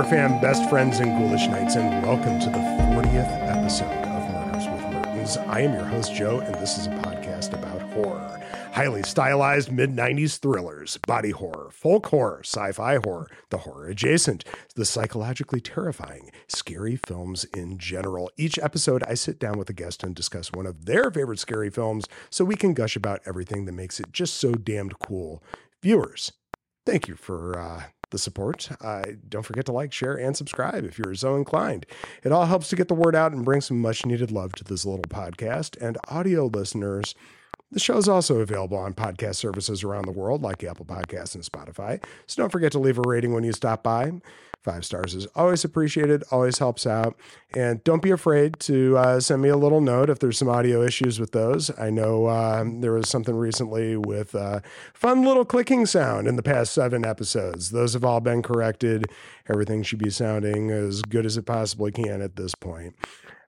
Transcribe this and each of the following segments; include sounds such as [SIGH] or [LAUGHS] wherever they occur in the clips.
Horror fan, best friends, and ghoulish knights, and welcome to the 40th episode of Murders with Mertens. I am your host, Joe, and this is a podcast about horror. Highly stylized mid 90s thrillers, body horror, folk horror, sci fi horror, the horror adjacent, the psychologically terrifying, scary films in general. Each episode, I sit down with a guest and discuss one of their favorite scary films so we can gush about everything that makes it just so damned cool. Viewers, thank you for uh, the support. Uh, don't forget to like, share, and subscribe if you're so inclined. It all helps to get the word out and bring some much needed love to this little podcast. And audio listeners, the show is also available on podcast services around the world like Apple Podcasts and Spotify. So don't forget to leave a rating when you stop by. Five stars is always appreciated, always helps out. And don't be afraid to uh, send me a little note if there's some audio issues with those. I know um, there was something recently with uh, fun little clicking sound in the past seven episodes. Those have all been corrected. Everything should be sounding as good as it possibly can at this point.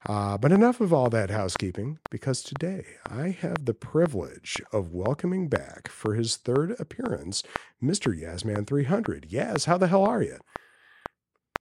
Uh, but enough of all that housekeeping, because today I have the privilege of welcoming back for his third appearance, Mr. YazMan 300. Yaz, how the hell are you?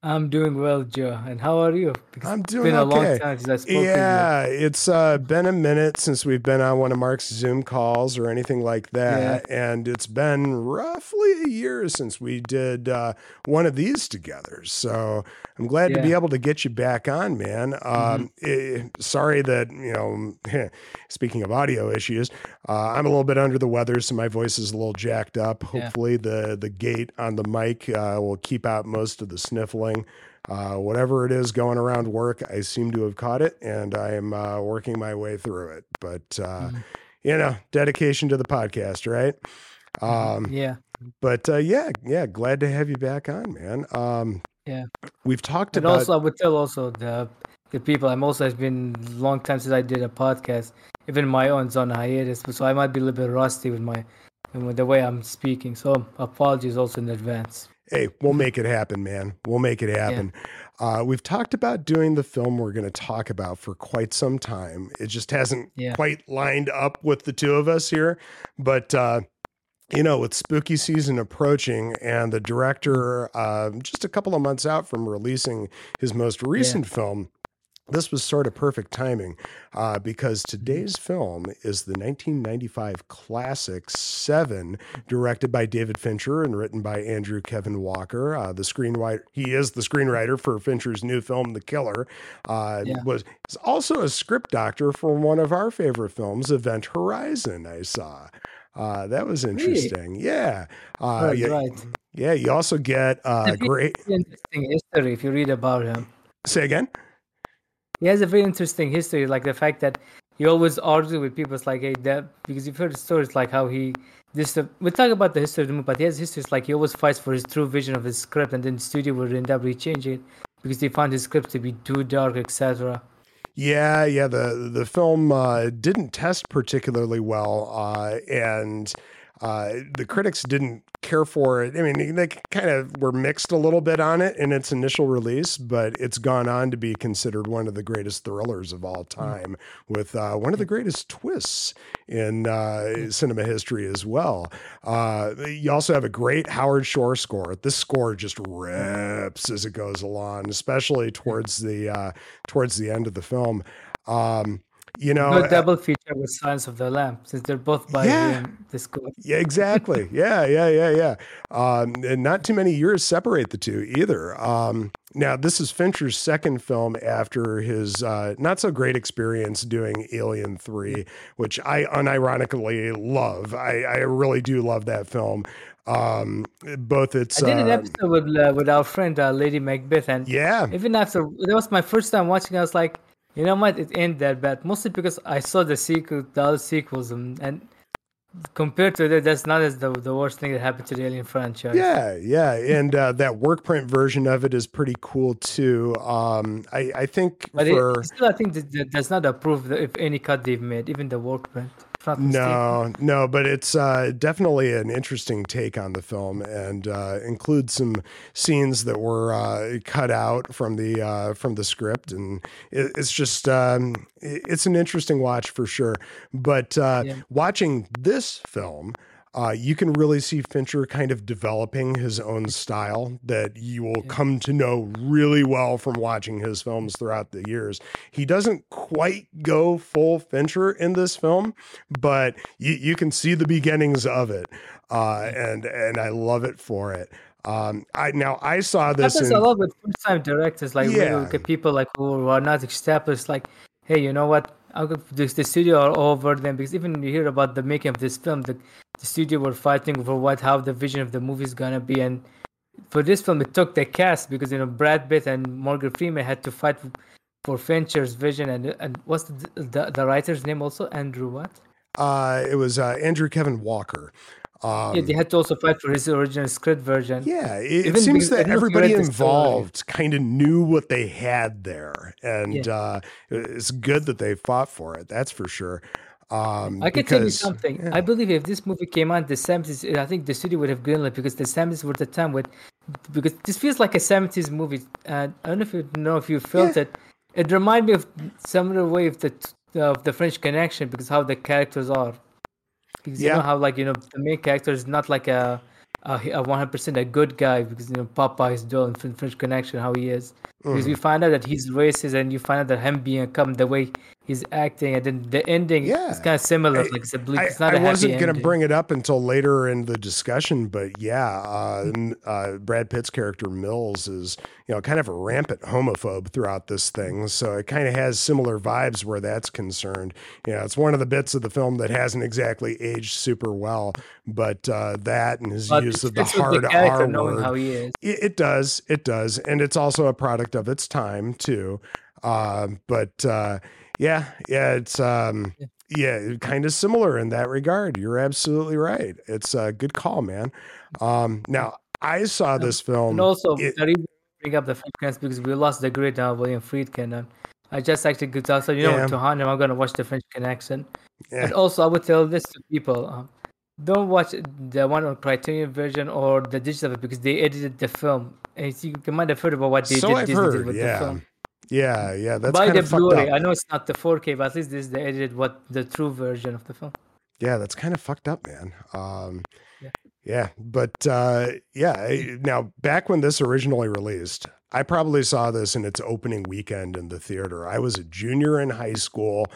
I'm doing well, Joe. And how are you? Because I'm doing it's been okay. a long time since I spoke yeah, to you. Yeah, it's uh, been a minute since we've been on one of Mark's Zoom calls or anything like that. Yeah. And it's been roughly a year since we did uh, one of these together. So I'm glad yeah. to be able to get you back on, man. Um, mm-hmm. eh, sorry that, you know, [LAUGHS] speaking of audio issues, uh, I'm a little bit under the weather, so my voice is a little jacked up. Hopefully, the, the gate on the mic uh, will keep out most of the sniffling. Uh, whatever it is going around work, I seem to have caught it and I am uh, working my way through it. But, uh, mm. you know, dedication to the podcast, right? Mm-hmm. Um, yeah. But uh, yeah, yeah, glad to have you back on, man. Um, yeah. We've talked and about. also, I would tell also the the people. I'm also it's been a long time since I did a podcast. Even my own's on hiatus, so I might be a little bit rusty with my with the way I'm speaking. So apologies also in advance hey, we'll make it happen, man. We'll make it happen. Yeah. Uh, we've talked about doing the film we're going to talk about for quite some time. It just hasn't yeah. quite lined up with the two of us here. But, uh, you know, with spooky season approaching and the director uh, just a couple of months out from releasing his most recent yeah. film, this was sort of perfect timing uh, because today's film is the 1995 classic Seven, directed by David Fincher and written by Andrew Kevin Walker. Uh, the screenwriter, he is the screenwriter for Fincher's new film, The Killer. Uh, yeah. Was also a script doctor for one of our favorite films, Event Horizon. I saw. Uh, that was interesting. Really? Yeah. Uh, right, yeah, right. Yeah. You also get uh, great interesting history if you read about him. Say again he has a very interesting history, like the fact that he always argued with people. It's like, hey, that because you've heard stories like how he this. We talk about the history of the movie, but he has histories like he always fights for his true vision of his script, and then the studio would end up rechanging it because they found his script to be too dark, etc. Yeah, yeah. The the film uh, didn't test particularly well, uh, and uh, the critics didn't care for it. I mean, they kind of were mixed a little bit on it in its initial release, but it's gone on to be considered one of the greatest thrillers of all hmm. time, with uh, one of the greatest twists in uh, hmm. cinema history as well. Uh, you also have a great Howard Shore score. This score just rips as it goes along, especially towards the uh, towards the end of the film. Um, you know, no uh, double feature with Silence of the Lamb, since they're both by yeah, the school. yeah, exactly. [LAUGHS] yeah, yeah, yeah, yeah. Um, and not too many years separate the two either. Um, now, this is Fincher's second film after his uh, not so great experience doing Alien 3, which I unironically love. I, I really do love that film. Um, both it's. I did an uh, episode with uh, with our friend uh, Lady Macbeth, and yeah, even after that was my first time watching, I was like, you know what? It ain't that bad. Mostly because I saw the sequel, the other sequels, and, and compared to that, that's not as the the worst thing that happened to the Alien franchise. Yeah, yeah, and uh, that work print version of it is pretty cool too. Um, I I think but for it, still, I think that, that that's not approved if any cut they've made, even the work print. No, no, but it's uh, definitely an interesting take on the film, and uh, includes some scenes that were uh, cut out from the uh, from the script, and it, it's just um, it, it's an interesting watch for sure. But uh, yeah. watching this film. Uh, you can really see Fincher kind of developing his own style that you will come to know really well from watching his films throughout the years. He doesn't quite go full Fincher in this film, but you, you can see the beginnings of it, uh, and and I love it for it. Um, I now I saw this. Happens in, a lot with first time directors, like Yeah. yeah. look at people like who are not established, like, hey, you know what? The, the studio are over them because even you hear about the making of this film, the, the studio were fighting over what how the vision of the movie is gonna be, and for this film it took the cast because you know Brad Pitt and Morgan Freeman had to fight for Fincher's vision, and and what's the the, the writer's name also Andrew what? uh, it was uh, Andrew Kevin Walker. Um, yeah, they had to also fight for his original script version. Yeah, it, seems because- that don't know if you everybody read the story. involved kind of knew what they had there, and uh, it's good that they fought for it. That's for sure. Um, I can tell you something. yeah. I believe if this movie came out in the seventies, I think the studio would have greenlit because the seventies were the time with because this feels like a seventies movie. And I don't know if you know if you felt Yeah. it. It reminded me of similar way of the of the French Connection because how the characters are. Because you know how like you know the main character is not like a a one hundred percent a good guy because you know Popeye Doyle in French Connection how he is because Mhm. you find out that he's racist and you find out that him being come the way he's acting and then the ending Yeah. is kind of similar I- like it's a bleak I, it's not I wasn't going to bring it up until later in the discussion, but yeah, uh, uh, Brad Pitt's character Mills is, you know, kind of a rampant homophobe throughout this thing. So it kind of has similar vibes where that's concerned. You know, it's one of the bits of the film that hasn't exactly aged super well, but uh, that and his But use of the hard character R knowing word. how he is It, it does. It does. And it's also a product of its time too. Um, but uh, yeah, yeah, it's um, yeah, kind of similar in that regard. You're absolutely right. It's a good call, man. Um, now I saw this film. and also it- the reason bring up the French because we lost the great uh, William Friedkin and I just actually could tell so you know Yeah. to him I'm gonna watch the French Connection Yeah. and also I would tell this to people um, don't watch the one on Criterion version or the digital because they edited the film and you might have heard about what they so did, I've Disney did heard. with the film. Yeah. Yeah. That's Buy kind the of Blu-ray. up. I know it's not the 4K, but at least this is the edited what the true version of the film. Yeah, that's kind of fucked up, man. Um, Yeah. yeah, but uh, yeah. Now, back when this originally released, I probably saw this in its opening weekend in the theater. I was a junior in high school,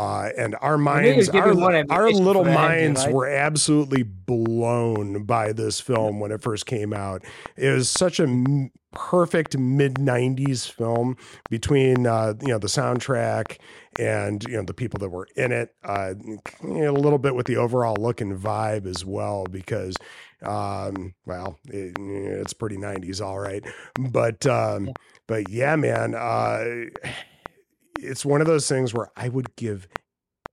uh, and our minds, our, our little minds were absolutely blown by this film when it first came out. It was such a m- perfect mid '90s film between uh, you know the soundtrack and you know the people that were in it uh you know, a little bit with the overall look and vibe as well because um well it, it's pretty 90s all right but um Yeah. but yeah man uh it's one of those things where i would give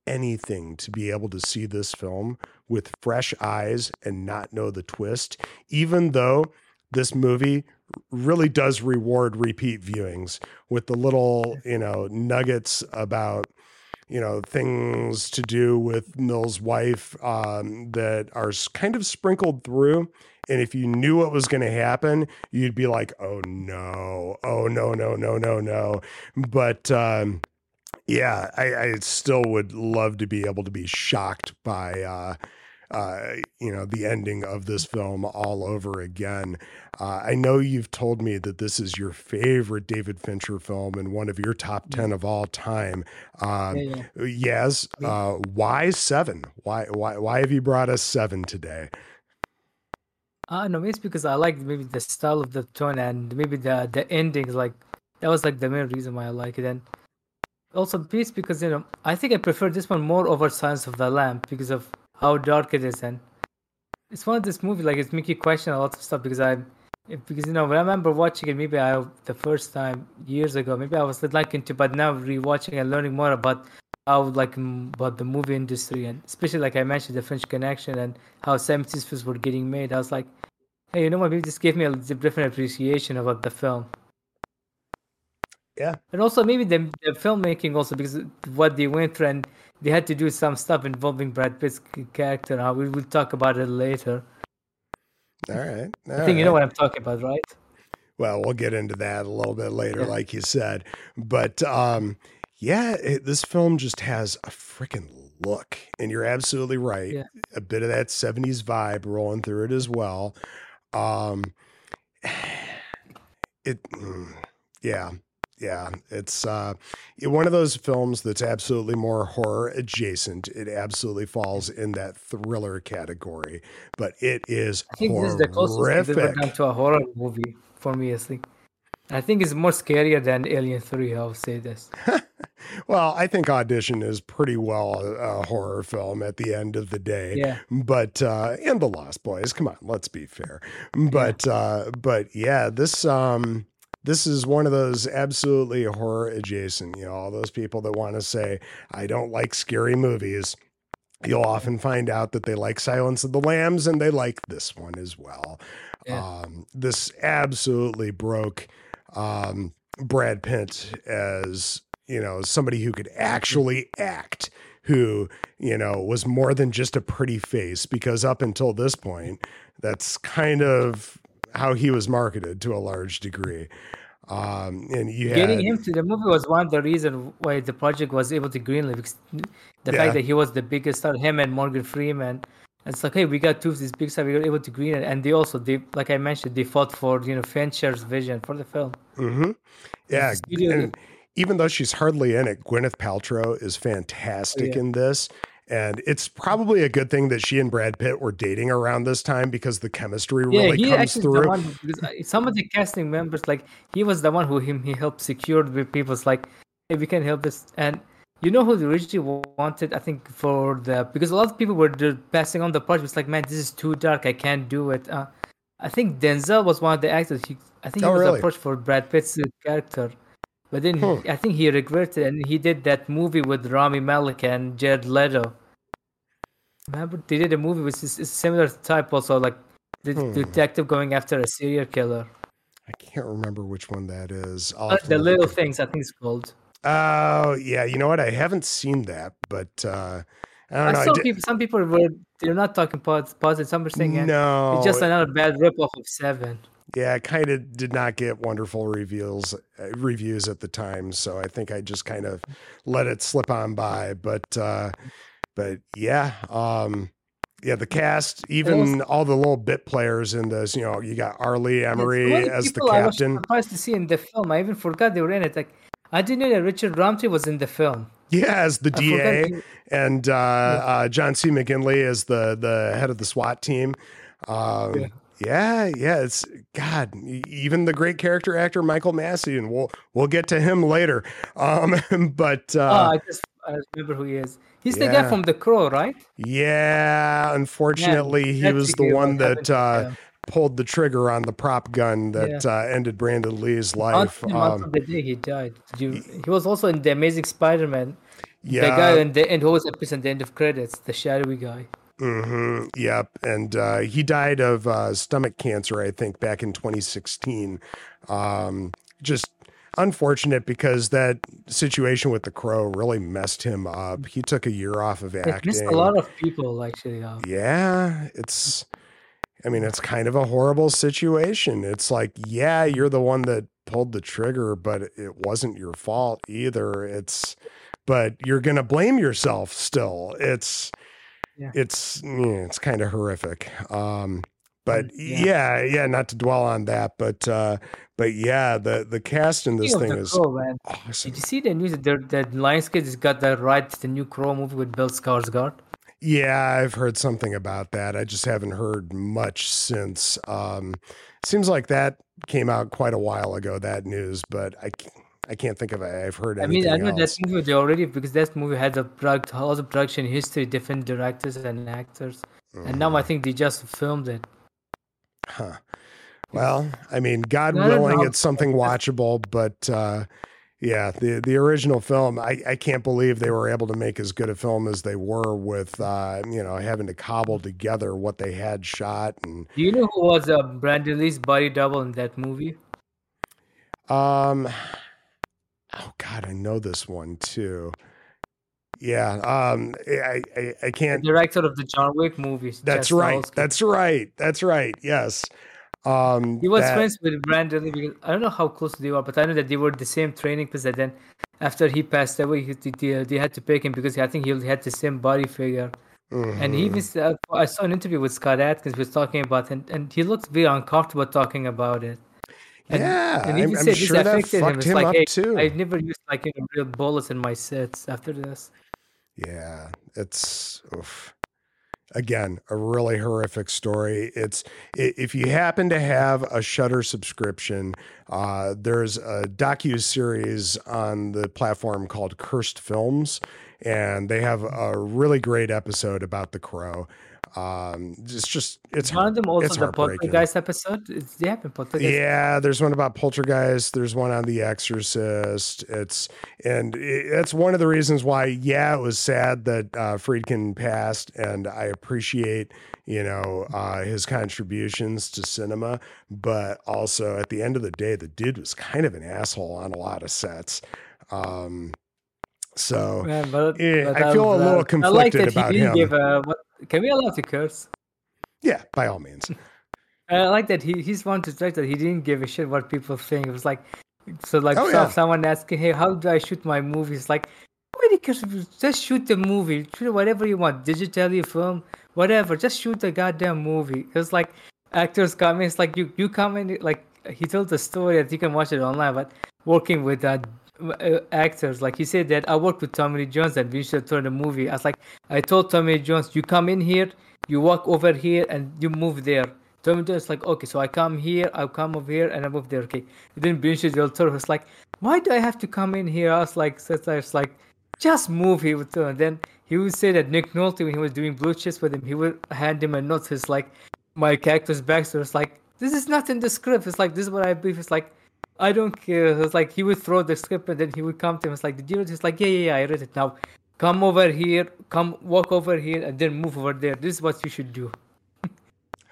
anything to be able to see this film with fresh eyes and not know the twist even though this movie really does reward repeat viewings with the little you know nuggets about you know things to do with Mill's wife um, that are kind of sprinkled through. And if you knew what was going to happen, you'd be like, "Oh no! Oh no! No! No! No! No!" But um, yeah, I, I still would love to be able to be shocked by uh, uh, you know the ending of this film all over again. Uh, I know you've told me that this is your favorite David Fincher film and one of your top ten of all time. Um, Yeah, yeah. Yes. Uh, why seven? Why why why have you brought us seven today? Uh, no, maybe it's because I like maybe the style of the tone and maybe the the endings. Like that was like the main reason why I like it. And also, piece because you know I think I prefer this one more over Silence of the Lamp because of how dark it is. And it's one of this movie like it's make you question a lot of stuff because I because you know when I remember watching it maybe I the first time years ago maybe I was like into but now rewatching and learning more about how like about the movie industry and especially like I mentioned the French Connection and how 70s films were getting made. I was like, hey, you know what? Maybe this gave me a different appreciation about the film. Yeah. And also maybe the, the filmmaking also because what they went through and they had to do some stuff involving Brad Pitt's character. How we will talk about it later. All right. I think you know what I'm talking about, right? Well, we'll get into that a little bit later, Yeah. like you said. But um, yeah, it, this film just has a freaking look, and you're absolutely right. Yeah. A bit of that '70s vibe rolling through it as well. Um, [SIGHS] it, mm, yeah, yeah, it's uh, one of those films that's absolutely more horror adjacent. It absolutely falls in that thriller category, but it is I think this is the closest they've ever done to a horror movie for me, I think. I think it's more scarier than Alien 3, I'll say this. [LAUGHS] Well, I think Audition is pretty well a, a horror film at the end of the day. Yeah. But uh and The Lost Boys, come on, let's be fair. But uh but yeah, this um this is one of those absolutely horror adjacent, you know, all those people that want to say I don't like scary movies. You'll often find out that they like Silence of the Lambs and they like this one as well. Yeah. Um this absolutely broke um Brad Pitt as you know somebody who could actually act who you know was more than just a pretty face because up until this point that's kind of how he was marketed to a large degree um and you had Getting him to the movie was one of the reasons why the project was able to greenlight. because The Yeah. fact that he was the biggest star, him and Morgan Freeman. It's like, hey, we got two of these big stars, we were able to green it. And they also, they, like I mentioned, they fought for, you know, Fincher's vision for the film. Mm-hmm. yeah and even though she's hardly in it gwyneth paltrow is fantastic yeah. in this and it's probably a good thing that she and brad pitt were dating around this time because the chemistry Yeah, really he comes through who- uh, some of the casting members, like he was the one who him he helped secure with people's like, hey, we can help this. And you know who originally wanted? I think for the because a lot of people were passing on the project. It's like, man, this is too dark. I can't do it. Uh, I think Denzel was one of the actors. He, I think he Oh, was really? approached for Brad Pitt's character, but then he- Hmm. I think he regretted, and he did that movie with Rami Malek and Jared Leto. Remember, they did a movie which is, similar type, also like the Hmm. detective going after a serial killer. i can't remember which one that is Uh, the little things, I think it's called. Oh yeah, you know what? I haven't seen that, but uh, I don't I know. I saw di- people. Some people were they're not talking positive. Some are saying "Eh, no, it's just another bad ripoff of Seven. Yeah, I kind of did not get wonderful reviews uh, reviews at the time, so I think I just kind of let it slip on by. But uh, but yeah, um, yeah, the cast, even all the little bit players in this, you know, you got R. Lee Ermey as the people I was captain. surprised to see in the film. I even forgot they were in it. Like I didn't know that Richard Roundtree was in the film. Yeah, as the I DA. he- and uh, uh, John C. McGinley as the the head of the SWAT team. Um, Yeah. Yeah. yeah, It's God. Even the great character actor Michael Massee, and we'll we'll get to him later. [LAUGHS] Um, but oh, uh, I just I remember who he is. He's the guy from The Crow, right? yeah, unfortunately, he was the one that uh, pulled the trigger on the prop gun that uh, ended Brandon Lee's life. Um, the day he died. You, he was also in the Amazing Spider-Man. yeah, The guy in the end who always appears at the end of credits, the shadowy guy. Hmm Yep. And uh, he died of uh, stomach cancer, I think, back in 2016. Um, just unfortunate because that situation with the crow really messed him up. He took a year off of It acting. missed a lot of people actually. Uh, yeah, it's. I mean, it's kind of a horrible situation. It's like, yeah, you're the one that pulled the trigger, but it wasn't your fault either. It's, but you're gonna blame yourself still. It's, Yeah. it's, yeah, it's kind of horrific. Um, but Mm, yeah. yeah. yeah, not to dwell on that, but, uh, but yeah, the the cast in this Speaking thing is Crow, man, awesome. did you see the news that that Lionsgate has got the right to the new Crow movie with Bill Skarsgård? Yeah, I've heard something about that. I just haven't heard much since. Um, seems like that came out quite a while ago. That news, but I I can't think of it. I've heard I mean, I know else. that movie already because that movie had a product, a lot of production history, different directors and actors, and now I think they just filmed it. Huh. Well, I mean, God I willing, it's something watchable, but uh, yeah, the the original film, I, I can't believe they were able to make as good a film as they were with uh, you know having to cobble together what they had shot and Do you know who was uh, Brandon Lee's body double in that movie? um oh god, I know this one too. Yeah, um I I, I can't director of the John Wick movies. that's right. That's right. That's right. Yes. Um He was that- friends with Brandon Lee. Because I don't know how close they were, but I know that they were the same training. And then after he passed away, he, they, they had to pick him because I think he had the same body figure. Mm-hmm. And he even said, I saw an interview with Scott Adkins was talking about it, and he looked very uncomfortable talking about it. And, yeah, and I'm, said I'm sure affected him. It's him like, hey, too. I never used like real bullets in my sets after this. Yeah, it's oof again a really horrific story it's if you happen to have a Shutter subscription uh, there's a docu series on the platform called cursed films and they have a really great episode about the crow um, it's just it's one of them also the Poltergeist episode. It's, yeah, Poltergeist. Yeah, there's one about Poltergeist. There's one on The Exorcist. It's and it, that's one of the reasons why. Yeah, it was sad that uh, Friedkin passed, and I appreciate you know uh, his contributions to cinema, but also at the end of the day, the dude was kind of an asshole on a lot of sets. Um, so yeah, but, eh, but I feel a little conflicted I like that about he didn't him. Give a, what, can we allow to curse? Yeah, by all means. [LAUGHS] I like that he he's one to strike that he didn't give a shit what people think. It was like so like oh, yeah. someone asking, Hey, how do I shoot my movies? Like nobody cares just shoot the movie. Shoot whatever you want, digitally film, whatever. Just shoot the goddamn movie. It's like actors come in, it's like you you come in like he told the story that you can watch it online, but working with uh, uh, actors. Like he said that I worked with Tommy Lee Jones and we should turn the movie. I was like, I told Tommy Lee Jones, you come in here, you walk over here, and you move there. Tommy Jones like, okay, so I come here, I come over here, and I move there. Okay. And then Benicio Toro was like, why do I have to come in here? I was like, so I was like, just move. He would. And then he would say that Nick Nolte, when he was doing Blue Chips with him, he would hand him a note. It's like, my character's backstory. It's like, this is not in the script. It's like, this is what I believe. It's like, I don't care. It's like he would throw the script and then he would come to him. It's like, did you read like, yeah, yeah, yeah, I read it. Now, come over here, come walk over here, and then move over there. This is what you should do.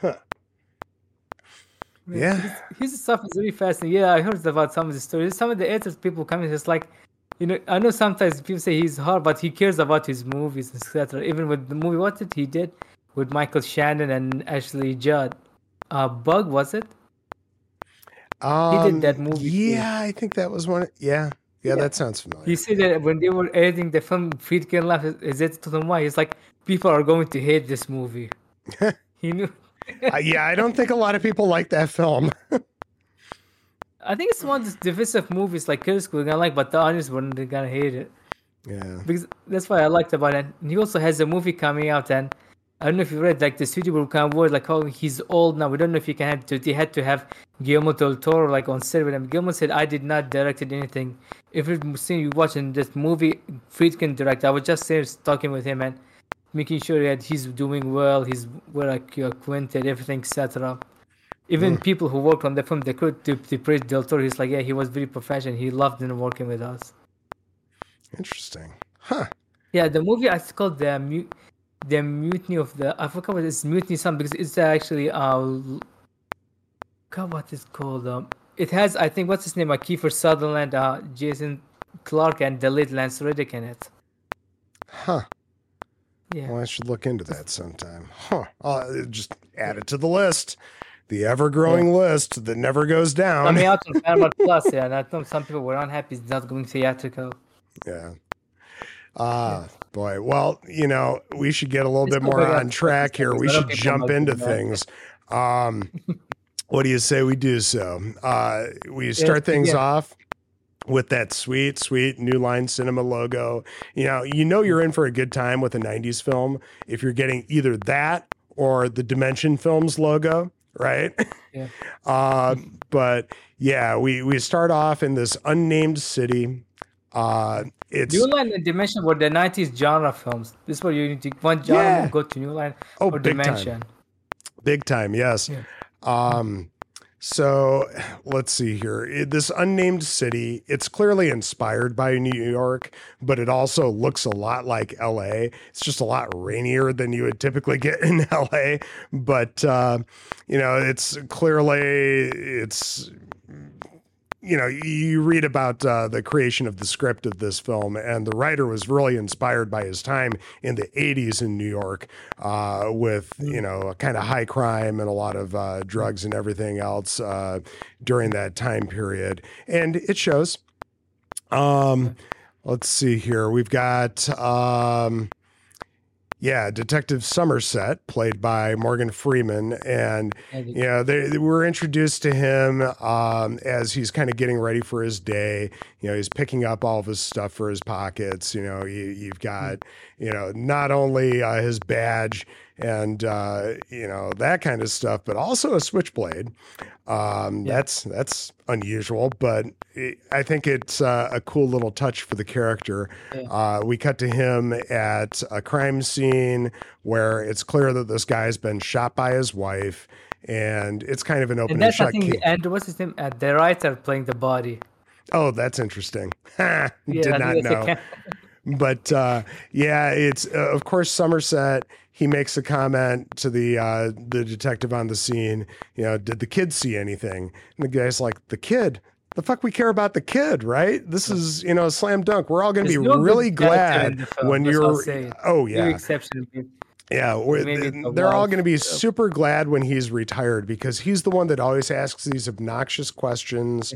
huh. [LAUGHS] yeah. His, his, stuff is really fascinating. Yeah, I heard about some of the stories. Some of the editors people coming, it's like, you know, I know sometimes people say he's hard, but he cares about his movies, etc. Even with the movie, what did he did with Michael Shannon and Ashley Judd? Uh, Bug was it? Um, he did that um, movie. Yeah, too. I think that was one. Yeah, yeah, yeah, that sounds familiar. He said that when they were editing the film, Friedkin laughed. Is it to the why? He's like, people are going to hate this movie. [LAUGHS] he knew. uh, yeah, I don't think a lot of people like that film. [LAUGHS] I think it's one of the divisive movies like critics were gonna like, but the audience were gonna hate it. Yeah, because that's what I liked about it. And he also has a movie coming out, and I don't know if you read like the studio will kind of word like oh he's old now. We don't know if he can have to. They had to have Guillermo del Toro like on set with him. Guillermo said I did not directed anything. If you seen you watching this movie, Friedkin direct. I was just there talking with him and making sure that he's doing well. He's well like, acquainted, everything etc. Even mm. people who worked on the film, they could to, praise Del Toro. He's like, yeah, he was very professional. He loved working with us. Interesting, huh? Yeah, the movie I called the the mutiny of the I forgot what it's mutiny something because it's actually uh God what is called um it has I think what's his name uh, Kiefer Sutherland uh Jason Clarke and the late Lance Reddick in it. Huh. Yeah. Well, I should look into that sometime. Huh. I'll just add it to the list. The ever-growing yeah. list that never goes down. Coming out [LAUGHS] on Paramount Plus, yeah. And I know some people were unhappy it's not going theatrical. Yeah. Ah, uh, boy. Well, you know, we should get a little bit more on track here. We should jump into things. Um, [LAUGHS] what do you say we do so? Uh, we start things off with that sweet, sweet new line cinema logo. You know, you know you're in for a good time with a 90s film if you're getting either that or the Dimension Films logo, right? Yeah. [LAUGHS] Uh, but yeah, we we start off in this unnamed city. Uh, it's New Line and Dimension were the '90s genre films. This is what you need to one genre yeah. go to New Line oh, or big Dimension. Time. Big time, yes. Yeah. Um, so let's see here. This unnamed city, it's clearly inspired by New York, but it also looks a lot like LA. It's just a lot rainier than you would typically get [LAUGHS] in LA, but uh, you know, it's clearly it's you know, you read about uh, the creation of the script of this film, and the writer was really inspired by his time in the 80s in New York uh, with, mm. you know, kind of high crime and a lot of uh, drugs and everything else uh, during that time period. And it shows. Um, let's see here. We've got um, yeah, Detective Somerset, played by Morgan Freeman, and you know they, they were introduced to him um, as he's kind of getting ready for his day. You know, he's picking up all of his stuff for his pockets. You know, you, have got you know not only uh, his badge and uh, you know that kind of stuff, but also a switchblade. Um, yeah. That's that's unusual, but it, I think it's uh, a cool little touch for the character. Yeah. Uh, we cut to him at a crime scene where it's clear that this guy's been shot by his wife, and it's kind of an open and, shut. I think, and what's his name? Uh, the writer playing the body. Oh, that's interesting. [LAUGHS] yeah, Did not know. But uh, yeah, it's uh, of course Somerset he makes a comment to the uh, the detective on the scene. You know, did the kid see anything? And the guy's like, the kid. The fuck we care about the kid, right? This is you know a slam dunk. We're all going to be no really glad when you're. Oh yeah. Yeah, they're all going to be super glad when he's retired because he's the one that always asks these obnoxious questions.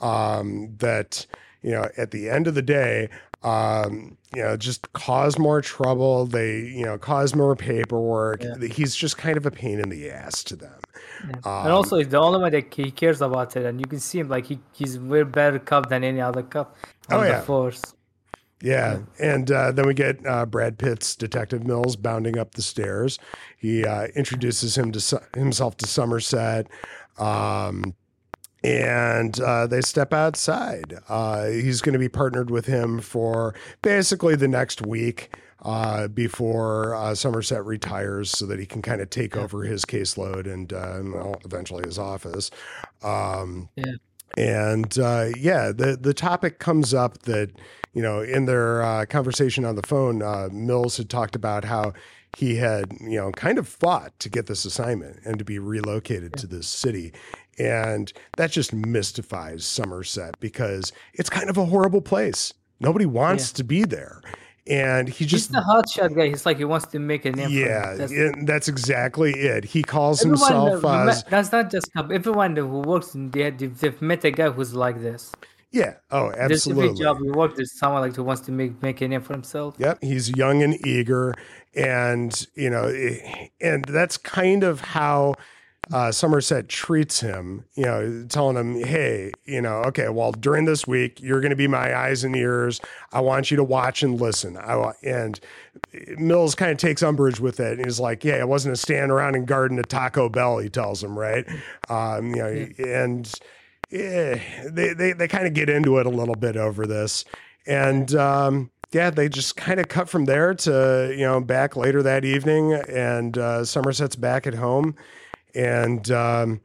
Um, that you know, at the end of the day, um, you know, just cause more trouble. They, you know, cause more paperwork. Yeah. He's just kind of a pain in the ass to them. Yeah. Um, and also, it's the only way that he cares about it, and you can see him like he, he's way better cop than any other cop on oh, yeah. the force. Yeah. yeah. And uh, then we get uh, Brad Pitt's Detective Mills bounding up the stairs. He uh, introduces him to himself to Somerset. Um, and uh, they step outside. Uh, he's going to be partnered with him for basically the next week uh, before uh, Somerset retires, so that he can kind of take over his caseload and uh, well, eventually his office. Um, yeah. And uh, yeah, the the topic comes up that you know in their conversation on the phone, Mills had talked about how he had you know kind of fought to get this assignment and to be relocated yeah. to this city and that just mystifies Somerset because it's kind of a horrible place. Nobody wants yeah. to be there. And he just He's the hotshot guy. He's like he wants to make a name. Yeah, that's, that's, exactly it. He calls himself. Uh, that's not just everyone who works in the they've met a guy who's like this. Yeah. Oh, absolutely. There's every job you work, there's someone like who wants to make make a name for himself. Yep. He's young and eager, and you know, and that's kind of how uh, Somerset treats him, you know, telling him, hey, you know, okay, well, during this week, you're going to be my eyes and ears. I want you to watch and listen. I, and Mills kind of takes umbrage with it. And he's like, yeah, I wasn't a stand around and garden a Taco Bell, he tells him, right? Um, you know, and yeah, they, they, they kind of get into it a little bit over this. And, um, yeah, they just kind of cut from there to, you know, back later that evening and uh, Somerset's back at home and um,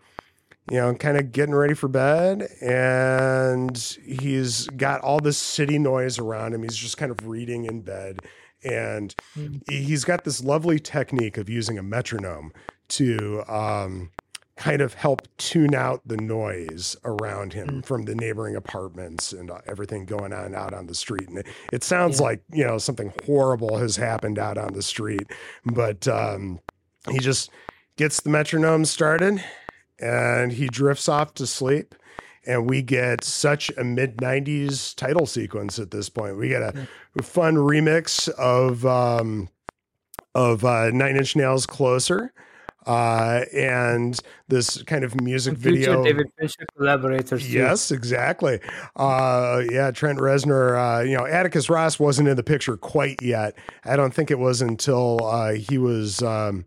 you know, kind of getting ready for bed. And he's got all this city noise around him. He's just kind of reading in bed. And mm. he's got this lovely technique of using a metronome to um, kind of help tune out the noise around him mm. from the neighboring apartments and uh, everything going on out on the street. And it, it sounds yeah. like, you know, something horrible has happened out on the street. But um, he just gets the metronome started and he drifts off to sleep and we get such a mid 90s title sequence at this point we get a, fun remix of um, of uh, nine inch nails closer uh, and this kind of music video. David Fincher collaborators. Yes, exactly. Uh, yeah, Trent Reznor. Uh, you know, Atticus Ross wasn't in the picture quite yet. I don't think it was until uh, he was um,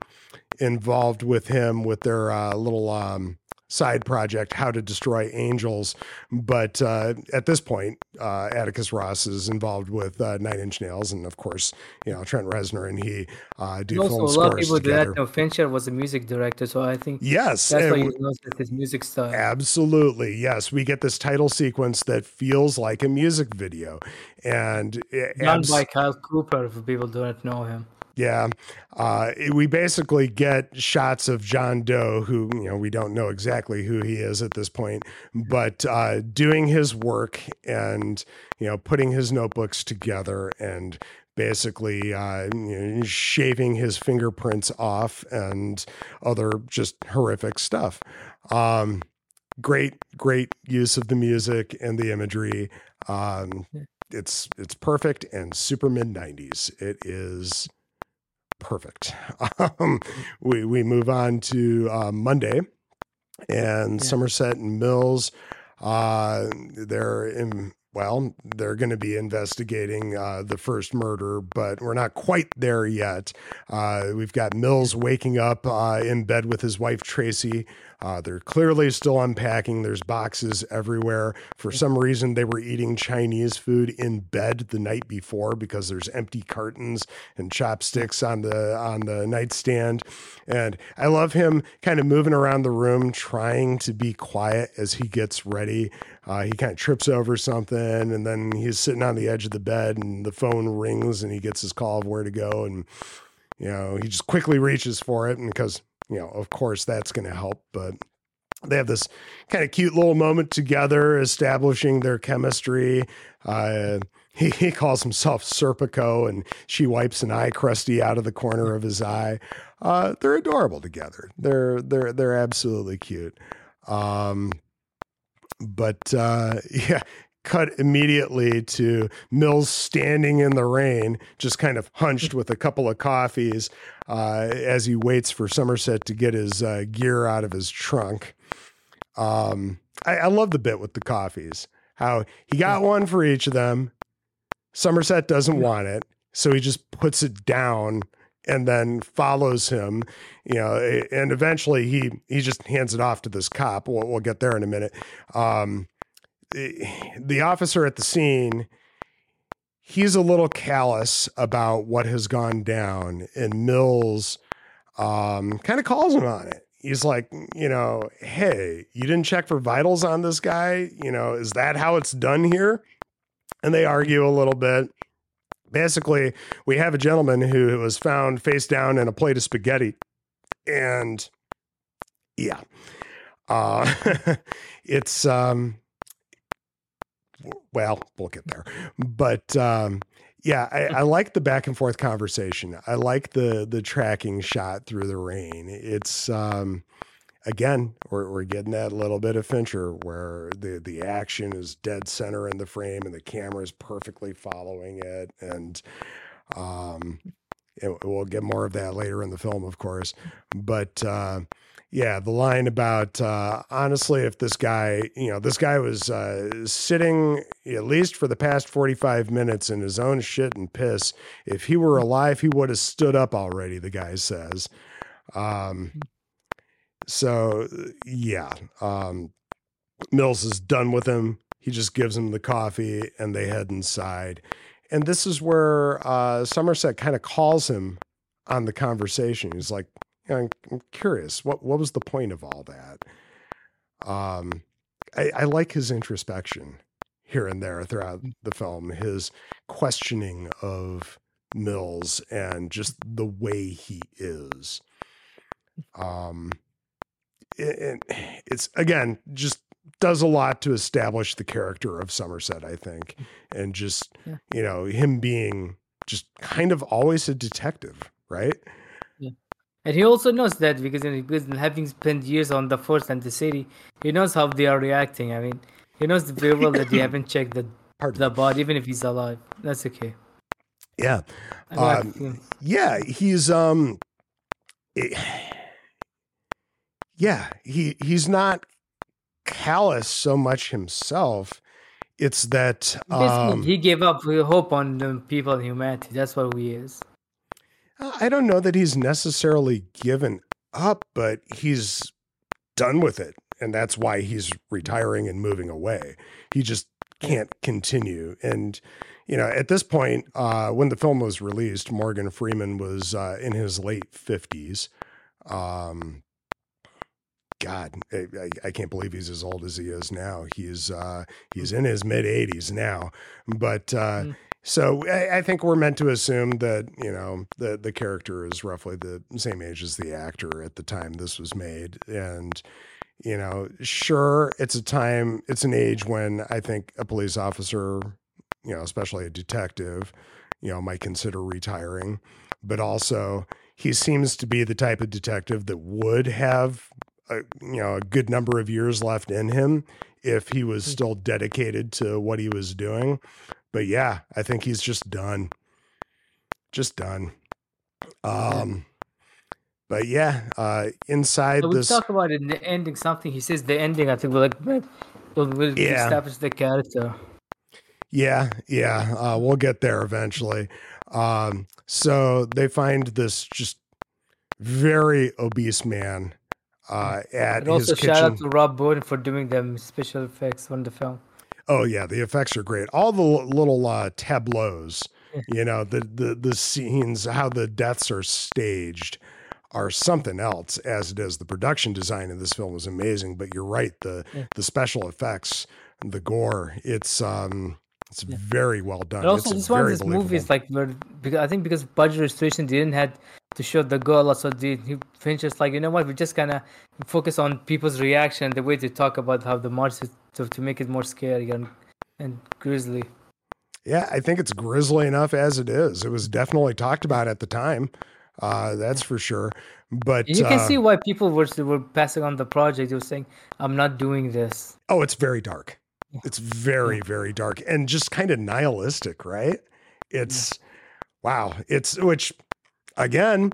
involved with him with their uh, little um, side project, How to Destroy Angels. But uh, at this point, uh, Atticus Ross is involved with uh, Nine Inch Nails, and of course, you know Trent Reznor and he uh, do also, film scores a lot of people together. do that. No, Fincher was a music director, so I think yes, that's why he knows his music style. Absolutely, yes. We get this title sequence that feels like a music video, and done abs- by Kyle Cooper. If people don't know him. Yeah. Uh, we basically get shots of John Doe, who, you know, we don't know exactly who he is at this point, but uh, doing his work and, you know, putting his notebooks together and basically uh, you know, shaving his fingerprints off and other just horrific stuff. Um, great, great use of the music and the imagery. Um, it's it's perfect and super mid '90s. It is perfect. Um, we we move on to uh, Monday, and Yeah. Somerset and Mills. Uh, they're in. Well, they're going to be investigating uh, the first murder, but we're not quite there yet. Uh, we've got Mills waking up uh, in bed with his wife Tracy. Uh, they're clearly still unpacking. There's boxes everywhere. For some reason, they were eating Chinese food in bed the night before because there's empty cartons and chopsticks on the on the nightstand. And I love him kind of moving around the room, trying to be quiet as he gets ready. Uh, he kind of trips over something, and then he's sitting on the edge of the bed, and the phone rings, and he gets his call of where to go, and you know he just quickly reaches for it, and because you know, of course, that's going to help. But they have this kind of cute little moment together, establishing their chemistry. Uh, he, he calls himself Serpico, and she wipes an eye crusty out of the corner of his eye. Uh, they're adorable together. They're they're they're absolutely cute. Um, but uh, [LAUGHS] yeah, cut immediately to Mills standing in the rain, just kind of hunched with a couple of coffees uh, as he waits for Somerset to get his uh, gear out of his trunk. Um, I, I love the bit with the coffees, how he got one for each of them. Somerset doesn't want it, so he just puts it down and then follows him, you know, and eventually he he just hands it off to this cop. We'll, we'll get there in a minute. Um, the, the officer at the scene, he's a little callous about what has gone down, and Mills um, kind of calls him on it. He's like, you know, hey, you didn't check for vitals on this guy. You know, is that how it's done here? And they argue a little bit basically we have a gentleman who was found face down in a plate of spaghetti and yeah uh [LAUGHS] it's um well we'll get there but um yeah I, I like the back and forth conversation i like the the tracking shot through the rain it's um again, we're, we're getting that little bit of Fincher where the, the action is dead center in the frame and the camera is perfectly following it. And um, it, we'll get more of that later in the film, of course. But uh, yeah, the line about uh, honestly, if this guy, you know, this guy was uh, sitting at least for the past 45 minutes in his own shit and piss. If he were alive, he would have stood up already, the guy says. Um, so yeah, um, Mills is done with him. He just gives him the coffee, and they head inside. And this is where uh, Somerset kind of calls him on the conversation. He's like, "I'm curious. What what was the point of all that?" Um, I, I like his introspection here and there throughout the film. His questioning of Mills and just the way he is. Um, it, it's again just does a lot to establish the character of Somerset, I think, and just Yeah. you know him being just kind of always a detective, right? And he also knows that because, because having spent years on the force and the city, he knows how they are reacting. I mean, he knows very well that they [LAUGHS] haven't checked the Pardon. the body, even if he's alive. That's okay. Yeah, Um, yeah, he's um, it- yeah, he he's not callous so much himself. It's that um, he gave up hope on the people and humanity. That's what we is. I don't know that he's necessarily given up, but he's done with it. And that's why he's retiring and moving away. He just can't continue. And, you know, at this point, uh, when the film was released, Morgan Freeman was uh, in his late 50s. Um, God, I, I- can't believe he's as old as he is now. He's uh, he's in his mid 80s now. But uh, Mm. So I, I think we're meant to assume that you know the the character is roughly the same age as the actor at the time this was made, and you know, sure, it's a time, it's an age when I think a police officer, you know, especially a detective, you know, might consider retiring, but also he seems to be the type of detective that would have a, you know a good number of years left in him if he was hmm. still dedicated to what he was doing but yeah, I think he's just done. Just done. Um, but yeah, uh, inside So we this, talk about it in the ending. Something he says the ending. I think we're like we'll, we'll Yeah. establish the character. yeah, yeah, uh, we'll get there eventually. Um, so they find this just very obese man uh, at And also his shout out to Rob Bottin for doing them special effects on the film. Oh yeah, the effects are great. All the little uh, tableaus, you know, the the the scenes, how the deaths are staged, are something else. As it is, the production design in this film is amazing. But you're right, the Yeah. the special effects, the gore, it's um, it's Yeah. very well done. But also, it's this one very these movies, like, where because I think because budget restriction, they didn't have to show the gore a lot, so he Fincher's like, you know what, we're just kind of focus on people's reaction, the way they talk about how the march is to, to make it more scary and and grisly. Yeah, I think it's grisly enough as it is. It was definitely talked about at the time. Uh, that's for sure. But you can uh, see why people were were passing on the project. They were saying, "I'm not doing this." Oh, it's very dark. It's very, very dark and just kind of nihilistic, right? It's wow. It's which again,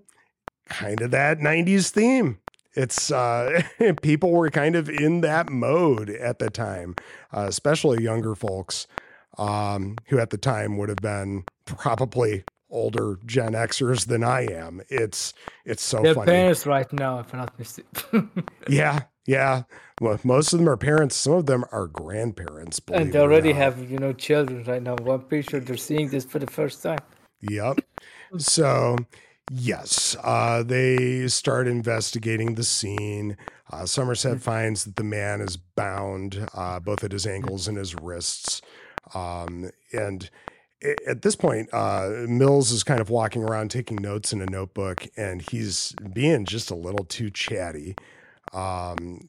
kind of that 90s theme. It's uh [LAUGHS] people were kind of in that mode at the time, uh, especially younger folks um who at the time would have been probably older Gen Xers than I am. It's it's so Their funny. parents right now, if I'm not mistaken, [LAUGHS] Yeah, yeah. Well, most of them are parents. Some of them are grandparents. and they already have you know children right now. Well, I'm pretty sure they're seeing this for the first time. Yep. So, yes, uh, they start investigating the scene. Uh, Somerset finds that the man is bound uh, both at his ankles and his wrists. Um, and at this point, uh, Mills is kind of walking around taking notes in a notebook, and he's being just a little too chatty. Um,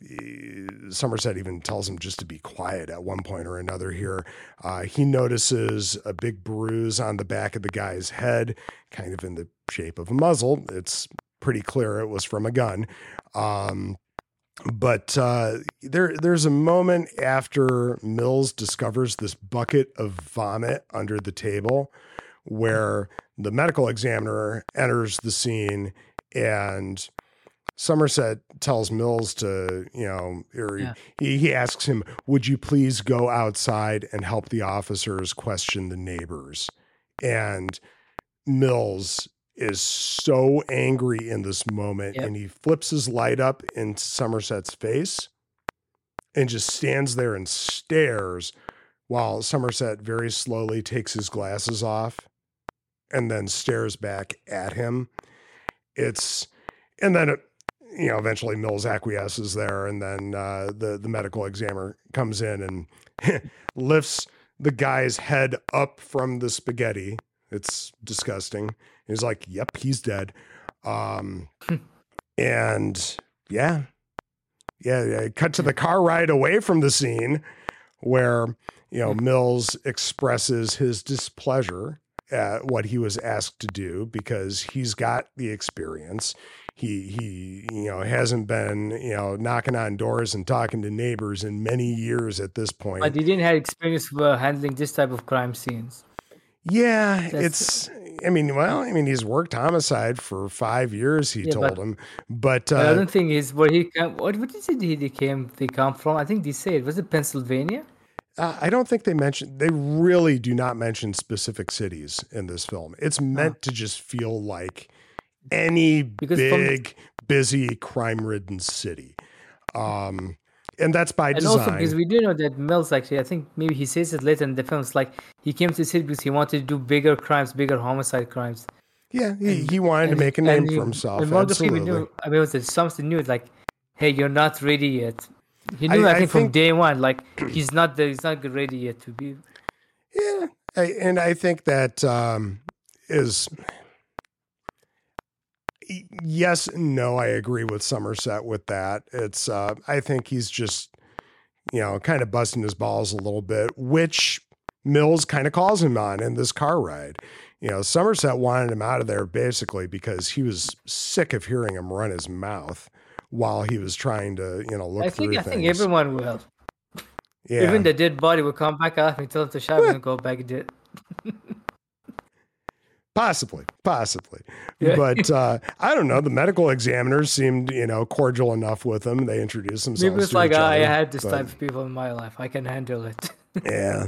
Somerset even tells him just to be quiet at one point or another here. Uh, he notices a big bruise on the back of the guy's head, kind of in the shape of a muzzle. It's pretty clear it was from a gun. Um, but uh, there, there's a moment after Mills discovers this bucket of vomit under the table, where the medical examiner enters the scene and Somerset tells Mills to, you know, or Yeah. he, he asks him, Would you please go outside and help the officers question the neighbors? And Mills is so angry in this moment Yep. and he flips his light up in Somerset's face and just stands there and stares while Somerset very slowly takes his glasses off and then stares back at him. It's, and then, it, you know, eventually Mills acquiesces there, and then uh, the the medical examiner comes in and [LAUGHS] lifts the guy's head up from the spaghetti. It's disgusting. He's like, "Yep, he's dead." Um, and yeah, yeah, yeah. Cut to the car ride away from the scene where you know Mills expresses his displeasure at what he was asked to do because he's got the experience. He he you know hasn't been you know knocking on doors and talking to neighbors in many years at this point. But he didn't have experience with handling this type of crime scenes. Yeah, That's- it's. I mean, well, I mean, he's worked homicide for five years. He Yeah, told but- him, but uh, don't think is where he come. What what is it he they came? They come from? I think they say it was it Pennsylvania. uh, I don't think they mention. They really do not mention specific cities in this film. It's meant to just feel like any Because from- big, busy, crime-ridden city, um, and that's by And design. also because we do know that Mills actually, I think maybe he says it later in the film. It's like he came to the city because he wanted to do bigger crimes, bigger homicide crimes. yeah, he, he wanted to make a name and for himself. And Absolutely. Knew. I mean, it was something new. Like, hey, you're not ready yet. He knew. I, I think, from think- day one, like he's not the, he's not ready yet to be. Yeah, I, and I think that um, is yes, and no. I agree with Somerset with that. It's uh, I think he's just you know kind of busting his balls a little bit, which Mills kind of calls him on in this car ride. You know, Somerset wanted him out of there basically because he was sick of hearing him run his mouth while he was trying to you know look I through think I things. think everyone will. yeah. Even the dead body will come back up and tell him to up and go back dead. [LAUGHS] Possibly, possibly, Yeah. but [LAUGHS] uh, I don't know. The medical examiners seemed, you know, cordial enough with him. They introduced themselves. Maybe it's like each I had this but- type of people in my life. I can handle it. [LAUGHS] yeah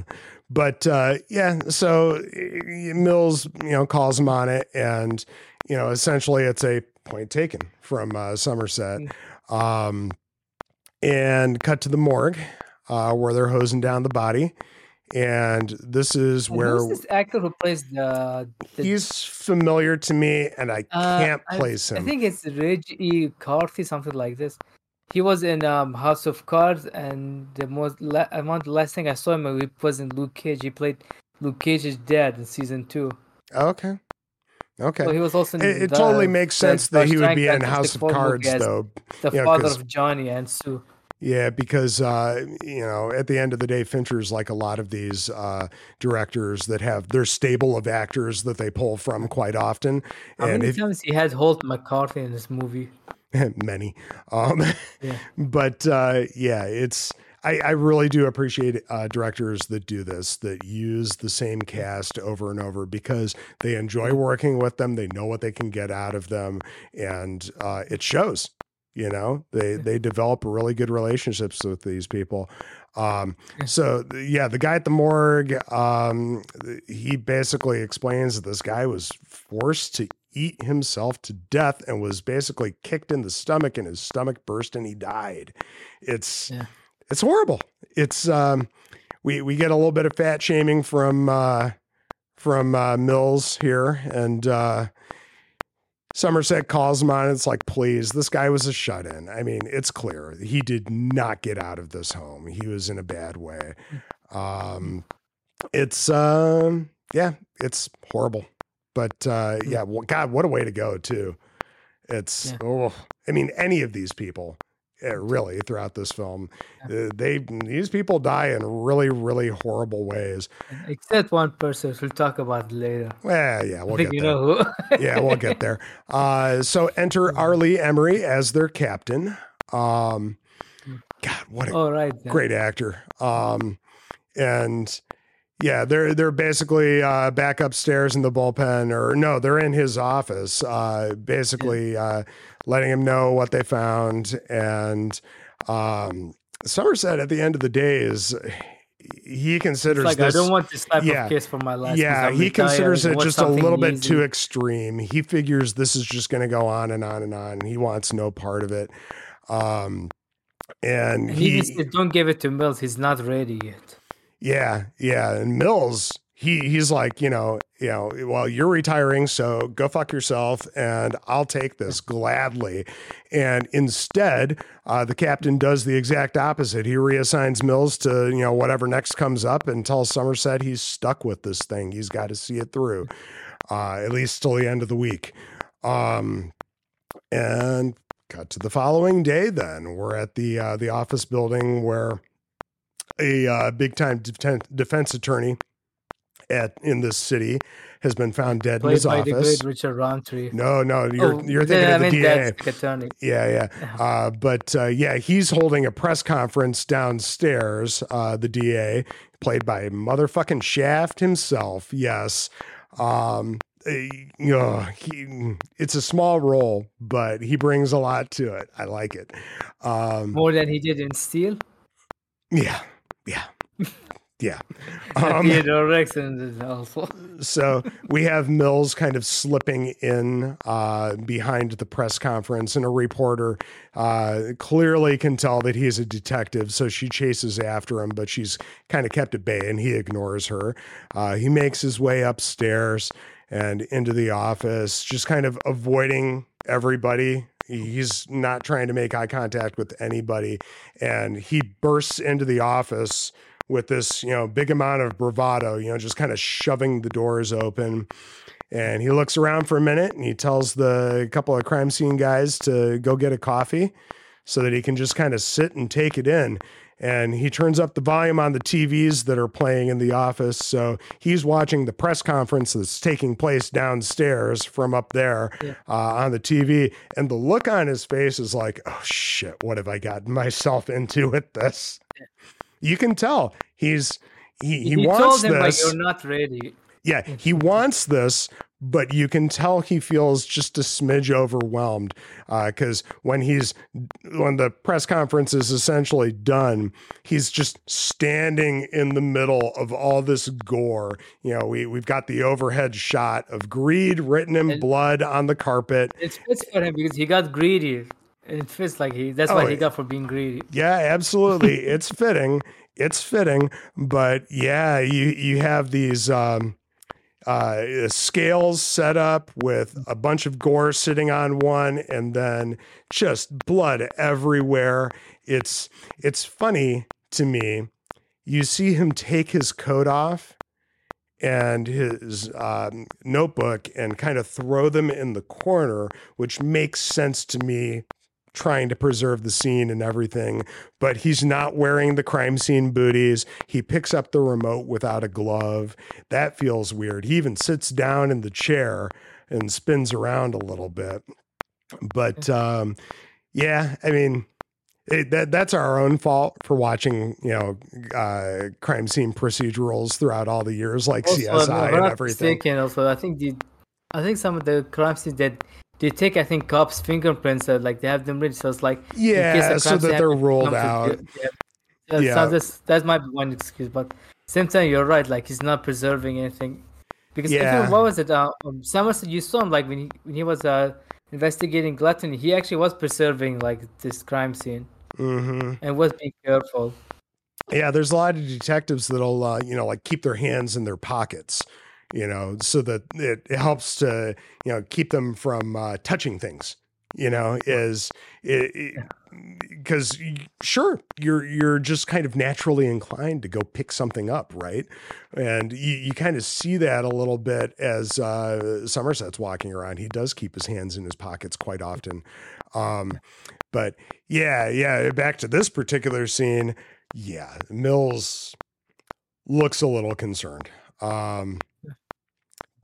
but uh yeah so mills you know calls him on it and you know essentially it's a point taken from uh somerset um and cut to the morgue uh where they're hosing down the body and this is And where this actor who plays the? the he's familiar to me and i uh, can't I- place I him i think it's Reggie E. Cathey, something like this. He was in um, House of Cards, and the most la- among the last thing I saw him was in Luke Cage. He played Luke Cage's dad in season two. okay okay So he was also in it, it the- totally makes sense that he would be in house of cards as though The father father 'cause- of Johnny and Sue. Yeah, because uh, you know, at the end of the day, Fincher's like a lot of these uh, directors that have their stable of actors that they pull from quite often, How and many if, times he had Holt McCallany in this movie? [LAUGHS] many. Um, Yeah. [LAUGHS] But uh, yeah, it's I, I really do appreciate uh, directors that do this, that use the same cast over and over because they enjoy working with them. They know what they can get out of them, and uh, it shows. You know, they they develop really good relationships with these people. Um, so yeah, the guy at the morgue, um, he basically explains that this guy was forced to eat himself to death and was basically kicked in the stomach and his stomach burst and he died. It's Yeah. it's horrible. It's um we we get a little bit of fat shaming from uh from uh Mills here and uh Somerset calls him on. It's like, please, this guy was a shut in. I mean, it's clear he did not get out of this home. He was in a bad way. Um, it's, um, yeah, it's horrible. But uh, yeah, well, God, what a way to go, too. It's, Yeah. oh, I mean, any of these people, really, throughout this film, uh, they, these people die in really, really horrible ways. Except one person we'll talk about later. Well, yeah, we'll get you there. know who. [LAUGHS] yeah, we'll get there. Uh, so enter [LAUGHS] R. Lee Ermey as their captain. Um, God, what a All right. then. great actor. Um, and yeah, they're they're basically uh, back upstairs in the bullpen, or no, they're in his office, uh, basically uh, letting him know what they found. And um, Somerset, at the end of the day, is he It's considers like I don't want this type yeah. of case for my life. Yeah, he considers it just a little bit easy. too extreme. He figures this is just going to go on and on and on. He wants no part of it. Um, and And he he, said, "Don't give it to Mills. He's not ready yet." yeah, yeah, and Mills, he he's like, you know, you know, well, you're retiring, so go fuck yourself, and I'll take this gladly. And instead, uh, the captain does the exact opposite. He reassigns Mills to you know whatever next comes up, and tells Somerset he's stuck with this thing. He's got to see it through, uh, at least till the end of the week. Um, and cut to the following day. Then we're at the uh, the office building where a uh, big time defen- defense attorney at in this city has been found dead in Played his by the office. great Richard Roundtree. No, no, you're Oh, you're thinking I of the mean, DA. attorney. Yeah, yeah. Uh, but uh, yeah, he's holding a press conference downstairs. Uh, the DA, played by motherfucking Shaft himself. Yes. Um, eh, you know, he, it's a small role, but he brings a lot to it. I like it. Um, More than he did in Steel. yeah, yeah, yeah. [LAUGHS] Um, Theodore also. so we have Mills kind of slipping in uh, behind the press conference, and a reporter uh, clearly can tell that he's a detective. So she chases after him, but she's kind of kept at bay, and he ignores her. Uh, he makes his way upstairs and into the office, just kind of avoiding everybody. He's not trying to make eye contact with anybody, and he bursts into the office with this, you know, big amount of bravado, you know, just kind of shoving the doors open. And he looks around for a minute and he tells the couple of crime scene guys to go get a coffee so that he can just kind of sit and take it in. And he turns up the volume on the TVs that are playing in the office. So he's watching the press conference that's taking place downstairs from up there Yeah. uh, on the TV. And the look on his face is like, oh shit, what have I gotten [LAUGHS] myself into with this? You can tell he's he, he, wants like this. you're not ready. Yeah, he wants this, but you can tell he feels just a smidge overwhelmed uh, because when he's when the press conference is essentially done, he's just standing in the middle of all this gore. You know, we we've got the overhead shot of greed written in And- blood on the carpet. It fits for him because he got greedy. It fits like he. That's Oh, what he got for being greedy. Yeah, absolutely. [LAUGHS] it's fitting. It's fitting. But yeah, you you have these um uh scales set up with a bunch of gore sitting on one and then just blood everywhere. It's it's funny to me. You see him take his coat off and his um, notebook and kind of throw them in the corner, which makes sense to me trying to preserve the scene and everything, but he's not wearing the crime scene booties. He picks up the remote without a glove. That feels weird. He even sits down in the chair and spins around a little bit. But um, yeah, I mean, it, that that's our own fault for watching, you know, uh, crime scene procedurals throughout all the years, like Also, CSI and everything. mistaken, also, I think the, I think some of the crime scenes that they take, I think, cops' fingerprints, uh, like they have them ready, so it's like in case Yeah, so that they're to- out. Yeah. Yeah, Yeah. So that's, that might be one excuse, but same time, you're right. Like he's not preserving anything because Yeah. what was it? Uh, um, Somerset, you saw him like when he when he was uh, investigating gluttony, he actually was preserving like this crime scene mm-hmm. and was being careful. Yeah, there's a lot of detectives that'll, uh, you know, like keep their hands in their pockets, you know, so that it, helps to, you know, keep them from uh, touching things. You know, is it because sure you're you're just kind of naturally inclined to go pick something up, right? And you, you kind of see that a little bit as uh, Somerset's walking around. He does keep his hands in his pockets quite often. Um, but yeah, yeah, back to this particular scene. Yeah, Mills looks a little concerned. Um,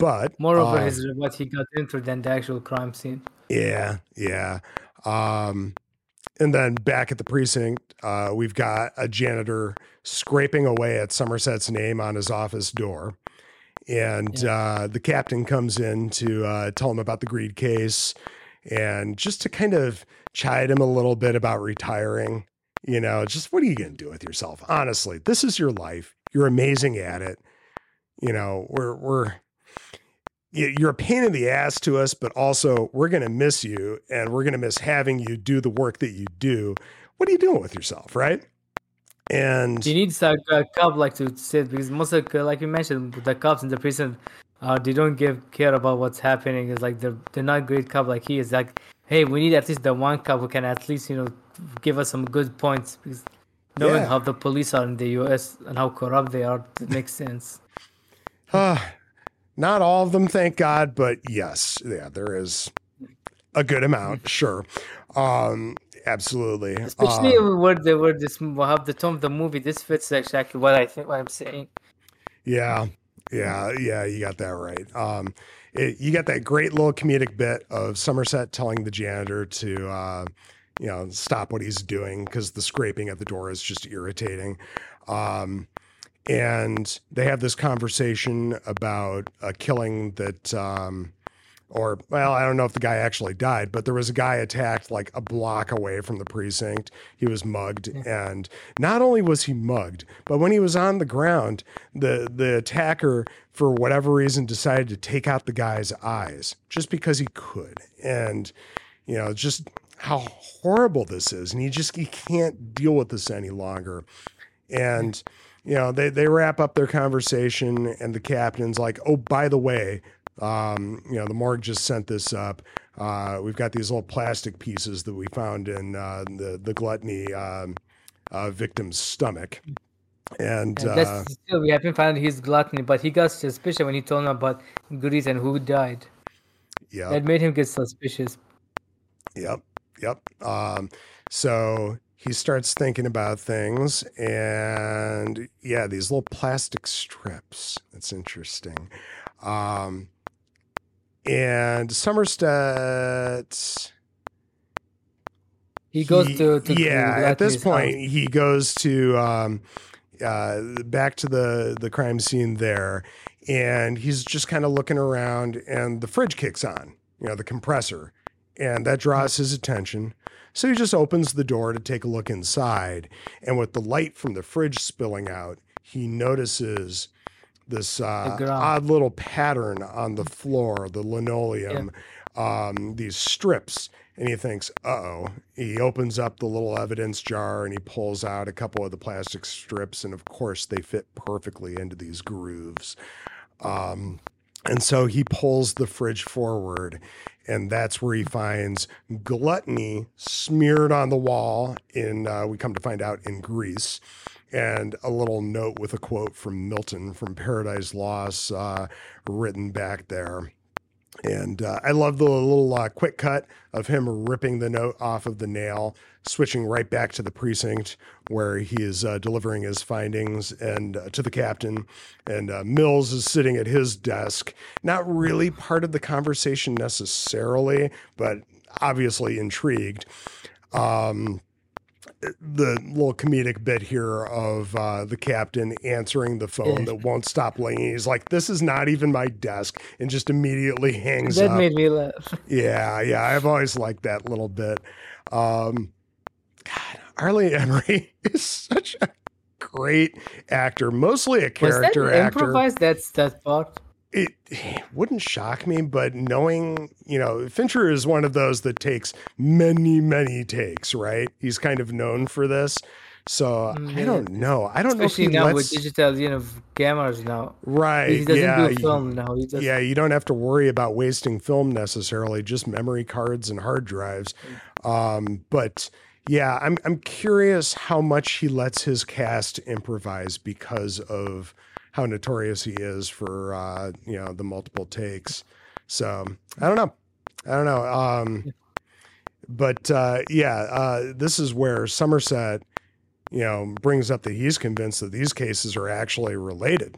but Moreover, uh, his what he got into than the actual crime scene. yeah, yeah. Um, and then back at the precinct, uh, we've got a janitor scraping away at Somerset's name on his office door. And uh, the captain comes in to uh, tell him about the greed case and just to kind of chide him a little bit about retiring. You know, just what are you going to do with yourself? Honestly, this is your life. You're amazing at it. You know, we're, we're, you're a pain in the ass to us, but also we're going to miss you and we're going to miss having you do the work that you do. What are you doing with yourself? Right. And He needs a, a cop like to sit because most of like you mentioned, the cops in the prison, uh, they don't give care about what's happening. It's like they're they're not great cop like he is. Like, hey, we need at least the one cop who can at least you know give us some good points because knowing Yeah. how the police are in the U.S. and how corrupt they are, it makes sense. [SIGHS] Not all of them, thank God, but yes, yeah, there is a good amount, sure. Um, absolutely. Especially Um, where they were this how the tone of the movie. This fits exactly what I think what I'm saying. yeah, yeah, yeah, you got that right. Um, it, you got that great little comedic bit of Somerset telling the janitor to, uh, you know, stop what he's doing because the scraping at the door is just irritating. Um, and they have this conversation about a killing that, um, or well, I don't know if the guy actually died, but there was a guy attacked like a block away from the precinct. He was mugged, and not only was he mugged, but when he was on the ground, the the attacker, for whatever reason, decided to take out the guy's eyes just because he could, and you know, just how horrible this is, and he just he can't deal with this any longer, and you know they they wrap up their conversation and the captain's like oh by the way um you know the morgue just sent this up uh we've got these little plastic pieces that we found in uh the the gluttony um uh victim's stomach and And uh still we haven't found his gluttony, but he got suspicious when he told him about goodies and who died. yeah That made him get suspicious. Yep. Yep. Um, so he starts thinking about things and yeah, these little plastic strips. That's interesting. Um, and Somerset. He goes to, to to yeah, at this Gluttony's house. point, he goes to um, uh, back to the the crime scene there, and he's just kind of looking around, and the fridge kicks on, you know, the compressor, and that draws his attention. So he just opens the door to take a look inside, and with the light from the fridge spilling out, he notices this uh, odd little pattern on the floor, the linoleum, um, these strips. And he thinks, uh oh. He opens up the little evidence jar and he pulls out a couple of the plastic strips. And of course, they fit perfectly into these grooves. Um, and so he pulls the fridge forward, and that's where he finds gluttony smeared on the wall in, uh, we come to find out, in grease. And a little note with a quote from Milton from Paradise Lost uh, written back there. And uh, I love the little uh, quick cut of him ripping the note off of the nail, switching right back to the precinct where he is uh, delivering his findings and uh, to the captain. And uh, Mills is sitting at his desk, not really part of the conversation necessarily, but obviously intrigued. Um, the little comedic bit here of uh, the captain answering the phone that won't stop ringing. He's like, "This is not even my desk," and just immediately hangs That up. That made me laugh. Yeah, yeah, I've always liked that little bit. Um, God, R. Lee Ermey [LAUGHS] is such a great actor, mostly a character Was that actor. improvised? That's that part. It [SIGHS] wouldn't shock me, but knowing, you know, Fincher is one of those that takes many, many takes, right? He's kind of known for this. So Mm, I don't know. I don't know if Especially he now lets, with digital, you know, cameras now. right. He doesn't yeah, do film now. He just Yeah, you don't have to worry about wasting film necessarily, just memory cards and hard drives. Um, but yeah, I'm I'm curious how much he lets his cast improvise because of how notorious he is for uh, you know the multiple takes. So I don't know, I don't know. Um, but uh, yeah, uh, this is where Somerset, you know, brings up that he's convinced that these cases are actually related.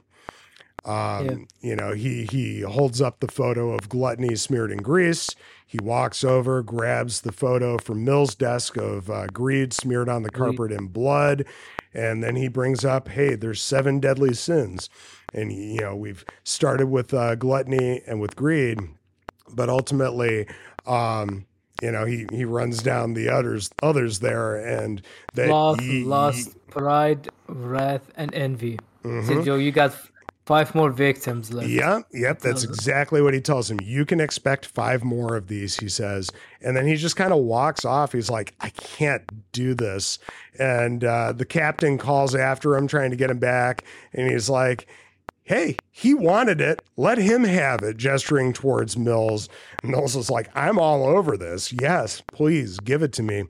Um, Yeah. You know, he he holds up the photo of gluttony smeared in grease. He walks over, grabs the photo from Mill's desk of uh, greed smeared on the carpet in blood, and then he brings up, "Hey, there's seven deadly sins," and you know we've started with uh, gluttony and with greed, but ultimately, um, you know, he he runs down the others others there, and that lost, ye- lost pride, wrath, and envy. Mhm. So Joe, you got five more victims left. Yep, yep, that's exactly what he tells him. You can expect five more of these, he says. And then he just kind of walks off. He's like, I can't do this. And uh, the captain calls after him, trying to get him back. And he's like, Hey, he wanted it. Let him have it, gesturing towards Mills. Mills is like, I'm all over this. Yes, please give it to me.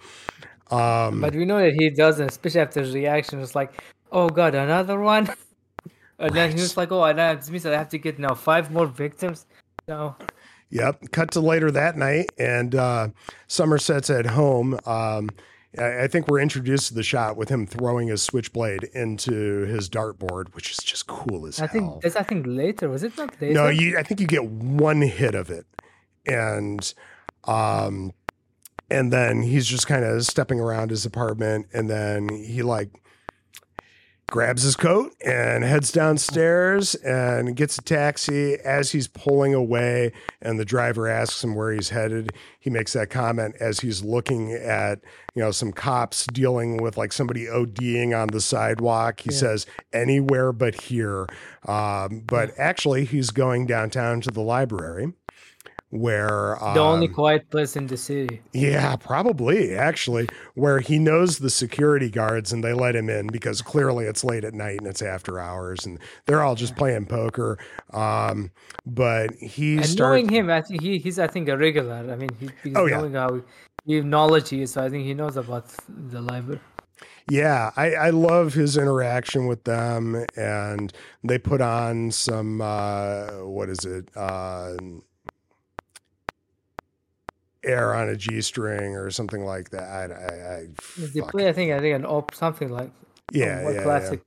Um, But we know that he doesn't, especially after his reaction. It's like, oh god, another one. [LAUGHS] And then he was like, oh, and that means I have to get now five more victims. No, Yep. Cut to later that night, and uh, Somerset's at home. Um, I, I think we're introduced to the shot with him throwing his switchblade into his dartboard, which is just cool as I hell. think that's I think later. Was it not later? no, you. I think you get one hit of it, and um, and then he's just kind of stepping around his apartment, and then he like grabs his coat and heads downstairs and gets a taxi as he's pulling away. And the driver asks him where he's headed. He makes that comment as he's looking at you know some cops dealing with like somebody ODing on the sidewalk. He Yeah. says anywhere but here. Um, but actually he's going downtown to the library where the only um, quiet place in the city. yeah, probably actually, where he knows the security guards and they let him in because clearly it's late at night and it's after hours and they're all just playing poker. Um, but he And starts. knowing him, I think he, he's I think a regular. I mean, he, he's Oh, yeah. knowing how he, knowledge he is. So I think he knows about the library. Yeah, I, I love his interaction with them, and they put on some uh, what is it? Uh, air on a G string or something like that. I, I, I They play, I think, I think an op something like yeah, yeah, yeah. classic.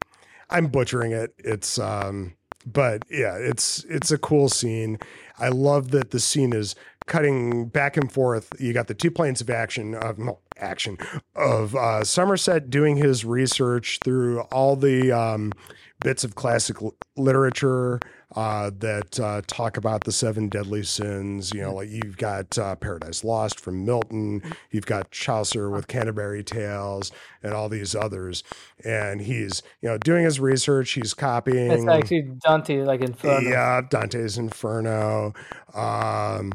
I'm butchering it. It's um but yeah, it's it's a cool scene. I love that the scene is cutting back and forth. You got the two planes of action of well, action of uh, Somerset doing his research through all the um, bits of classic l- literature uh, that uh, talk about the seven deadly sins. You know, like you've got uh, Paradise Lost from Milton, you've got Chaucer with Canterbury Tales, and all these others. And he's, you know, doing his research. He's copying. It's actually Dante, like Inferno. Yeah, Dante's Inferno. Um,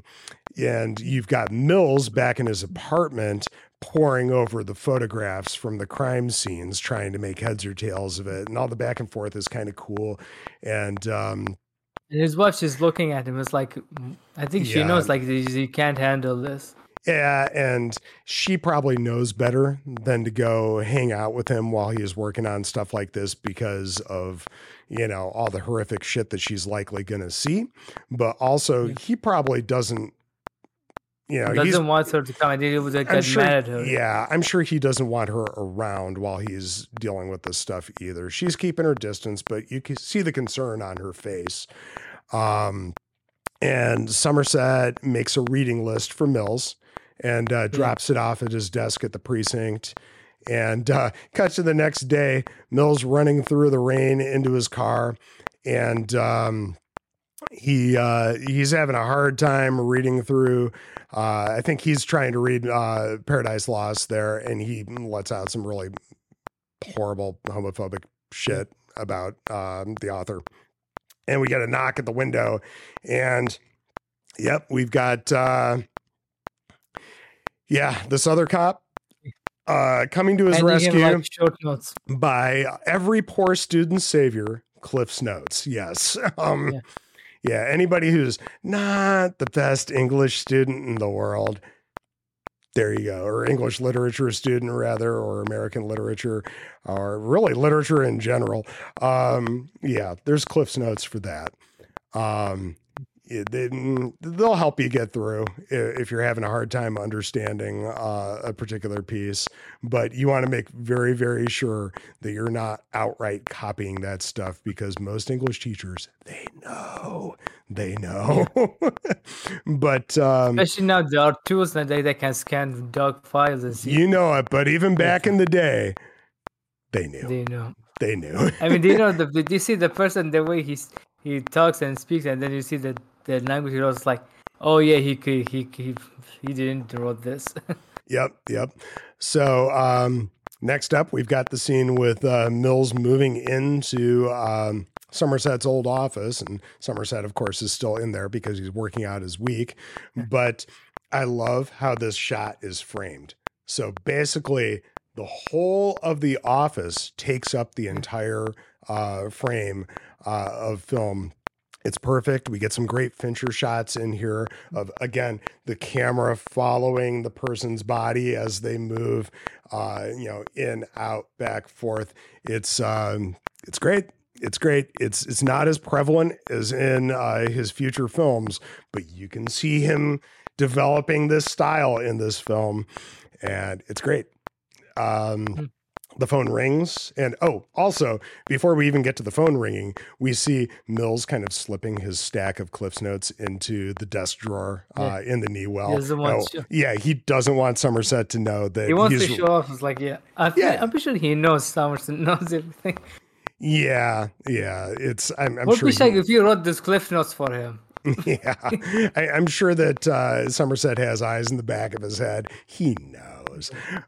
and you've got Mills back in his apartment poring over the photographs from the crime scenes, trying to make heads or tails of it. And all the back and forth is kind of cool. And um, And his wife is looking at him. It's like, I think she Yeah. knows, like, you can't handle this. yeah, and she probably knows better than to go hang out with him while he is working on stuff like this because of, you know, all the horrific shit that she's likely going to see. But also, he probably doesn't. You know, Doesn't want her to come and he would I'm get sure, mad at her. yeah, I'm sure he doesn't want her around while he's dealing with this stuff either. She's keeping her distance, but you can see the concern on her face. Um, and Somerset makes a reading list for Mills and uh, drops it off at his desk at the precinct. And uh, cuts to the next day, Mills running through the rain into his car, and um, he uh, he's having a hard time reading through. Uh, I think he's trying to read uh, Paradise Lost there, and he lets out some really horrible homophobic shit about um, the author. And we get a knock at the window, and yep, we've got uh, yeah, this other cop uh, coming to his Handing rescue like, by every poor student's savior, Cliff's Notes. Yes. [LAUGHS] Um, yeah. Yeah. Anybody who's not the best English student in the world, there you go. Or English literature student, rather, or American literature, or really literature in general. Um, yeah, there's Cliff's Notes for that. Um, they'll help you get through if you're having a hard time understanding uh, a particular piece. But you want to make very, very sure that you're not outright copying that stuff because most English teachers, they know, they know. [LAUGHS] but um, Especially now, there are tools that they, they can scan dog files and see. you know it. But even back in the day, they knew. They know. They knew. I mean, do you [LAUGHS] know the? Did you see the person the way he's he talks and speaks, and then you see the the language. He was like, oh yeah, he he he he, he didn't wrote this. [LAUGHS] Yep, yep. So um, next up, we've got the scene with uh, Mills moving into um, Somerset's old office, and Somerset, of course, is still in there because he's working out his week. But I love how this shot is framed. So basically, the whole of the office takes up the entire uh, frame uh, of film it's perfect. We get some great Fincher shots in here of again the camera following the person's body as they move, uh, you know, in, out, back, forth. It's um, it's great. It's great. It's it's not as prevalent as in uh, his future films, but you can see him developing this style in this film, and it's great. Um, the phone rings and oh also before we even get to the phone ringing we see mills kind of slipping his stack of cliffs notes into the desk drawer uh, in the knee well He Oh, to- yeah he doesn't want somerset to know that he wants he's to show off. It's like, yeah, I, Yeah. I'm pretty sure he knows Somerset [LAUGHS] knows everything. yeah yeah it's i'm, I'm What sure he- like if you wrote this cliff notes for him? [LAUGHS] yeah, I, I'm sure that uh, Somerset has eyes in the back of his head. He knows,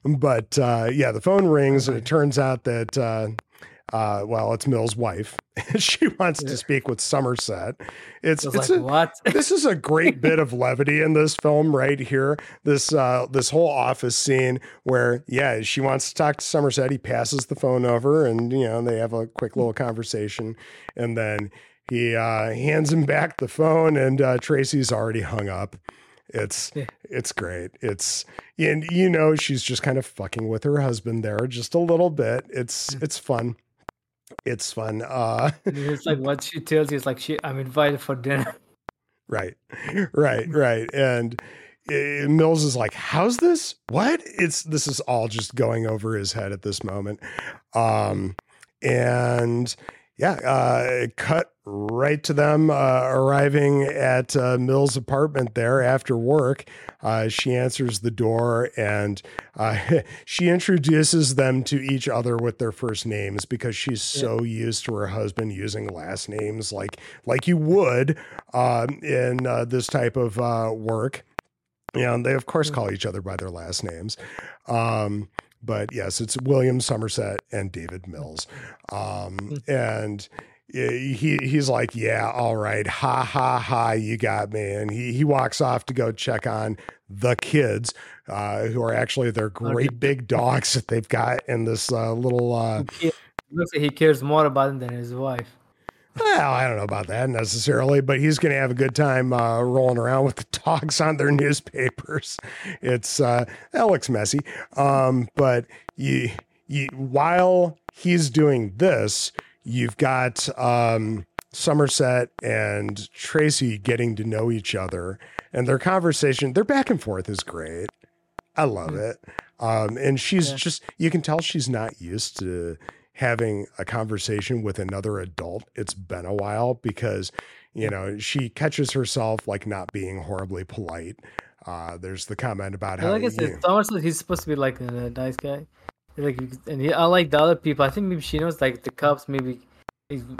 but uh, yeah, the phone rings and it turns out that uh, uh, well, it's Mill's wife. [LAUGHS] she wants to speak with Somerset. It's it's like, a, what? [LAUGHS] this is a great bit of levity in this film right here. This uh, this whole office scene where yeah, she wants to talk to Somerset. He passes the phone over, and you know they have a quick little conversation, and then he uh, hands him back the phone, and uh, Tracy's already hung up. It's Yeah. it's great. It's and you know she's just kind of fucking with her husband there just a little bit. It's it's fun. It's fun. Uh it's like what she tells you is like, she, I'm invited for dinner. [LAUGHS] Right, right, right. And uh, Mills is like, "How's this? What? It's this is all just going over his head at this moment." Um, and yeah, uh, cut right to them uh, arriving at uh, Mill's apartment there after work. Uh, she answers the door and uh, [LAUGHS] she introduces them to each other with their first names because she's so used to her husband using last names like like you would um, in uh, this type of uh, work. Yeah, and they of course call each other by their last names. Um, but yes, it's William Somerset and David Mills. Um, and he he's like, yeah, all right, ha ha ha, you got me. And he he walks off to go check on the kids, uh, who are actually their great big dogs that they've got in this uh, little. Uh, looks like he cares more about them than his wife. Well, I don't know about that necessarily, but he's going to have a good time uh, rolling around with the [LAUGHS] dogs on their newspapers. It's uh, that looks messy, um, but you, you, while he's doing this, you've got um, Somerset and Tracy getting to know each other, and their conversation, their back and forth is great. I love mm. it. Um, and she's yeah. just, you can tell she's not used to having a conversation with another adult. It's been a while because, you know, she catches herself like not being horribly polite. Uh, there's the comment about how, like I said, Thomas, he's supposed to be like a nice guy. Like, and he, unlike the other people, I think maybe she knows like the cops. Maybe,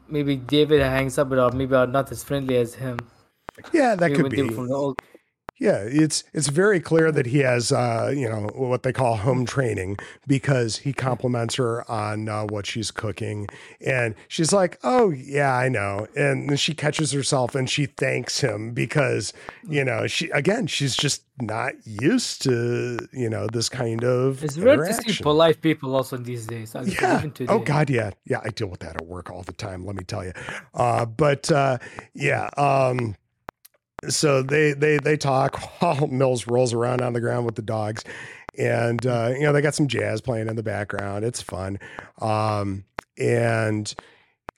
maybe David hangs up with her, maybe are not as friendly as him. Yeah, that maybe could be. From the old, yeah, it's it's very clear that he has uh, you know what they call home training because he compliments her on uh, what she's cooking, and she's like, "Oh yeah, I know," and then she catches herself and she thanks him because you know she again she's just not used to you know this kind of. It's rare to see polite people also these days. yeah. Oh God, yeah, yeah. I deal with that at work all the time. Let me tell you. Uh, but uh, yeah. Um, so they they they talk [LAUGHS] while Mills rolls around on the ground with the dogs, and uh, you know they got some jazz playing in the background. It's fun, um, and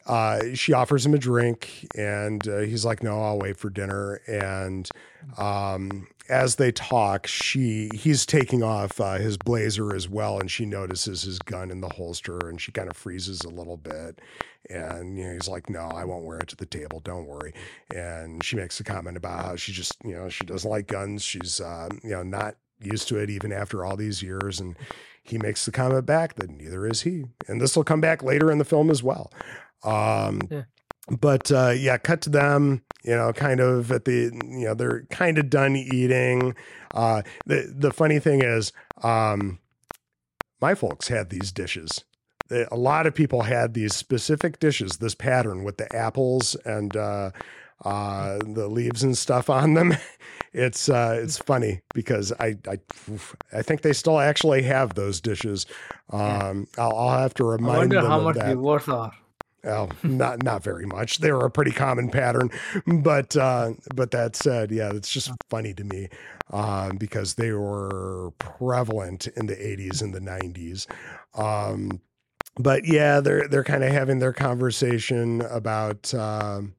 uh, she offers him a drink, and uh, he's like, "No, I'll wait for dinner." And um, as they talk, she he's taking off uh, his blazer as well, and she notices his gun in the holster, and she kind of freezes a little bit. And you know, he's like, "No, I won't wear it to the table. Don't worry." And she makes a comment about how she just, you know, she doesn't like guns. She's, uh, you know, not used to it even after all these years. And he makes the comment back that neither is he. And this will come back later in the film as well. Um, yeah. But uh, yeah, cut to them. You know, kind of at the you know they're kind of done eating. Uh, the the funny thing is, um, my folks had these dishes. A lot of people had these specific dishes, this pattern with the apples and uh, uh, the leaves and stuff on them. [LAUGHS] It's uh, it's funny because I, I I think they still actually have those dishes. Um, I'll, I'll have to remind I wonder them how much they worth are. Well, not not very much. They're a pretty common pattern, but uh, but that said, yeah, it's just funny to me um, because they were prevalent in the '80s and the '90s. Um, but yeah, they're they're kind of having their conversation about. Um,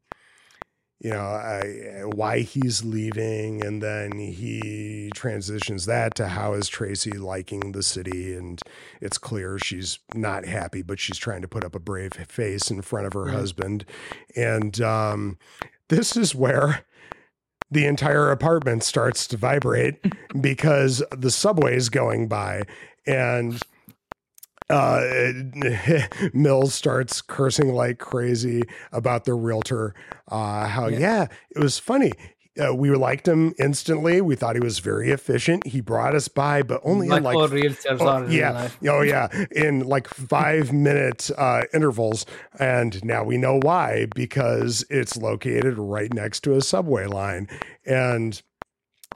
you know I, why he's leaving and then he transitions that to how is tracy liking the city and it's clear she's not happy but she's trying to put up a brave face in front of her mm-hmm. husband and um, this is where the entire apartment starts to vibrate [LAUGHS] because the subway is going by and uh, [LAUGHS] Mills starts cursing like crazy about the realtor. Uh, how, yeah. yeah, it was funny. Uh, we liked him instantly. We thought he was very efficient. He brought us by, but only like in like all realtors oh, yeah, oh yeah, in like five minute uh, intervals. And now we know why because it's located right next to a subway line. And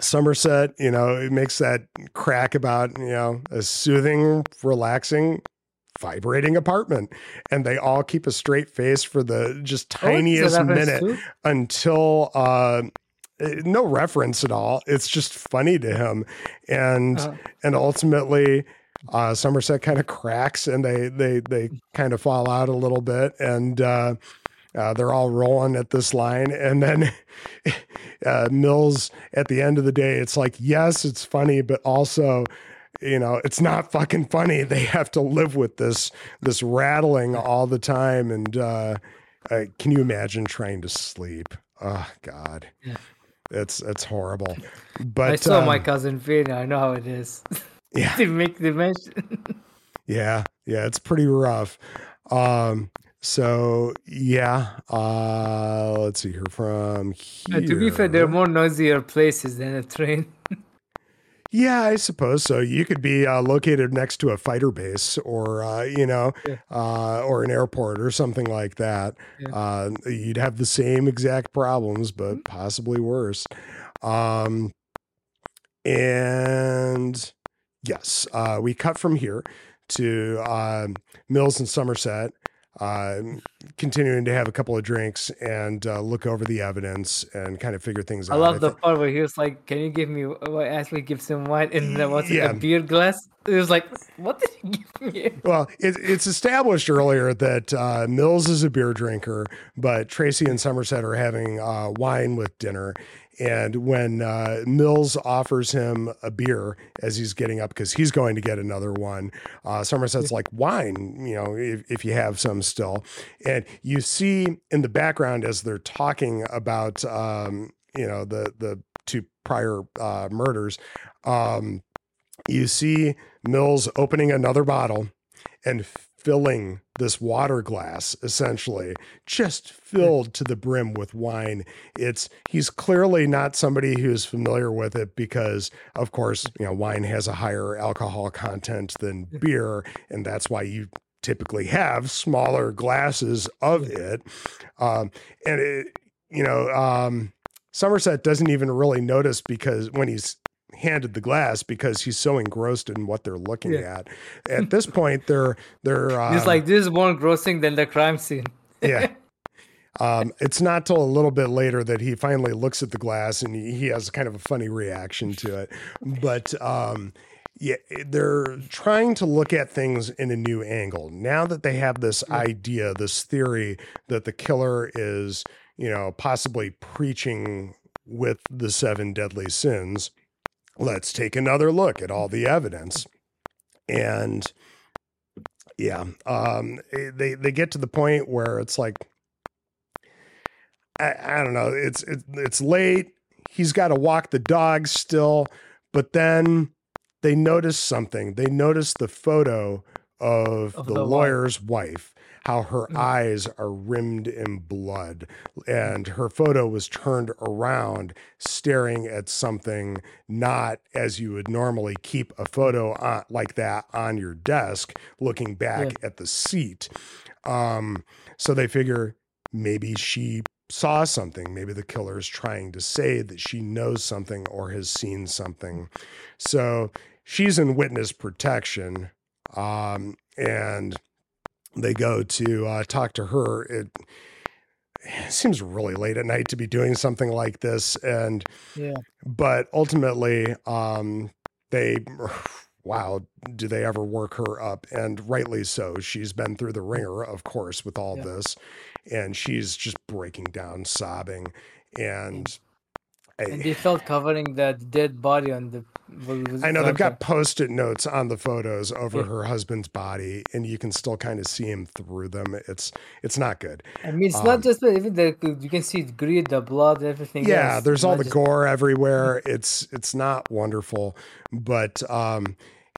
Somerset, you know, it makes that crack about, you know, a soothing, relaxing, vibrating apartment. And they all keep a straight face for the just oh, tiniest oh, minute until uh no reference at all. It's just funny to him. And uh-huh. and ultimately uh, Somerset kind of cracks and they they they kind of fall out a little bit and uh, uh, they're all rolling at this line, and then [LAUGHS] uh, Mills at the end of the day, it's like, yes, it's funny, but also you know, it's not fucking funny. They have to live with this this rattling all the time. And uh, uh, can you imagine trying to sleep? Oh God, Yeah. it's it's horrible. [LAUGHS] But I saw my um, cousin Vinny. I know how it is. [LAUGHS] yeah, to make the mention. yeah, yeah. It's pretty rough. Um, so yeah, uh, let's see here from here. Uh, to be fair, there are more noisier places than a train. [LAUGHS] Yeah, I suppose so. You could be uh, located next to a fighter base, or uh, you know, Yeah. uh, or an airport, or something like that. Yeah. Uh, you'd have the same exact problems, Mm-hmm. but possibly worse. Um, and yes, uh, we cut from here to um, Mills and Somerset, uh, continuing to have a couple of drinks and uh, look over the evidence and kind of figure things out. I out. love the part where he was like, "Can you give me?" I to give some wine, and there was Yeah. a beer glass. It was like, "What did you [LAUGHS] give me?" Well, it, it's established earlier that uh, Mills is a beer drinker, but Tracy and Somerset are having uh, wine with dinner. And when uh, Mills offers him a beer as he's getting up, because he's going to get another one, uh, Somerset's like, wine, you know, if, if you have some still. And you see in the background as they're talking about, um, you know, the, the two prior uh, murders, um, you see Mills opening another bottle and filling this water glass essentially just filled to the brim with wine. It's he's clearly not somebody who's familiar with it because of course you know wine has a higher alcohol content than beer and that's why you typically have smaller glasses of it. Um, and it you know um, somerset doesn't even really notice because when he's handed the glass because he's so engrossed in what they're looking Yeah. at. At this [LAUGHS] point, they're they're uh, It's like this is more grossing than the crime scene. [LAUGHS] yeah. Um, it's not till a little bit later that he finally looks at the glass and he, he has kind of a funny reaction to it. But um, yeah, they're trying to look at things in a new angle now that they have this idea, this theory that the killer is, you know, possibly preaching with the seven deadly sins. Let's take another look at all the evidence. And yeah, um, they they get to the point where it's like, I, I don't know, it's it's it's late. He's got to walk the dogs still, but then they notice something. They notice the photo of, Of the, the lawyer's wife, how her Mm. eyes are rimmed in blood, and her photo was turned around, staring at something not as you would normally keep a photo on, like that on your desk, looking back at the seat. Um, so they figure maybe she saw something. Maybe the killer is trying to say that she knows something or has seen something. So she's in witness protection. Um, and they go to uh, talk to her. It, it seems really late at night to be doing something like this. And Yeah. but ultimately um they wow do they ever work her up and rightly so she's been through the ringer of course with all Yeah. this and she's just breaking down sobbing and And they felt covering that dead body on the. was I know they've got post-it notes on the photos over Yeah. her husband's body and you can still kind of see him through them it's it's not good I mean, it's um, not just even the you can see the greed, the blood, everything. yeah else, there's all the just- gore everywhere [LAUGHS] it's it's not wonderful but um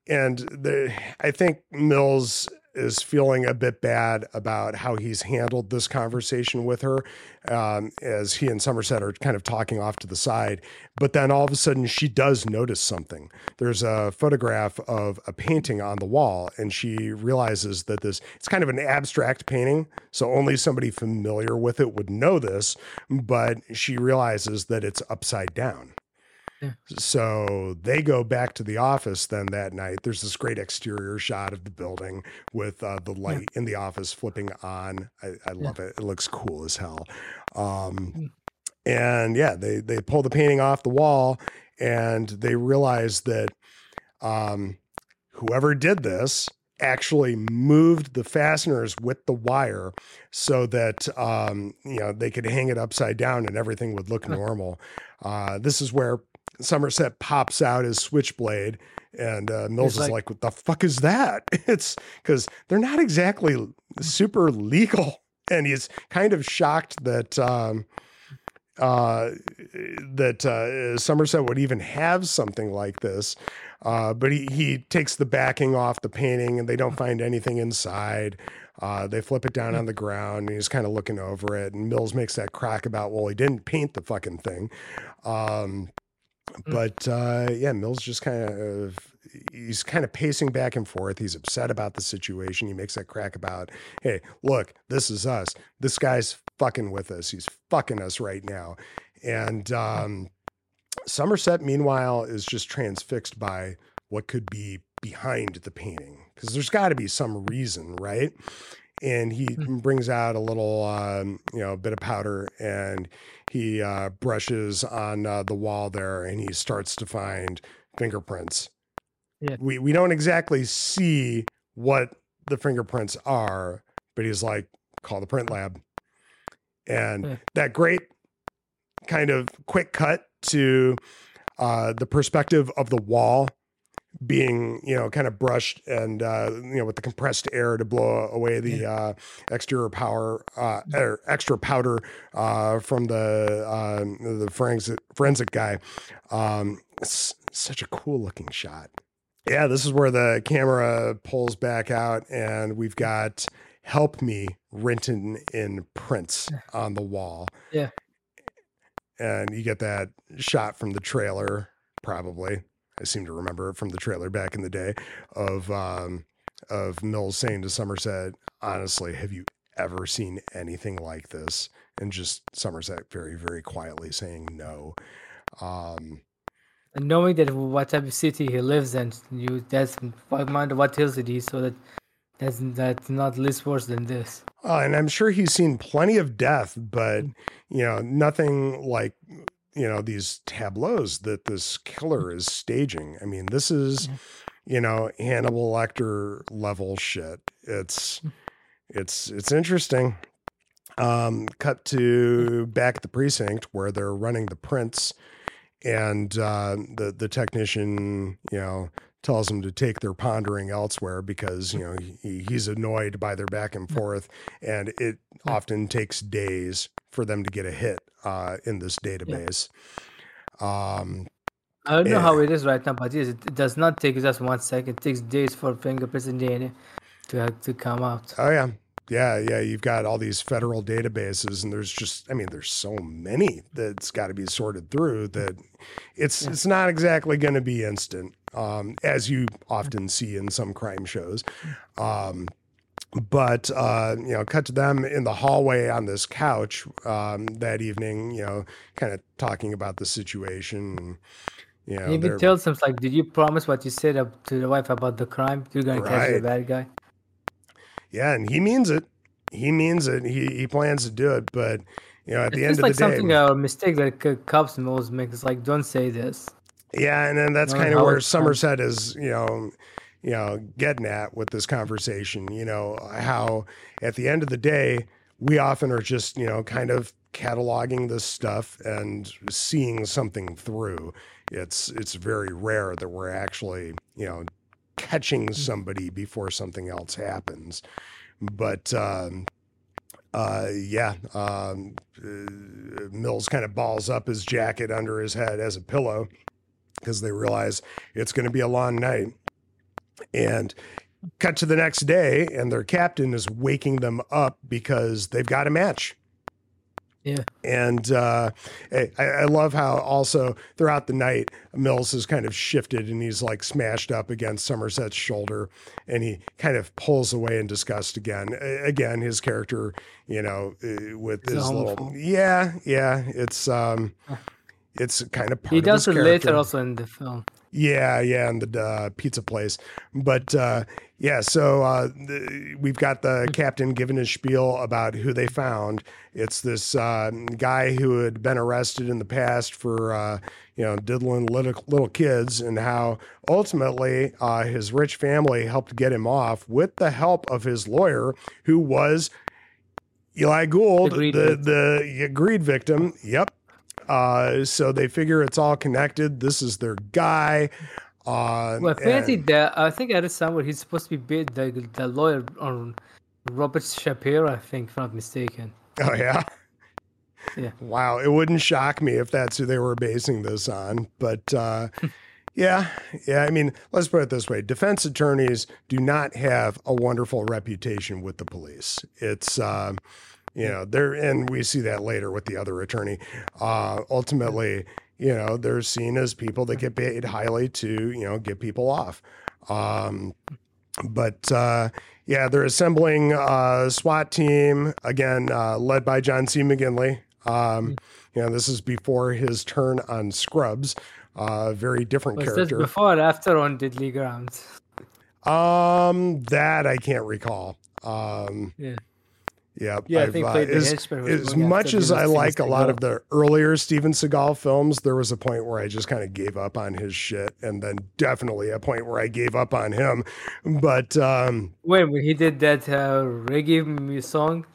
and the i think mills is feeling a bit bad about how he's handled this conversation with her um, as he and somerset are kind of talking off to the side. But then all of a sudden she does notice something. There's a photograph of a painting on the wall and she realizes that this it's kind of an abstract painting so only somebody familiar with it would know this but she realizes that it's upside down Yeah. so they go back to the office then that night. There's this great exterior shot of the building with uh, the light in the office flipping on. I, I love it. It looks cool as hell. Um, and yeah they they pull the painting off the wall and they realize that um, whoever did this actually moved the fasteners with the wire so that um, you know they could hang it upside down and everything would look normal. Uh, this is where Somerset pops out his switchblade, and uh, Mills He's is like- like, "What the fuck is that?" [LAUGHS] It's because they're not exactly super legal, and he's kind of shocked that um, uh, that uh, Somerset would even have something like this. Uh, but he he takes the backing off the painting, and they don't find anything inside. Uh, they flip it down on the ground, and he's kind of looking over it. And Mills makes that crack about, well, he didn't paint the fucking thing. Um, but uh, yeah, Mills just kind of he's kind of pacing back and forth. He's upset about the situation. He makes that crack about, hey, look, this is us. This guy's fucking with us. He's fucking us right now. And um, Somerset, meanwhile, is just transfixed by what could be behind the painting because there's got to be some reason, right? And he brings out a little, um, you know, bit of powder and he uh, brushes on uh, the wall there and he starts to find fingerprints. Yeah. We we don't exactly see what the fingerprints are, but he's like, call the print lab. And Yeah. that great kind of quick cut to uh, the perspective of the wall being, you know, kind of brushed and, uh, you know, with the compressed air to blow away the uh, exterior power, uh, or extra powder uh, from the um, the forensic forensic guy. Um, it's such a cool looking shot. Yeah, this is where the camera pulls back out, and we've got "Help Me" written in prints on the wall. Yeah. and you get that shot from the trailer, probably. I seem to remember from the trailer back in the day of um, of Mills saying to Somerset, "Honestly, have you ever seen anything like this?" And just Somerset very, very quietly saying, "No." Um, And knowing that what type of city he lives in, you that's what mind what hills it is, so that that's that's not least worse than this. Uh, and I'm sure he's seen plenty of death, but you know, nothing like you know these tableaus that this killer is staging. I mean, this is you know Hannibal Lecter level shit. It's it's it's interesting. Um, cut to back at the precinct where they're running the prints, and uh, the the technician, you know, tells them to take their pondering elsewhere because you know he, he's annoyed by their back and forth, and it often takes days for them to get a hit uh, in this database. Um, I don't know Yeah. how it is right now, but yes, it, does not take just one second. It takes days for fingerprints and DNA to have to come out. Oh yeah. Yeah, yeah, you've got all these federal databases and there's just I mean there's so many that's got to be sorted through that it's it's not exactly going to be instant um as you often see in some crime shows. Um but uh you know cut to them in the hallway on this couch um that evening, you know, kind of talking about the situation and you know, He even tells him like, "Did you promise what you said to the wife about the crime? You're gonna catch the bad guy." Yeah, and he means it. He means it. He he plans to do it, but you know, at It's the end of the day, something uh, a mistake that cops always make. It's like, don't say this. yeah, and then that's kind of where. Somerset is, you know, you know, getting at with this conversation. You know, how at the end of the day, we often are just, you know, kind of cataloging this stuff and seeing something through. It's it's very rare that we're actually, you know, catching somebody before something else happens. But um, uh, yeah, um, uh, Mills kind of balls up his jacket under his head as a pillow because they realize it's going to be a long night. And cut to the next day, and their captain is waking them up because they've got a match. Yeah. And uh, I, I love how also throughout the night, Mills has kind of shifted and he's like smashed up against Somerset's shoulder and he kind of pulls away in disgust again. Again, his character, you know, uh, with his little, yeah, yeah, it's, um, it's kind of part He does it character. later also in the film. Yeah, yeah, and the uh, pizza place. But uh, yeah, so uh, the, we've got the captain giving his spiel about who they found. It's this uh, guy who had been arrested in the past for uh, you know diddling little, little kids, and how ultimately uh, his rich family helped get him off with the help of his lawyer, who was Eli Gould, the victim. the agreed victim. Yep. Uh, so they figure it's all connected. This is their guy. Uh, Well, apparently, and- the, I think I read somewhere he's supposed to be the, the lawyer on Robert Shapiro, I think, if I'm not mistaken. oh yeah. Yeah. Wow, it wouldn't shock me if that's who they were basing this on. But uh, [LAUGHS] yeah, yeah. I mean, let's put it this way: defense attorneys do not have a wonderful reputation with the police. It's uh, you know they're, and we see that later with the other attorney. Uh, ultimately, you know, they're seen as people that get paid highly to you know get people off. Um, but uh, yeah, they're assembling a SWAT team again, uh, led by John C. McGinley. Um, you know, this is before his turn on Scrubs. Uh, very different Was this character. before or after on Deadly Grounds? Um, that I can't recall. Um, Yeah. Yeah, Yeah, I I've, think uh, played the as, henchman who was as much as I like a lot of the earlier Steven Seagal films, there was a point where I just kind of gave up on his shit, and then definitely a point where I gave up on him. But um, When when he did that uh, reggae song,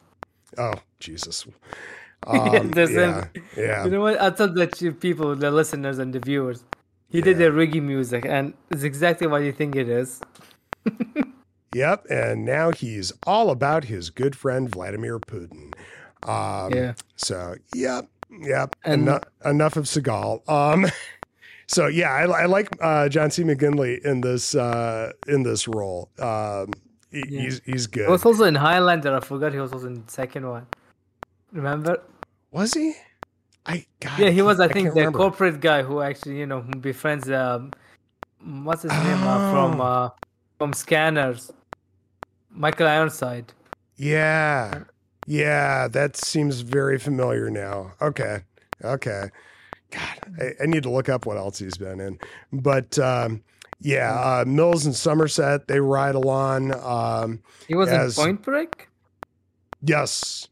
oh Jesus, [LAUGHS] Yeah, um, there's yeah, yeah, you know what? I thought that you people, the listeners and the viewers, he did the reggae music, and it's exactly what you think it is. [LAUGHS] Yep, and now he's all about his good friend Vladimir Putin. Um, Yeah. So, yep, yep. And- Eno- enough of Seagal. Um, [LAUGHS] so yeah, I, I like uh, John C. McGinley in this uh, in this role. Um, he- Yeah. He's he's He good. was also in Highlander. I forgot he was also in the second one. Remember? Was he? I God, Yeah, he was. I, think can't the remember. corporate guy who actually, you know, befriends um, what's his name uh, from Oh. uh, from Scanners, Michael Ironside. Yeah, yeah, that seems very familiar now. Okay, okay. God, I, I need to look up what else he's been in. But um, yeah, uh, Mills and Somerset they ride along. Um, He was As- in Point Break. yes,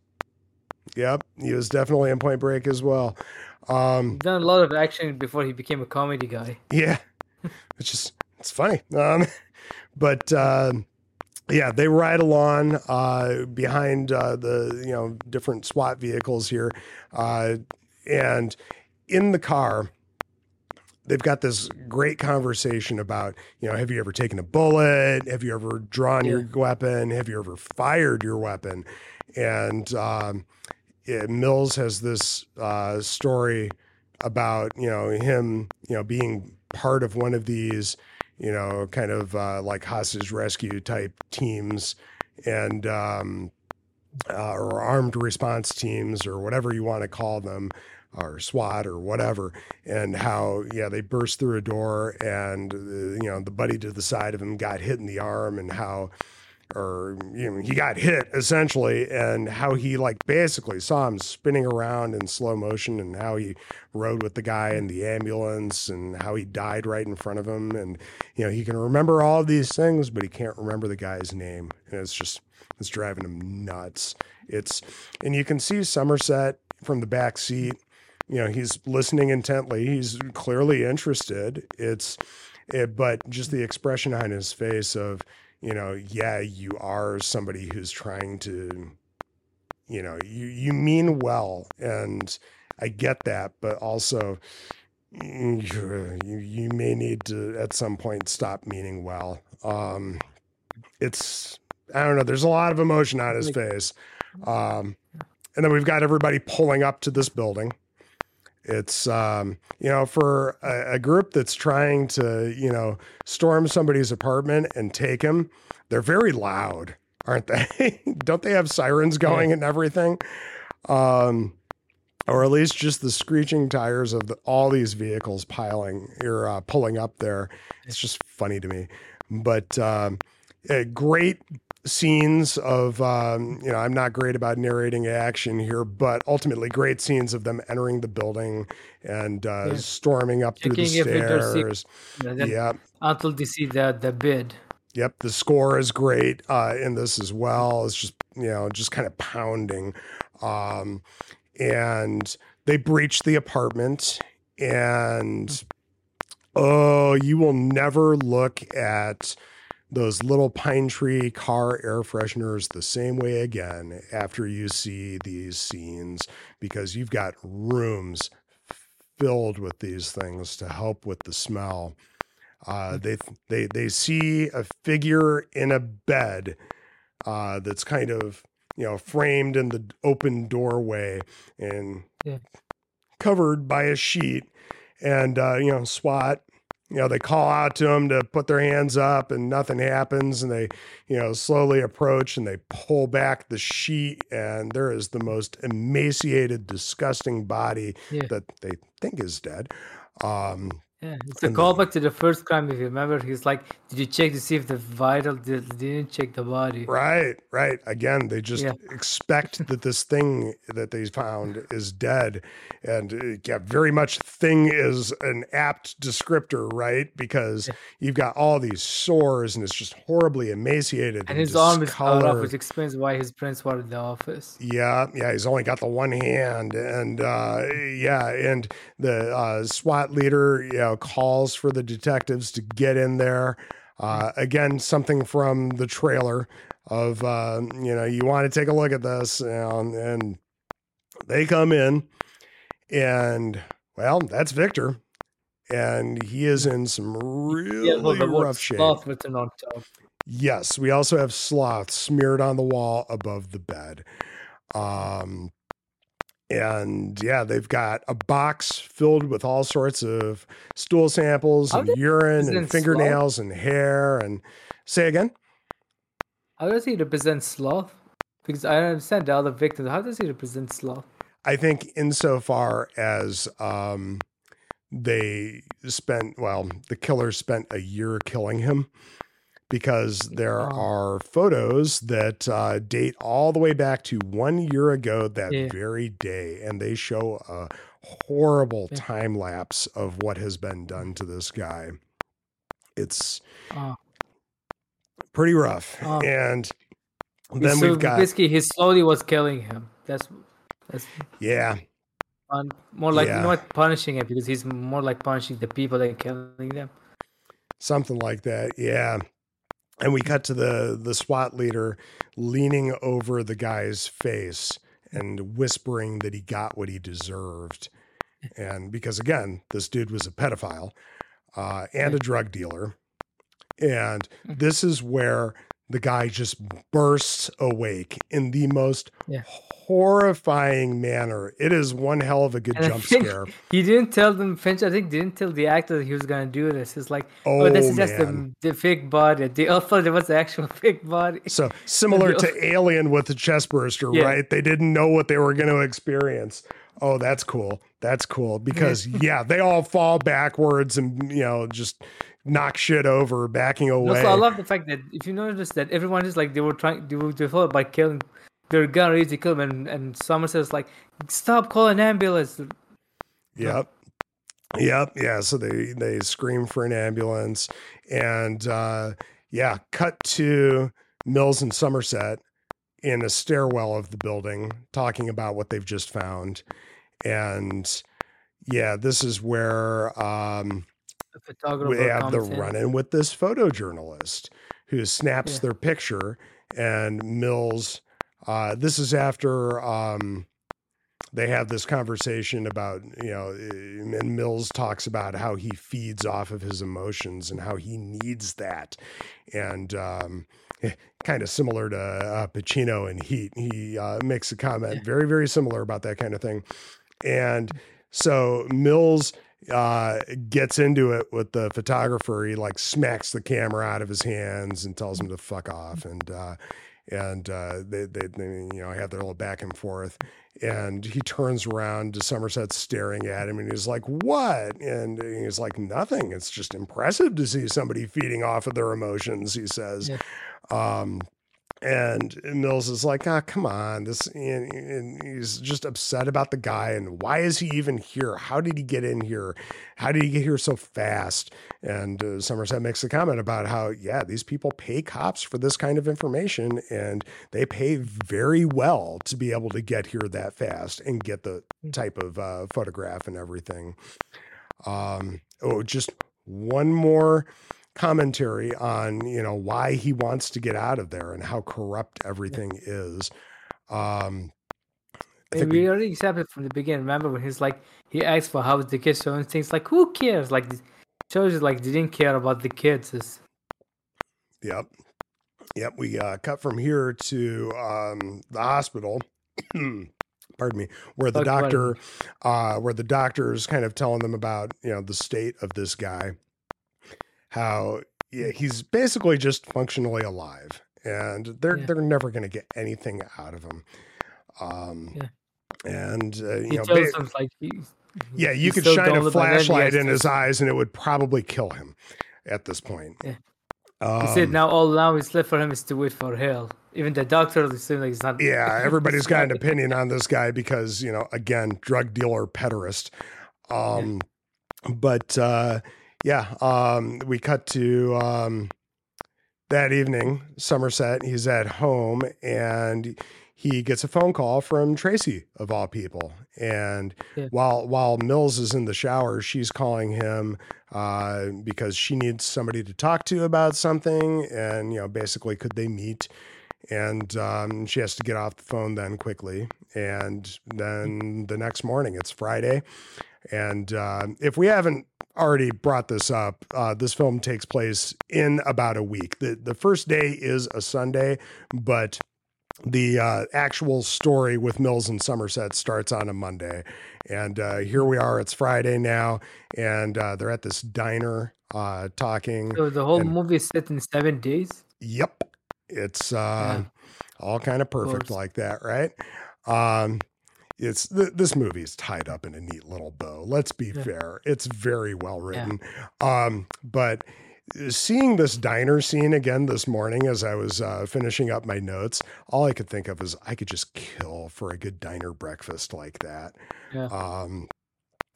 yep, he was definitely in Point Break as well. Um, Done a lot of action before he became a comedy guy. Yeah, [LAUGHS] it's just it's funny. Um, [LAUGHS] but um yeah, they ride along uh, behind uh, the you know different SWAT vehicles here, uh, and in the car. They've got this great conversation about, you know, have you ever taken a bullet? Have you ever drawn your weapon? Have you ever fired your weapon? And um, yeah, Mills has this uh, story about you know him you know being part of one of these you know kind of uh, like hostage rescue type teams and um, uh, or armed response teams or whatever you want to call them or SWAT or whatever and how yeah they burst through a door and uh, you know the buddy to the side of him got hit in the arm and how or you know he got hit essentially and how he like basically saw him spinning around in slow motion and how he rode with the guy in the ambulance and how he died right in front of him. And you know he can remember all these things but he can't remember the guy's name. And it's just it's driving him nuts. It's and you can see somerset from the back seat. You know he's listening intently. He's clearly interested. It's it, but just the expression on his face of you know yeah you are somebody who's trying to you know you you mean well and i get that but also you, you may need to at some point stop meaning well. Um it's i don't know there's a lot of emotion on his face. Um and then we've got everybody pulling up to this building it's um, you know for a, a group that's trying to you know storm somebody's apartment and take him. They're very loud, aren't they? [LAUGHS] Don't they have sirens going and everything? Um, or at least just the screeching tires of the, all these vehicles piling or uh, pulling up there. It's just funny to me. But um, uh, great scenes of um, you know i'm not great about narrating action here but ultimately great scenes of them entering the building and uh, Yeah. storming up through the Checking does see- stairs yeah Until they see the the bid. Yep, the score is great uh, in this as well. It's just you know just kind of pounding, um, and they breach the apartment, and oh, you will never look at those little pine tree car air fresheners the same way again after you see these scenes because you've got rooms filled with these things to help with the smell. Uh, they they they see a figure in a bed uh, that's kind of you know framed in the open doorway and Yeah. covered by a sheet, and uh, you know SWAT. You know they call out to them to put their hands up, and nothing happens. And they you know slowly approach and they pull back the sheet, and there is the most emaciated, disgusting body Yeah. that they think is dead. Um, Yeah, it's a And callback to the first crime. If you remember, he's like, "Did you check to see if the vital did, didn't check the body?" Right, right. Again, they just Yeah. expect [LAUGHS] that this thing that they found is dead. And uh, yeah, very much thing is an apt descriptor, right? Because Yeah. you've got all these sores and it's just horribly emaciated. And his arm is cut off, discolored. which explains why his prints were in the office. Yeah, yeah, he's only got the one hand, and uh, yeah, and the uh, SWAT leader, you know, calls for the detectives to get in there. Uh, again, something from the trailer of uh, you know, you want to take a look at this, and, and they come in, and well, that's Victor, and he is in some really Yeah, rough shape. sloth written on top. Yes, we also have sloth smeared on the wall above the bed. Um, and yeah, they've got a box filled with all sorts of stool samples and urine and sloth- fingernails and hair. And say again? How does he represent sloth? Because I understand the other victims. How does he represent sloth? I think insofar as um, they spent, well, the killer spent a year killing him because there are photos that uh, date all the way back to one year ago that Yeah. very day, and they show a horrible Yeah. time lapse of what has been done to this guy. It's Oh. pretty rough. Oh. And then so we've got, basically he slowly was killing him. That's that's yeah, fun. more like Yeah. you know punishing him because he's more like punishing the people than killing them. something like that yeah and we cut to the the SWAT leader leaning over the guy's face and whispering that he got what he deserved. And because again this dude was a pedophile uh, and a drug dealer. And Mhm. this is where the guy just bursts awake in the most Yeah. horrifying manner it is one hell of a good And jump scare He didn't tell them Finch. I think didn't tell the actor that he was gonna do this. It's like, oh, oh, this is just the, the fake body. They all thought it was the actual [LAUGHS] fake body. So similar [LAUGHS] to Alien with the chest burster, Yeah. right? They didn't know what they were going to experience. Oh, that's cool. That's cool because [LAUGHS] yeah, they all fall backwards and you know just knock shit over, backing away. Also, I love the fact that if you notice that everyone is like they were trying, they were thought by killing, they're gonna ready to kill him, and and Somerset's like, stop calling ambulance. Yep. Yep. Yeah. So they they scream for an ambulance, and uh, yeah, cut to Mills and Somerset in a stairwell of the building, talking about what they've just found, and yeah, this is where um, we have the in. run in with this photojournalist who snaps Yeah. their picture and Mills. Uh, this is after um, they have this conversation about, you know, eh, and Mills talks about how he feeds off of his emotions and how he needs that. And um, kind of similar to uh, Pacino in Heat. He uh, makes a comment Yeah. very, very similar about that kind of thing. And so Mills uh gets into it with the photographer. He like smacks the camera out of his hands and tells him to fuck off. And uh and uh they, they, they you know have their little back and forth. And he turns around to somerset staring at him and he's like what? And he's like nothing. It's just impressive to see somebody feeding off of their emotions he says. Yeah. um and Mills is like, ah, come on. This, and, and he's just upset about the guy. And why is he even here? How did he get in here? How did he get here so fast? And uh, Somerset makes a comment about how, yeah, these people pay cops for this kind of information and they pay very well to be able to get here that fast and get the type of uh, photograph and everything. Um, oh, just one more commentary on you know why he wants to get out of there and how corrupt everything is um I think we we, already accepted from the beginning. Remember when he's like he asked for how the kids showing things like who cares? Like shows you like they didn't care about the kids. It's, yep, yep. We uh, cut from here to um, the hospital. [CLEARS THROAT] Pardon me, where the Talk doctor, uh, where the doctor is kind of telling them about you know the state of this guy, how yeah, he's basically just functionally alive, and they're Yeah. they're never going to get anything out of him. Um, Yeah. and uh, you he know, ba- like he, yeah, you he's could so shine a gullible, and then he flashlight in his eyes, and it would probably kill him at this point. Yeah. Um, He said now all now is left for him is to wait for hell. Even the doctor seems like it's not. yeah, [LAUGHS] everybody's got an opinion on this guy because you know, again, drug dealer, pederast. Um, but uh, yeah, um, we cut to um, that evening, Somerset. He's at home and he gets a phone call from Tracy of all people. And Yeah. while while Mills is in the shower, she's calling him uh, because she needs somebody to talk to about something. And you know, basically, could they meet? And um, she has to get off the phone then quickly. And then the next morning, it's Friday. And uh, if we haven't already brought this up, uh, this film takes place in about a week. The, the first day is a Sunday, but the uh, actual story with Mills and Somerset starts on a Monday. And uh, here we are, it's Friday now, and uh, they're at this diner uh, talking. So the whole and- movie is set in seven days. Yep. It's uh, Yeah. all kind of perfect like that, right? Um, it's th- this movie is tied up in a neat little bow. Let's be Yeah. fair; it's very well written. Um, but seeing this diner scene again this morning as I was uh, finishing up my notes, all I could think of is I could just kill for a good diner breakfast like that. Yeah. Um,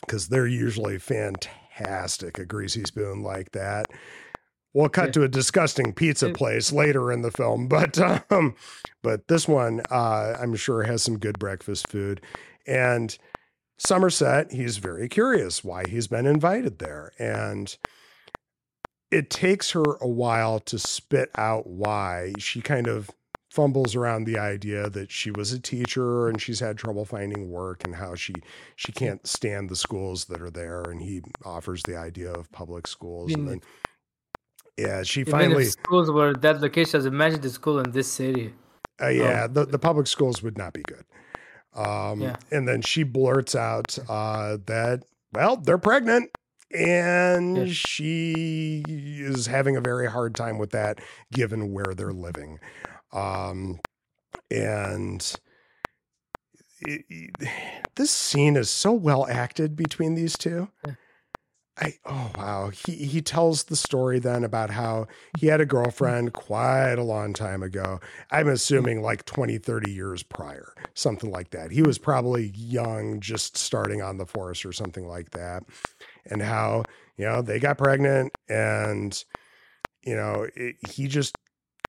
because they're usually fantastic, a greasy spoon like that. We'll cut Yeah. to a disgusting pizza place later in the film, but um, but this one uh, I'm sure has some good breakfast food. And Somerset, he's very curious why he's been invited there, and it takes her a while to spit out why. She kind of fumbles around the idea that she was a teacher and she's had trouble finding work and how she she can't stand the schools that are there and he offers the idea of public schools and then yeah she Even finally schools were that location, as imagine the school in this city. uh, yeah the, the public schools would not be good um Yeah. and then she blurts out uh that well they're pregnant and Yeah. she is having a very hard time with that given where they're living um and it, it- [SIGHS] this scene is so well acted between these two Yeah. I oh wow. He he tells the story then about how he had a girlfriend quite a long time ago. I'm assuming like 20 30 years prior something like that. He was probably young just starting on the force or something like that. And how you know they got pregnant and you know it, he just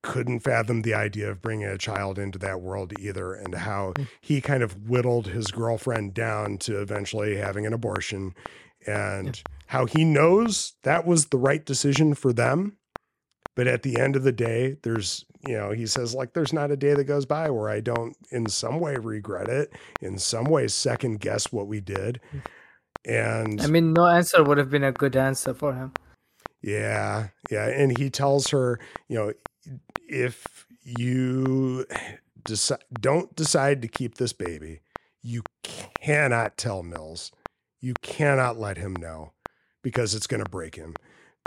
couldn't fathom the idea of bringing a child into that world either and how Mm. he kind of whittled his girlfriend down to eventually having an abortion. And how he knows that was the right decision for them but at the end of the day there's you know he says like there's not a day that goes by where i don't in some way regret it in some way second guess what we did and I mean, no answer would have been a good answer for him. yeah, yeah, and he tells her, you know, if you decide don't decide to keep this baby, you cannot tell Mills. You cannot let him know because it's going to break him.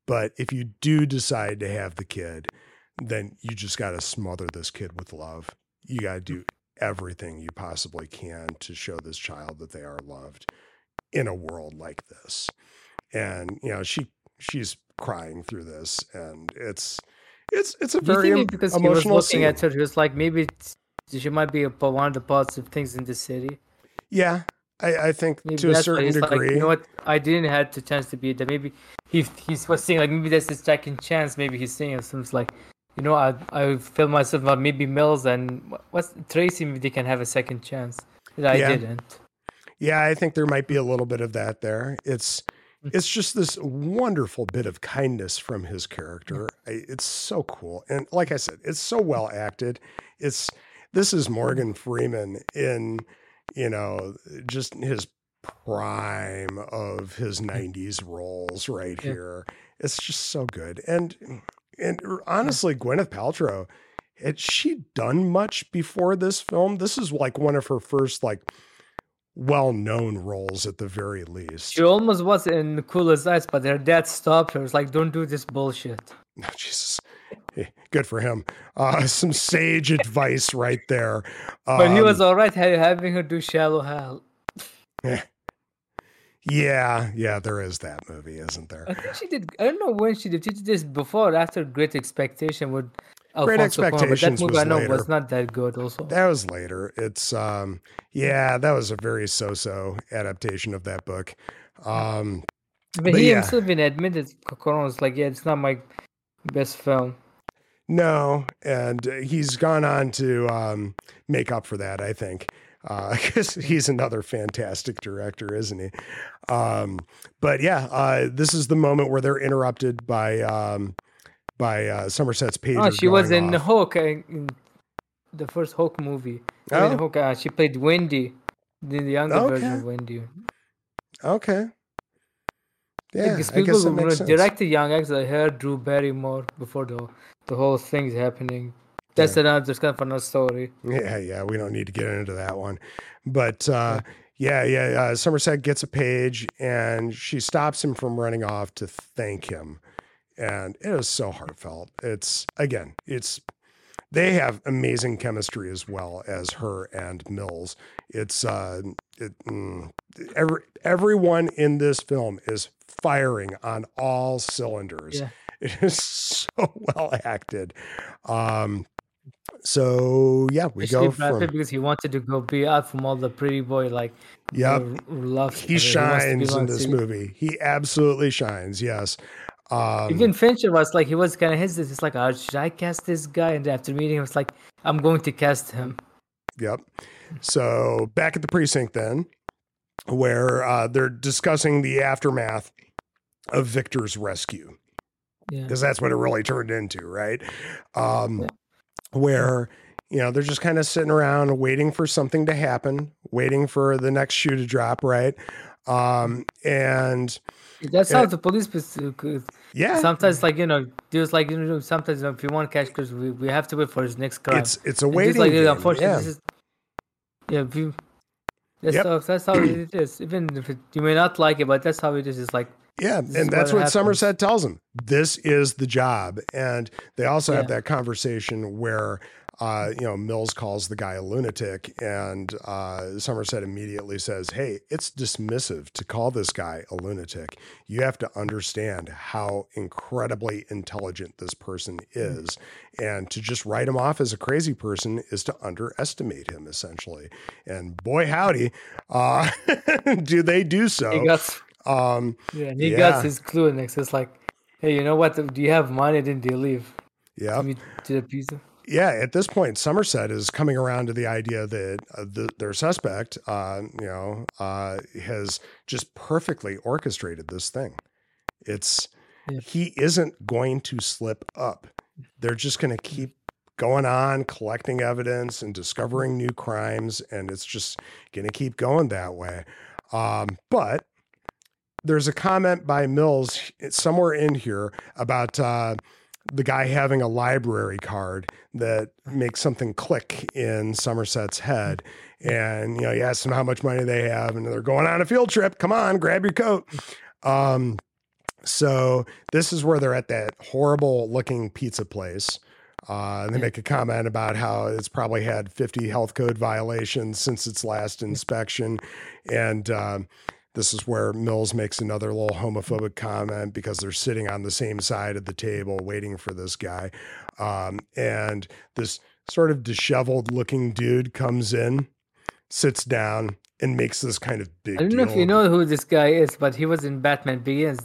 But if you do decide to have the kid, then you just got to smother this kid with love. You got to do everything you possibly can to show this child that they are loved in a world like this. And you know, she she's crying through this and it's it's it's a very em- because he was looking scene. at her, he was like, maybe she might be one of the positive things in the city. yeah I, I think Maybe to a certain degree Like, you know what? I didn't have the chance to be there. Maybe he he was saying like maybe that's his second chance. Maybe he's saying something like, you know, I I feel myself about maybe Mills and wha- what's Tracy. Maybe they can have a second chance. That I Yeah. didn't. Yeah, I think there might be a little bit of that there. It's Mm. it's just this wonderful bit of kindness from his character. I, it's so cool, and like I said, it's so well acted. It's this is Morgan Freeman in you know, just his prime of his mm-hmm. 90s roles right Yeah. here. It's just so good. And and er, honestly, Gwyneth Paltrow, had she done much before this film? This is like one of her first like well-known roles at the very least. She almost was in Cool as Ice, but her dad stopped her. It's like, don't do this bullshit. No, [LAUGHS] Jesus. Eh, Good for him. Uh, [LAUGHS] some sage advice right there. But he was Um, all right having her do Shallow Hal. yeah, yeah, there is that movie, isn't there? I think she did. I don't know when she did. She did this before or after Great Expectation with Great Alfonso Cuarón, that movie was I know later. was not that good. Also, That was later. It's um yeah, that was a very so-so adaptation of that book. Um but, but he yeah. himself even admitted Cuarón was like, yeah, it's not my best film. No, and uh, he's gone on to um make up for that, I think. Uh [LAUGHS] cuz he's another fantastic director, isn't he? Um but yeah, uh this is the moment where they're interrupted by um by uh Somerset's page. Oh, she was in off. Hook, uh, in the first Hook movie. Oh. Hook, uh, she played Wendy, the the younger version of Wendy. Okay. Yeah, Because I guess that people direct the young actors. I heard Drew Barrymore before the the whole thing's happening. That's another just kind of another story. Yeah, yeah, we don't need to get into that one. But uh, yeah, yeah, uh, Somerset gets a page and she stops him from running off to thank him. And it is so heartfelt. It's, again, it's, they have amazing chemistry as well as her and Mills. It's, uh, it, mm, every, everyone in this film is firing on all cylinders. Yeah. It is so well acted. Um, so yeah, we Especially go from because he wanted to go be out from all the pretty boy like yeah love. he story. wants to be shines in this movie. He absolutely shines. Yes. Um, Even Fincher was like he was kind of hesitant. It's like, oh, should I cast this guy? And after meeting him, it's like, I'm going to cast him. Yep. So back at the precinct then, where uh, they're discussing the aftermath of Victor's rescue, Yeah. because that's what it really turned into, right? Um, Where you know they're just kind of sitting around waiting for something to happen, waiting for the next shoe to drop, right? Um, and That's Yeah. how the police. yeah, Sometimes, like you know, there's like you know, sometimes you know, if you want to catch Chris, we, we have to wait for his next crime. it's it's a waiting like game. unfortunately, Yeah. this is yeah. if you- That's Yep. how that's how it is. Even if it, you may not like it, but that's how it is. It's like Yeah, This and that's what what. Somerset tells him. This is the job, and they also have that conversation where, uh, you know, Mills calls the guy a lunatic, and uh, Somerset immediately says, "Hey, it's dismissive to call this guy a lunatic. You have to understand how incredibly intelligent this person is, and to just write him off as a crazy person is to underestimate him, essentially. And boy, howdy, uh, [LAUGHS] do they do so? he got Um, yeah, and he Yeah. got his clue next. It's like, hey, you know what? Do you have money? Then they leave. yeah. To the pizza. yeah, at this point, Somerset is coming around to the idea that uh, the, their suspect, uh, you know, uh, has just perfectly orchestrated this thing. It's Yeah. he isn't going to slip up. They're just going to keep going on, collecting evidence and discovering new crimes, and it's just going to keep going that way. Um, but there's a comment by Mills somewhere in here about uh, the guy having a library card that makes something click in Somerset's head. And, you know, he asks them how much money they have, and they're going on a field trip. Come on, grab your coat. Um, so this is where they're at that horrible looking pizza place. Uh, and they make a comment about how it's probably had 50 health code violations since its last inspection. And um, this is where Mills makes another little homophobic comment because they're sitting on the same side of the table waiting for this guy. Um, and this sort of disheveled looking dude comes in, sits down, and makes this kind of big I don't know if you know who this guy is, but he was in Batman Begins.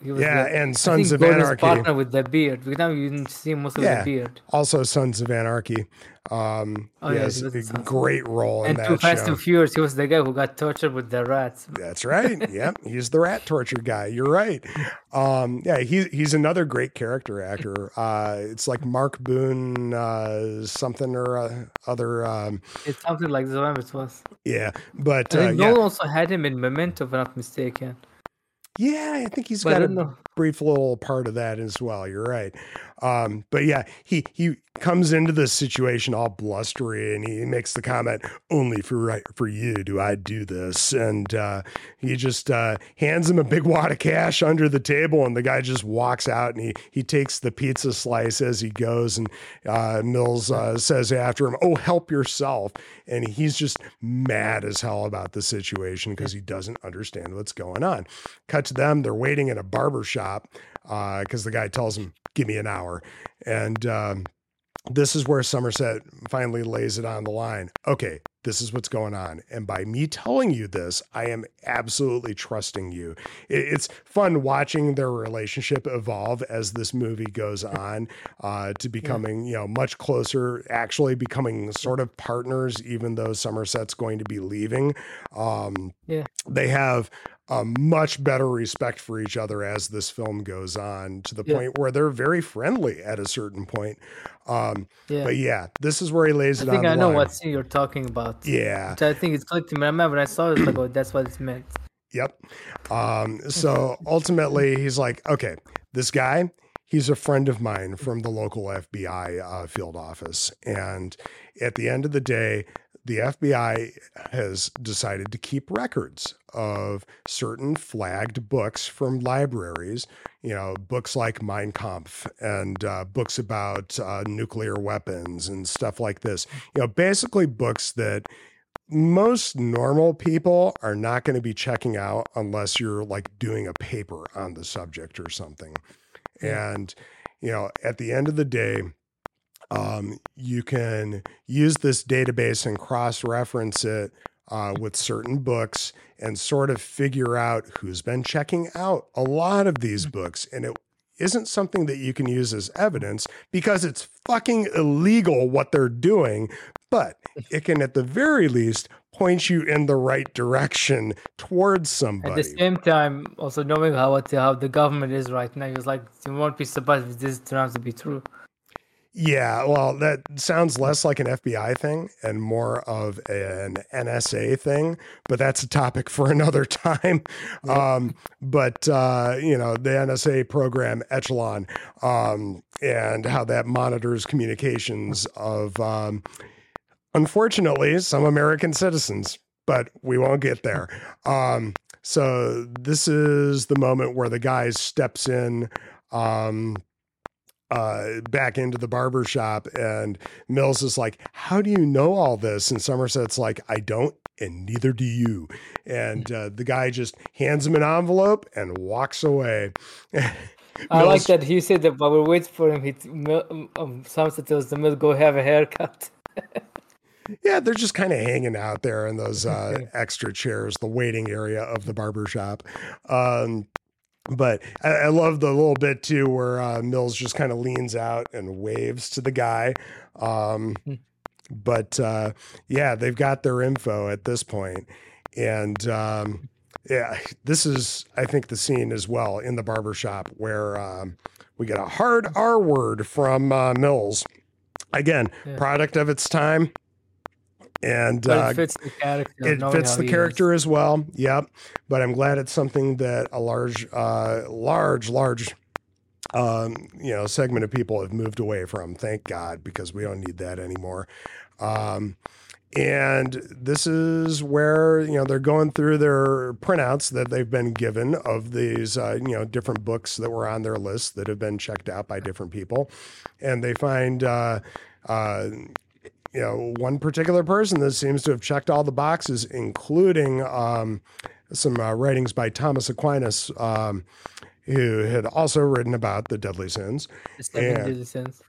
he was Yeah, the, and Sons of Gordon's Anarchy. partner with the beard. Because now you didn't see most of Yeah. the beard. Also, Sons of Anarchy. Um, Oh, he yeah, has a of- great role in And that Too Fast show. and Furious, he was the guy who got tortured with the rats. That's right. [LAUGHS] yep, he's the rat torture guy. You're right. Um, yeah, he, he's another great character actor. Uh, it's like Mark Boone, uh, something or uh, other. Um, It's something like this, whatever it was. yeah, but I uh, think yeah, Nolan also had him in Memento, if I'm not mistaken. Yeah, I think he's But got a brief little part of that as well. You're right. Um, but yeah, he he comes into this situation all blustery, and he makes the comment, "Only for right for you do I do this." And uh, he just uh, hands him a big [LAUGHS] wad of cash under the table, and the guy just walks out, and he he takes the pizza slice as he goes, and uh, Mills uh, says after him, "Oh, help yourself," and he's just mad as hell about the situation because he doesn't understand what's going on. Cut to them; they're waiting in a barber shop because the guy tells him, "Give me an hour," and um, this is where Somerset finally lays it on the line. Okay, this is what's going on, and by me telling you this, I am absolutely trusting you. It- it's fun watching their relationship evolve as this movie goes on uh, to becoming, you know, much closer, actually becoming sort of partners, even though Somerset's going to be leaving. Um, Yeah. they have a much better respect for each other as this film goes on to the Yeah. point where they're very friendly at a certain point. Um, Yeah. But yeah, this is where he lays I it on I think I know line. what scene you're talking about. Yeah. Which I think it's clicked to me. I remember when I saw it, like, oh, that's what it's meant. Yep. Um, so ultimately, he's like, okay, this guy, he's a friend of mine from the local FBI uh, field office. And at the end of the day, the FBI has decided to keep records of certain flagged books from libraries, you know, books like Mein Kampf and uh, books about uh, nuclear weapons and stuff like this. You know, basically books that most normal people are not going to be checking out unless you're like doing a paper on the subject or something. And, you know, at the end of the day, um, you can use this database and cross reference it uh, with certain books and sort of figure out who's been checking out a lot of these books. And it isn't something that you can use as evidence because it's fucking illegal what they're doing, but [LAUGHS] it can at the very least point you in the right direction towards somebody. At the same time, also knowing how what, how the government is right now, was like, you won't be surprised if this turns out to be true. Yeah, well, that sounds less like an FBI thing and more of an NSA thing, but that's a topic for [LAUGHS] another time. Um, but uh, you know, the NSA program Echelon um, and how that monitors communications of, um, unfortunately, some American citizens. But we won't get there. Um, so this is the moment where the guy steps in. Um, uh, back into the barber shop and Mills is like, How do you know all this? And Somerset's like, I don't, and neither do you. And uh, the guy just hands him an envelope and walks away. [LAUGHS] I Mills- like that he said that while we're waiting for him, he um, um, Somerset tells the mill, go have a haircut. [LAUGHS] Yeah, they're just kind of hanging out there in those [LAUGHS] uh, extra chairs, the waiting area of the barber shop. Um, but I, I love the little bit too where uh, Mills just kind of leans out and waves to the guy. Um, Hmm. but uh, yeah, they've got their info at this point, and um, yeah, this is I think the scene as well in the barber shop where um, we get a hard R word from uh, Mills. Again, Yeah. product of its time. And But uh, it fits the character. it fits the is. character as well. Yep. But I'm glad it's something that a large, uh, large, large, um, you know, segment of people have moved away from. Thank God, because we don't need that anymore. Um, and this is where you know they're going through their printouts that they've been given of these uh, you know different books that were on their list that have been checked out by different people, and they find uh, uh, you know one particular person that seems to have checked all the boxes, including um, some uh, writings by Thomas Aquinas, um, who had also written about the deadly sins. The deadly sins.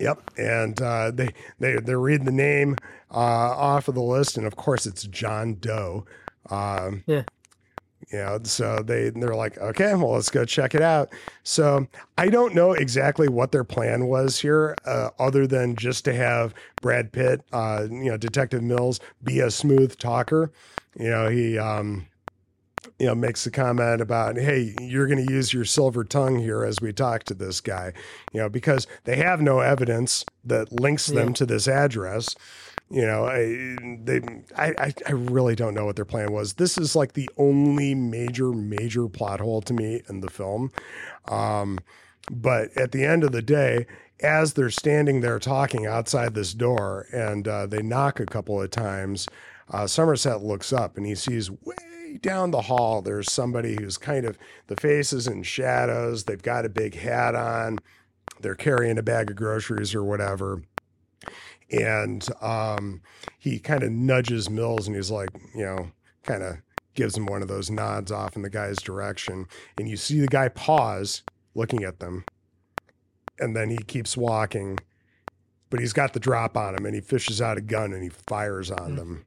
Yep, and uh, they they they're reading the name uh, off of the list, and of course it's John Doe. Um, Yeah. You know, so they they're like, okay, well, let's go check it out. So I don't know exactly what their plan was here, uh, other than just to have Brad Pitt, uh, you know, Detective Mills, be a smooth talker. You know, he um, you know makes the comment about hey you're going to use your silver tongue here as we talk to this guy you know because they have no evidence that links them Yeah. to this address you know I, they I, I really don't know what their plan was. This is like the only major major plot hole to me in the film. Um but at the end of the day as they're standing there talking outside this door and uh, they knock a couple of times uh, somerset looks up and he sees way down the hall there's somebody who's kind of the face is in shadows they've got a big hat on they're carrying a bag of groceries or whatever and um, he kind of nudges mills and he's like you know kind of gives him one of those nods off in the guy's direction. And you see the guy pause looking at them and then he keeps walking but he's got the drop on him and he fishes out a gun and he fires on Mm. them.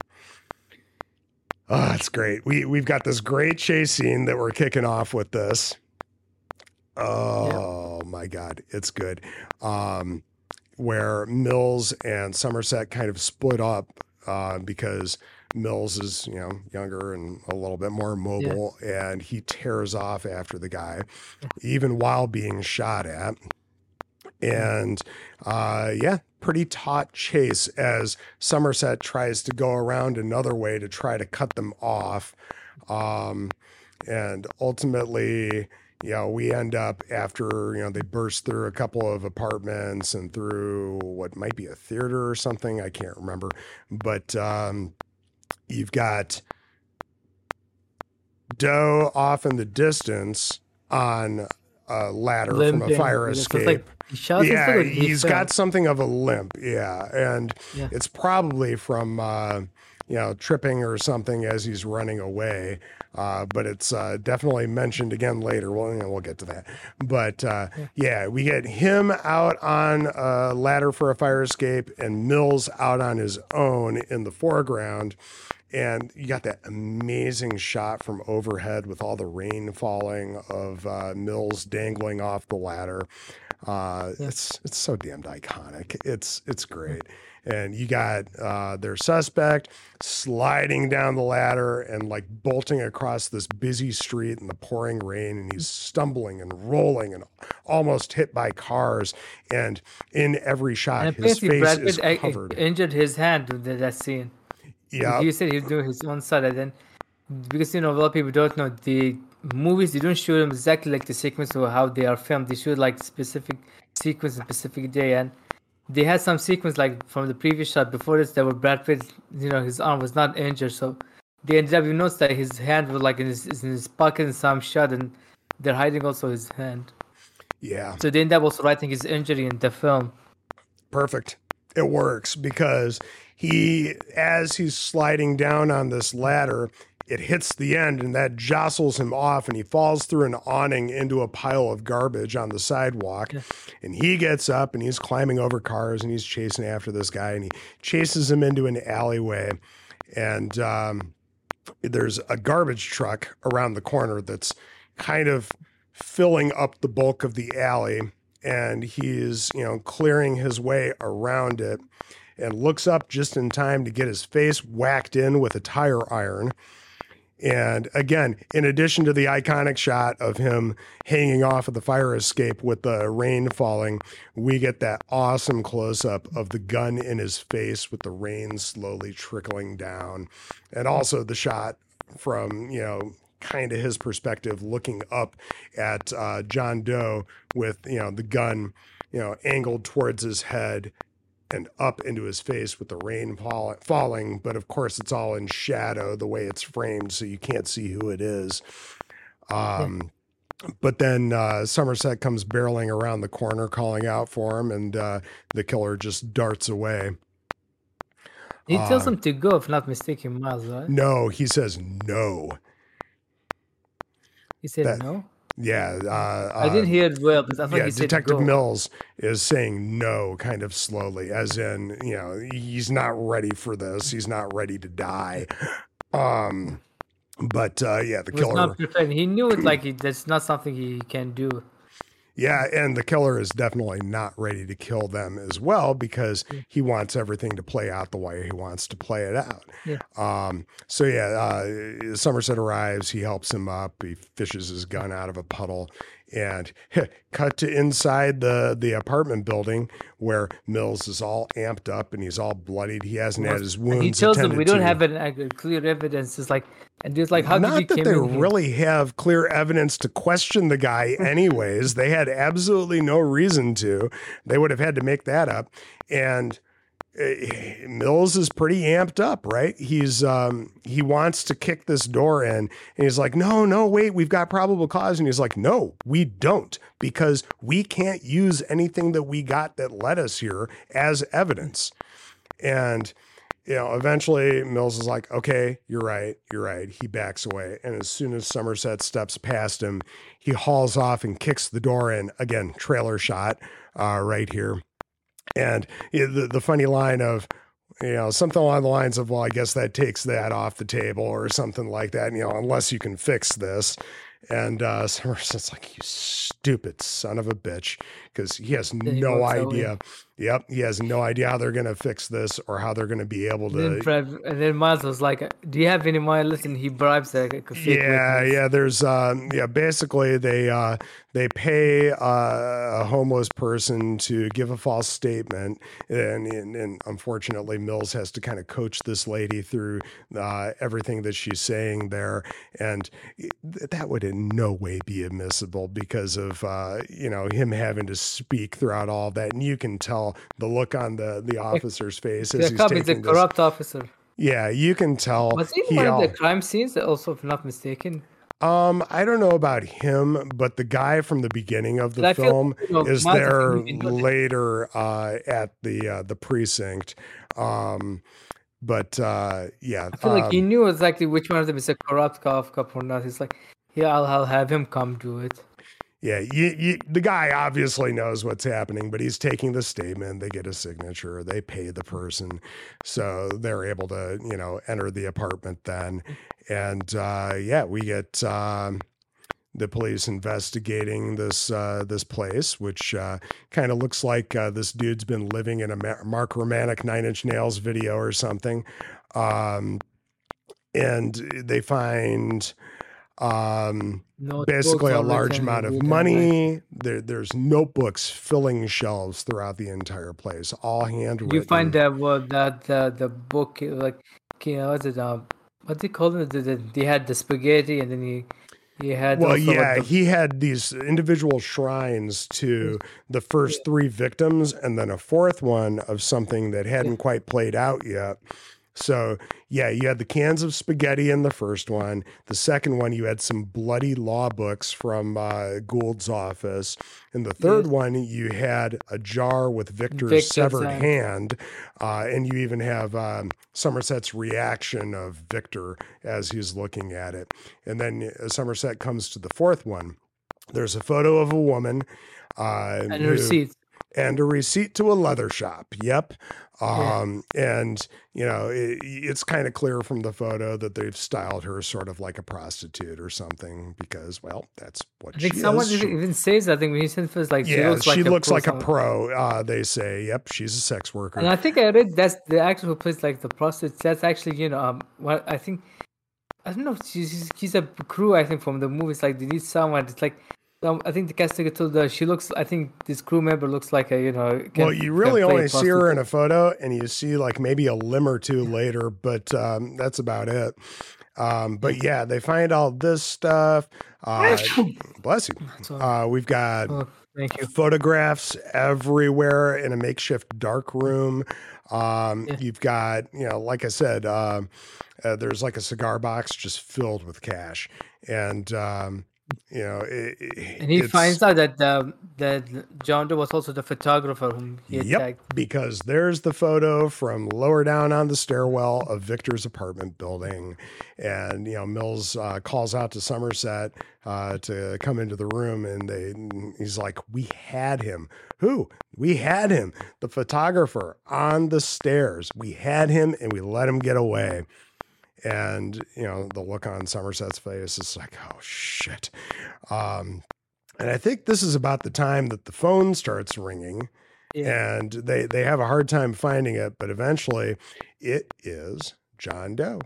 Oh it's great. We we've got this great chase scene that we're kicking off with this. Oh my god it's good. Um where mills and somerset kind of split up uh, because mills is you know younger and a little bit more mobile and he tears off after the guy even while being shot at and uh, yeah, pretty taut chase as Somerset tries to go around another way to try to cut them off. Um, and ultimately, you know, we end up after, you know, they burst through a couple of apartments and through what might be a theater or something. I can't remember. But um, you've got Doe off in the distance on a ladder from a fire escape Like, yeah, stuff, like, he he's got something of a limp. Yeah, and Yeah. it's probably from uh, you know tripping or something as he's running away. Uh, but it's uh, definitely mentioned again later. Well, you know, we'll get to that. But uh, yeah. we get him out on a ladder for a fire escape, and Mills out on his own in the foreground. And you got that amazing shot from overhead with all the rain falling of uh, Mills dangling off the ladder. Uh, It's it's so damned iconic. It's it's great. And you got uh, their suspect sliding down the ladder and like bolting across this busy street in the pouring rain, and he's stumbling and rolling and almost hit by cars. And in every shot, And his face Brad is Pitt covered. injured his hand in that- scene. Yeah, You said he was doing his own side, and then because you know a lot of people don't know the movies. They don't show them exactly like the sequence or how they are filmed. They show like specific sequence, specific day, and they had some sequence like from the previous shot before this that were Brad Pitt. You know, his arm was not injured, so they ended up. You notice that his hand was like in his in his pocket in some shot, and they're hiding also his hand. yeah. So they end up also writing his injury in the film. perfect. It works because he, as he's sliding down on this ladder, it hits the end and that jostles him off and he falls through an awning into a pile of garbage on the sidewalk. And he gets up and he's climbing over cars and he's chasing after this guy and he chases him into an alleyway. And um, there's a garbage truck around the corner that's kind of filling up the bulk of the alley and he's you know clearing his way around it and looks up just in time to get his face whacked in with a tire iron and again in addition to the iconic shot of him hanging off of the fire escape with the rain falling we get that awesome close up of the gun in his face with the rain slowly trickling down. And also the shot from you know kind of his perspective looking up at uh, John Doe with you know the gun you know angled towards his head and up into his face with the rain fall- falling but of course it's all in shadow the way it's framed so you can't see who it is um but then uh, Somerset comes barreling around the corner calling out for him and uh, the killer just darts away He tells Uh, him to go, if not mistaken, Miles, right? no he says no He said that- no. Yeah uh, I didn't uh, hear it well, but I thought yeah, Detective. Mills is saying no kind of slowly, as in, you know, he's not ready for this. He's not ready to die. Um, But uh, yeah, the killer. not. He knew it like he, that's not something he can do. Yeah, and the killer is definitely not ready to kill them as well because he wants everything to play out the way he wants to play it out. Yeah. Um, so yeah, uh, Somerset arrives. He helps him up. He fishes his gun out of a puddle, and [LAUGHS] cut to inside the the apartment building where Mills is all amped up and he's all bloodied. He hasn't had his And wounds. he tells them we don't to." have an, clear evidence. It's like, and dude's like, how Not did you that they in here? really have clear evidence to question the guy, [LAUGHS] anyways. they had absolutely no reason to. They would have had to make that up. And Mills is pretty amped up, right? He's um, he wants to kick this door in, and he's like, "No, no, wait, we've got probable cause." And he's like, "No, we don't, because we can't use anything that we got that led us here as evidence." And you know, eventually Mills is like, okay, you're right, you're right. He backs away. And as soon as Somerset steps past him, he hauls off and kicks the door in. Again, trailer shot uh, right here. And the, the funny line of, you know, something along the lines of, well, I guess that takes that off the table or something like that, you know, unless you can fix this. And uh, [LAUGHS] Somerset's like, you stupid son of a bitch, because he has no idea. Yep, he has no idea how they're going to fix this or how they're going to be able And then, to. And then Miles was like, "Do you have any money?" Listen, he bribes a Yeah, witness. yeah. There's, um, yeah. Basically, they uh, they pay uh, a homeless person to give a false statement, and, and and unfortunately, Mills has to kind of coach this lady through uh, everything that she's saying there, and that would in no way be admissible because of uh, you know him having to speak throughout all that, and you can tell the look on the the officer's face as The he's cop is a this. corrupt officer. Yeah, you can tell. Was he he one of the crime scenes? Also, if not mistaken. um, I don't know about him, but the guy from the beginning of the film you know, is Miles, I think there he knows it. later uh, at the uh, the precinct. Um, but uh, yeah, I feel like he um, knew exactly which one of them is a corrupt cop, cop or not. He's like, yeah, I'll, I'll have him come do it. Yeah, you, you, the guy obviously knows what's happening, but he's taking the statement. They get a signature. They pay the person, so they're able to you know enter the apartment then, and uh, yeah, we get. Um, the police investigating this uh, this place, which uh, kind of looks like uh, this dude's been living in a Mark Romanek Nine Inch Nails video or something. Um, and they find um, Notebooks, basically a large amount of uh, money. There, there's notebooks filling shelves throughout the entire place, all handwritten. You find that what that the the book like you know, what's it um what they call it? The, the, they had the spaghetti and then he he had Well, also, like, yeah, the- he had these individual shrines to the first three victims, and then a fourth one of something that hadn't quite played out yet. So, yeah, you had the cans of spaghetti in the first one. The second one, you had some bloody law books from uh, Gould's office. And the third Yes. one, you had a jar with Victor's Victor's severed hand. hand. Uh, and you even have um, Somerset's reaction of Victor as he's looking at it. And then uh, Somerset comes to the fourth one. There's a photo of a woman. Uh, and who- receipts. And a receipt to a leather shop. Yep. Um, and you know, it, it's kind of clear from the photo that they've styled her sort of like a prostitute or something because, well, that's what I think she someone She- even says I think when he said first like she yeah, looks like she a looks pro like a pro. Uh, they say, yep, she's a sex worker. And I think I read that's the actor who plays like the prostitute. That's actually you know um what I think. I don't know. she's- she's a crew. I think from the movies. Like they need someone. It's like. Um, I think the casting told her she looks. I think this crew member looks like a you know. can- well, you really only see her in a photo, and you see like maybe a limb or two later, but um, that's about it. Um, but yeah, they find all this stuff. Uh, bless you. Uh, we've got Oh, thank you. photographs everywhere in a makeshift dark room. Um, Yeah. You've got, you know, like I said, um, uh, there's like a cigar box just filled with cash, and um, you know, it, it- And he finds out that um, that John Doe was also the photographer whom he Yep, attacked. because there's the photo from lower down on the stairwell of Victor's apartment building, and you know Mills uh, calls out to Somerset uh, to come into the room, and they he's like, "We had him. Who? We had him. The photographer on the stairs. We had him, and we let him get away." And you know the look on Somerset's face is like, oh shit. Um, and I think this is about the time that the phone starts ringing, Yeah. and they they have a hard time finding it, but eventually, it is John Doe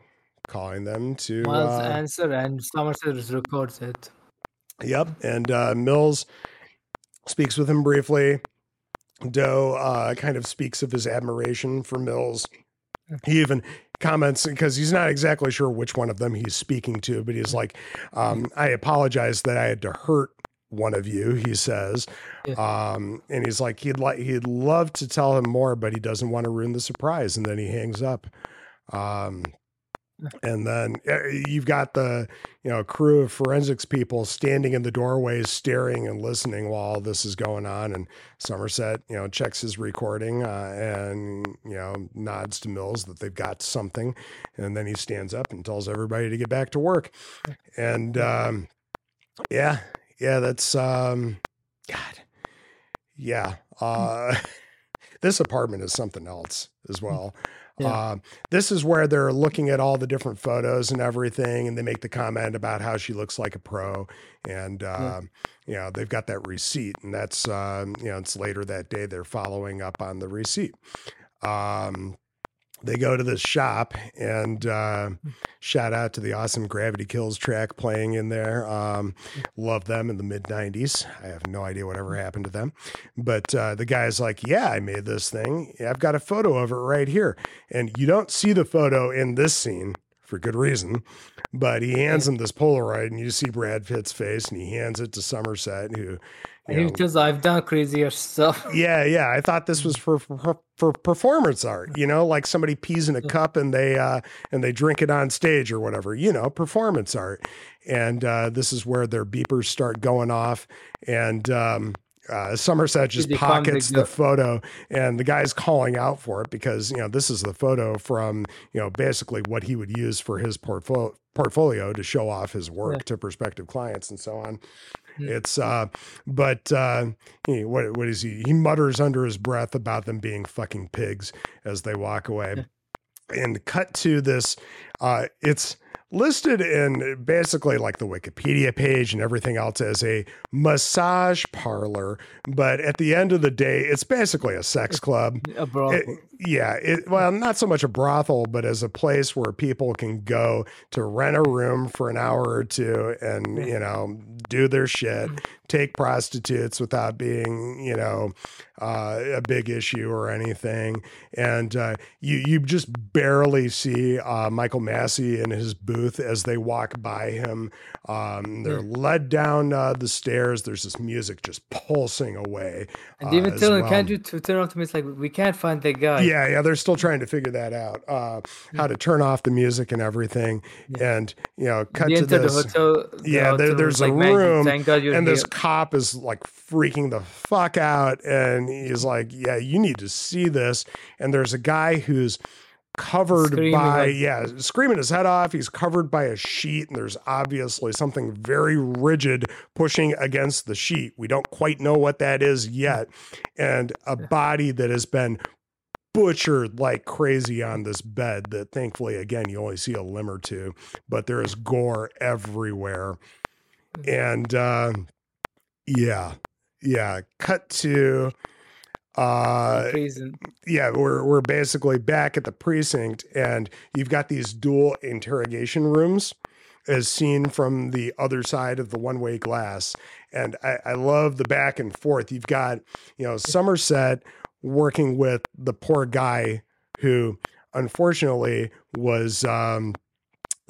calling them to. Miles uh, answer and Somerset records it. Yep. And uh, Mills speaks with him briefly. Doe uh, kind of speaks of his admiration for Mills. He even comments because he's not exactly sure which one of them he's speaking to, but he's like, um, I apologize that I had to hurt one of you, he says. Yeah. Um, and he's like, he'd like, he'd love to tell him more, but he doesn't want to ruin the surprise. And then he hangs up. Um, and then uh, you've got the you know crew of forensics people standing in the doorways staring and listening while this is going on. And somerset you know checks his recording uh, and you know nods to mills that they've got something. And then he stands up and tells everybody to get back to work. And um yeah yeah that's um god. Yeah uh [LAUGHS] this apartment is something else as well Yeah. um, this is where they're looking at all the different photos and everything, and they make the comment about how she looks like a pro, and um, you know they've got that receipt, and that's um, you know it's later that day they're following up on the receipt. Um, they go to this shop and uh, shout out to the awesome Gravity Kills track playing in there. Um, love them in the mid 90s. I have no idea whatever happened to them. But uh, the guy's like, Yeah, I made this thing. I've got a photo of it right here. And you don't see the photo in this scene for good reason. But he hands him this Polaroid, and you see Brad Pitt's face, and he hands it to Somerset, who. And You he know, tells I've done crazier stuff. [LAUGHS] yeah, yeah. I thought this was for, for for performance art. You know, like somebody pees in a cup and they uh and they drink it on stage or whatever. You know, performance art. And uh, this is where their beepers start going off, and um, uh, Somerset just the pockets the photo, and the guy's calling out for it because you know this is the photo from you know basically what he would use for his portfolio portfolio to show off his work Yeah. to prospective clients and so on. Yeah. It's uh, but uh, he, what what is he? He mutters under his breath about them being fucking pigs as they walk away. And cut to this, uh, it's listed in basically like the Wikipedia page and everything else as a massage parlor, but at the end of the day, it's basically a sex club. A brothel. It- yeah, it, well, not so much a brothel, but as a place where people can go to rent a room for an hour or two and you know do their shit, take prostitutes without being you know uh, a big issue or anything, and uh, you you just barely see uh, Michael Massee in his booth as they walk by him. Um, they're led down uh, the stairs. There's this music just pulsing away. and uh, even as tell well. can't you turn off to me? It's like, we can't find the guy. Yeah, yeah, yeah, they're still trying to figure that out. Uh, how to turn off the music and everything, and you know, cut They to enter the this. hotel. the Yeah, there- there's room's a like, room, Thank and here. this cop is like freaking the fuck out, and he's like, "Yeah, you need to see this." And there's a guy who's covered Screaming by like- yeah screaming his head off he's covered by a sheet and there's obviously something very rigid pushing against the sheet we don't quite know what that is yet and a body that has been butchered like crazy on this bed that thankfully again you only see a limb or two but there is gore everywhere and uh yeah yeah cut to uh yeah, we're we're basically back at the precinct, and you've got these dual interrogation rooms, as seen from the other side of the one-way glass. And I, I love the back and forth. You've got you know Somerset working with the poor guy who, unfortunately, was um,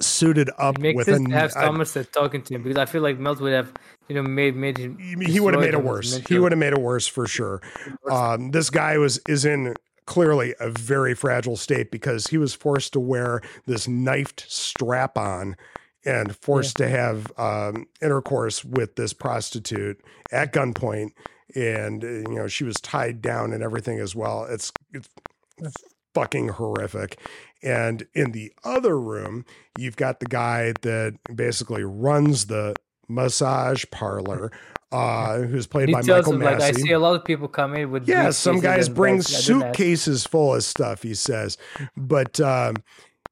suited up It makes with sense a, to have Somerset talking to him because I feel like Melt would have, you know, made made him. he would have made it destroyed him as worse. He would have made it worse for sure. Um, this guy was is in clearly a very fragile state because he was forced to wear this knifed strap on and forced to have um, intercourse with this prostitute at gunpoint, and uh, you know she was tied down and everything as well. It's it's fucking horrific. And in the other room, you've got the guy that basically runs the massage parlor, uh, who's played He by Michael him like I see a lot of people come in with Yeah, some guys bring bags. I didn't ask. suitcases full of stuff, he says. But um,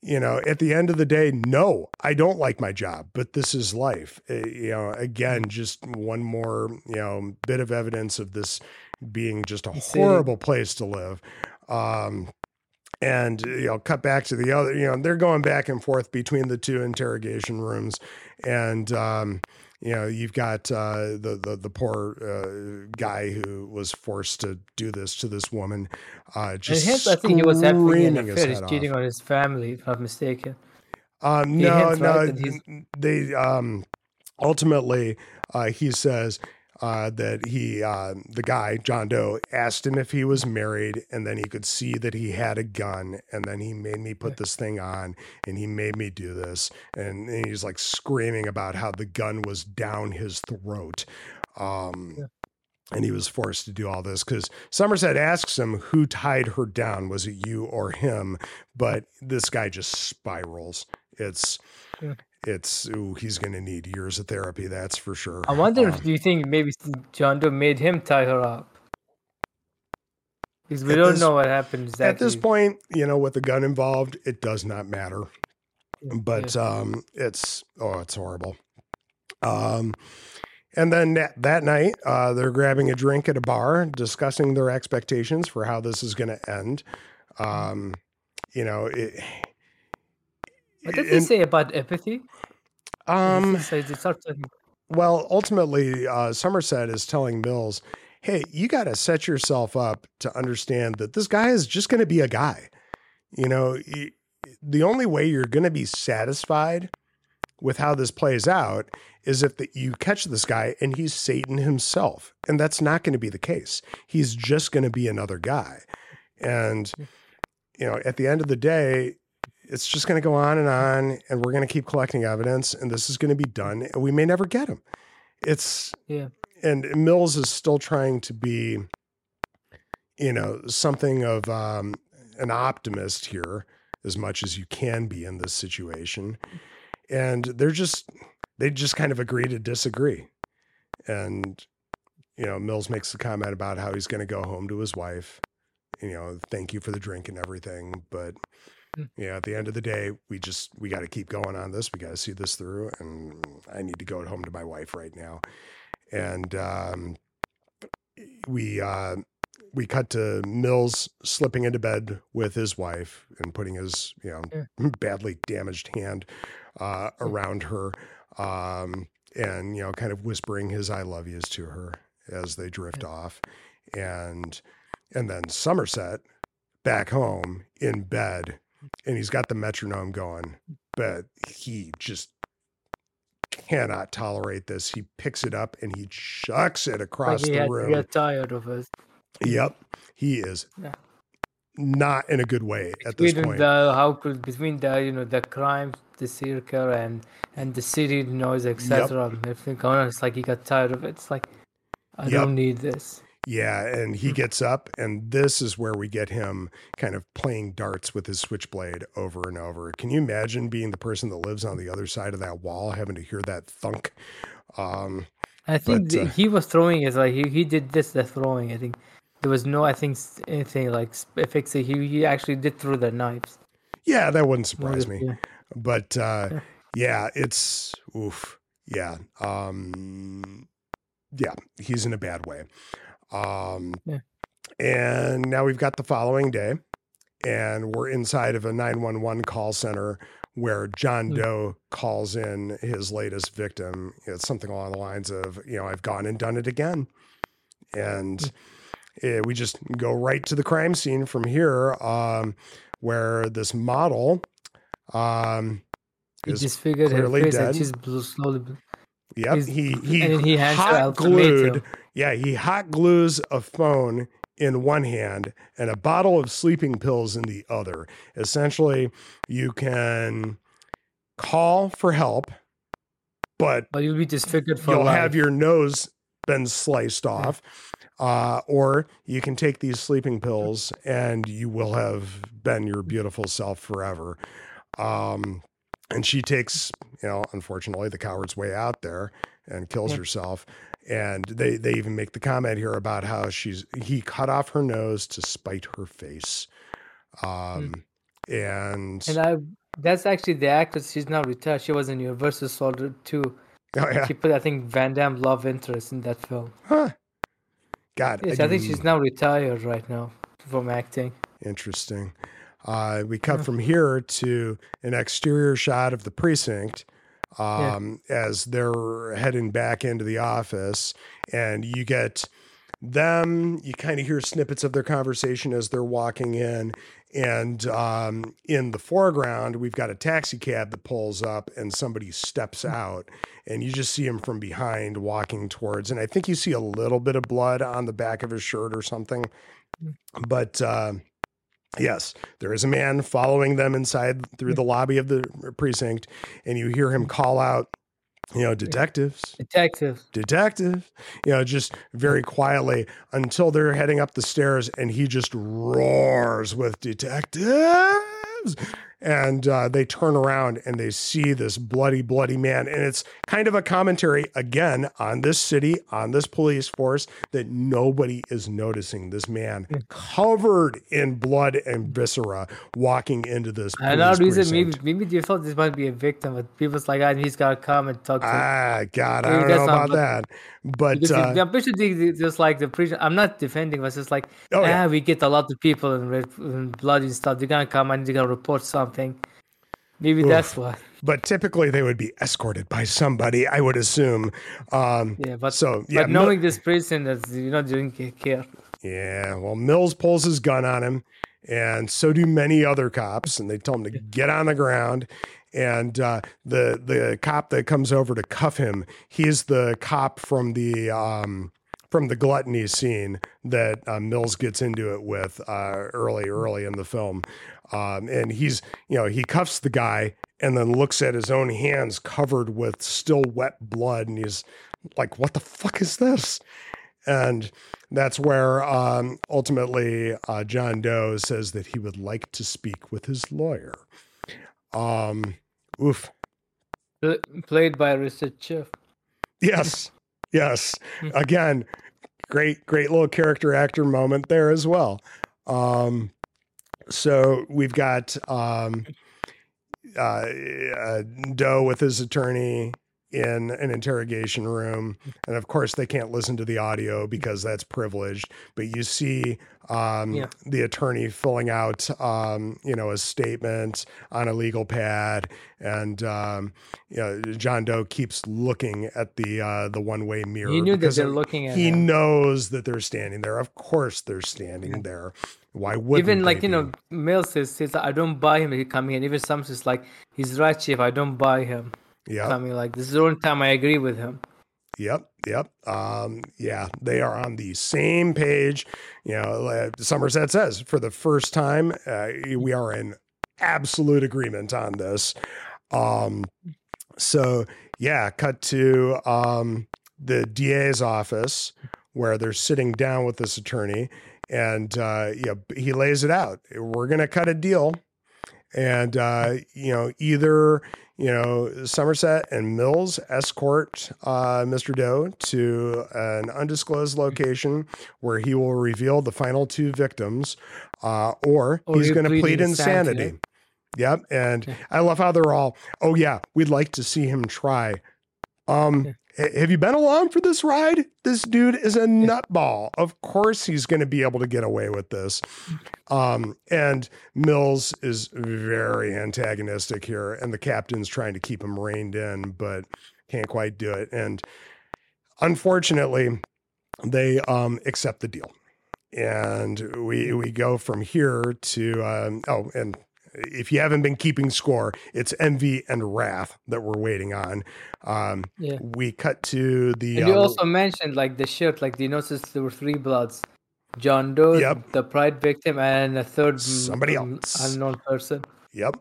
you know, at the end of the day, no, I don't like my job, but this is life. Uh, you know, again, just one more, you know, bit of evidence of this being just a horrible place to live. Um, and you know, cut back to the other, you know, they're going back and forth between the two interrogation rooms, and um, you know, you've got uh, the the the poor uh, guy who was forced to do this to this woman. Uh, just hence, I think he was having an affair. He's cheating off. on his family, if I'm mistaken. Um, no, no, right they um, ultimately uh, he says uh, that he, uh, the guy, John Doe, asked him if he was married, and then he could see that he had a gun, and then he made me put this thing on, and he made me do this, and, and he's like screaming about how the gun was down his throat. Um, yeah. And he was forced to do all this because Somerset asks him who tied her down. Was it you or him? But this guy just spirals. It's yeah it's ooh, he's going to need years of therapy. That's for sure. I wonder um, if do you think maybe John Doe made him tie her up? Because we don't this, know what happened exactly. At this point, you know, with the gun involved, it does not matter. But yeah. um, it's oh, it's horrible. Um, and then that, that night, uh, they're grabbing a drink at a bar, discussing their expectations for how this is going to end. Um, you know, it, what did he say about empathy? Um, well, ultimately, uh, Somerset is telling Mills, "Hey, you got to set yourself up to understand that this guy is just going to be a guy. You know, the only way you're going to be satisfied with how this plays out is if the, you catch this guy and he's Satan himself, and that's not going to be the case. He's just going to be another guy, and." You know, at the end of the day, it's just going to go on and on, and we're going to keep collecting evidence, and this is going to be done, and we may never get him. It's yeah, and Mills is still trying to be, you know, something of um, an optimist here, as much as you can be in this situation, and they're just they just kind of agree to disagree, and you know, Mills makes the comment about how he's going to go home to his wife, you know, thank you for the drink and everything, but Mm. yeah, at the end of the day, we just we got to keep going on this. We got to see this through, and I need to go home to my wife right now. And um, we uh, we cut to Mills slipping into bed with his wife and putting his you know yeah. [LAUGHS] badly damaged hand uh, around her, um, and you know kind of whispering his "I love yous" to her as they drift yeah. off, and and then Somerset back home in bed and he's got the metronome going, but he just cannot tolerate this. He picks it up and he chucks it across the had, room. Get tired of it. Yep, he is yeah. not in a good way at this point. The, how could between the you know the crime, the circle, and and the city noise, etc. Yep. Everything going on, it's like he got tired of it. It's like I yep. don't need this. Yeah, and he hmm. gets up, and this is where we get him kind of playing darts with his switchblade over and over. Can you imagine being the person that lives on the other side of that wall, having to hear that thunk? Um, I think but, uh, he was throwing it like he, he did this the throwing. I think there was no I think anything like fixing. He he actually did throw the knives. Yeah, that wouldn't surprise me. Yeah. But uh, yeah. yeah, it's oof. Yeah. Um, yeah, he's in a bad way. Um, yeah. And now we've got the following day, and we're inside of a 911 call center where John mm. Doe calls in his latest victim. It's something along the lines of, you know, I've gone and done it again. And it, we just go right to the crime scene from here, um, where this model um, is disfigured her face dead. and she's slowly. Yep, he he, he hot glued yeah, he hot glues a phone in one hand and a bottle of sleeping pills in the other. Essentially, you can call for help, but, but you'll be disfigured for You'll life. have your nose been sliced off. Uh, or you can take these sleeping pills and you will have been your beautiful self forever. Um, and she takes, you know, unfortunately, the coward's way out there and kills yeah. herself and they they even make the comment here about how she's he cut off her nose to spite her face um mm. and and i That's actually the actress. She's now retired. She was in Universal Soldier too. Oh yeah. She put, I think, Van Damme love interest in that film. Huh. God. Yes, I think she's now retired right now from acting. Interesting. Uh, we cut from here to an exterior shot of the precinct um, as they're heading back into the office, and you get them. You kind of hear snippets of their conversation as they're walking in, and um, in the foreground, we've got a taxi cab that pulls up, and somebody steps out, and you just see him from behind walking towards. And I think you see a little bit of blood on the back of his shirt or something, but. Uh, Yes, there is a man following them inside through the lobby of the precinct, and you hear him call out, you know, detectives, Detective. detectives, you know, just very quietly until they're heading up the stairs, and he just roars with detectives. And uh, they turn around and they see this bloody, bloody man. And it's kind of a commentary again on this city, on this police force, that nobody is noticing this man covered in blood and viscera walking into this. Another reason, maybe maybe they thought this might be a victim, but people's like, ah, he's got to come and talk to. Ah, God, I don't know about what- that. But uh, I'm pretty sure they, they just like the preacher. I'm not defending, but it's just like, Oh, ah, yeah. we get a lot of people and, red, and bloody stuff. They're gonna come and they're gonna report something. Maybe that's what. but typically they would be escorted by somebody, I would assume. Um, Yeah, but so yeah, but Mil- knowing this person, that you know, didn't care. yeah. Well, Mills pulls his gun on him, and so do many other cops, and they tell him to get on the ground. And uh, the the cop that comes over to cuff him, he's the cop from the um, from the gluttony scene that uh, Mills gets into it with uh, early early in the film. Um, and he's you know he cuffs the guy and then looks at his own hands covered with still wet blood, and he's like, "What the fuck is this?" And that's where um, ultimately uh, John Doe says that he would like to speak with his lawyer. Um, oof. Played by Richard Schiff. Yes. Yes. Again, great, great little character actor moment there as well. Um, so we've got um, uh, uh, Doe with his attorney in an interrogation room. And of course, they can't listen to the audio because that's privileged. But you see um, Yeah. the attorney filling out, um, you know, a statement on a legal pad. And, um, you know, John Doe keeps looking at the uh, the one way mirror. He knew that they're it- looking at he him. knows that they're standing there. Of course, they're standing there. Why would Even like you know, Mill says, says I don't buy him. He coming in. Even some says like he's right, chief. I don't buy him Yep, coming. Like this is the only time I agree with him. yep, yep. Um, yeah, they are on the same page. You know, uh, Somerset says for the first time, uh, we are in absolute agreement on this. Um, so yeah, cut to um, the DA's office where they're sitting down with this attorney, and uh, yeah, he lays it out. We're gonna cut a deal, and uh, you know either you know Somerset and Mills escort uh, Mr. Doe to an undisclosed location where he will reveal the final two victims, uh, or, Or he's going to plead insanity. insanity. Yep, and I love how they're all, oh yeah, we'd like to see him try. Um, have you been along for this ride? This dude is a nutball. Of course, he's going to be able to get away with this. Um, and Mills is very antagonistic here, and the captain's trying to keep him reined in, but can't quite do it. And unfortunately, they um, accept the deal, and we we go from here to um, oh, and if you haven't been keeping score, it's envy and wrath that we're waiting on. Um, Yeah. we cut to the And you uh, also mentioned like the shirt, like the notice there were three bloods. John Doe, Yep. the pride victim, and a third Somebody else. unknown person. Yep.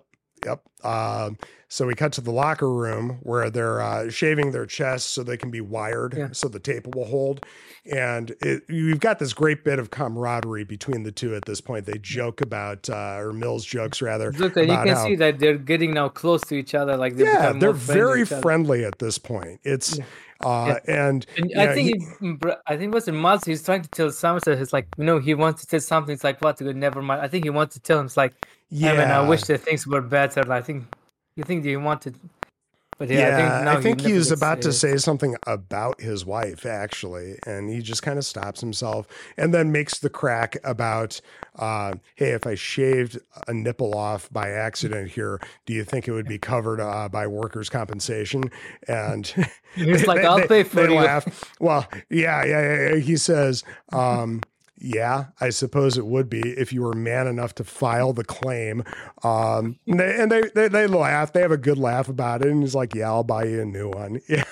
Yep. Um, so we cut to the locker room where they're uh, shaving their chests so they can be wired Yeah. so the tape will hold. And it, you've got this great bit of camaraderie between the two at this point. They joke about, uh, or Mills jokes rather. Look, and you can how- see that they're getting now close to each other. Like they're yeah, they're more friends with very friendly at this point. It's Uh, and, And I know, think he- he, I think what's in Miles, he's trying to tell Somerset, he's like, you know, he wants to tell something. It's like, what? Good, never mind. I think he wants to tell him, it's like, yeah, man, I wish that things were better. I think, you think you wanted, but yeah, Yeah, I think, I think he was about to say something about his wife, actually, and he just kind of stops himself and then makes the crack about, uh, "Hey, if I shaved a nipple off by accident here, do you think it would be covered uh, by workers' compensation?" And [LAUGHS] He's like, [LAUGHS] they- I'll they- pay for you. Well, yeah, yeah, yeah, yeah. He says, um, "Yeah, I suppose it would be if you were man enough to file the claim." Um, and they and they, they they laugh. They have a good laugh about it, and he's like, "Yeah, I'll buy you a new one." [LAUGHS] Yeah.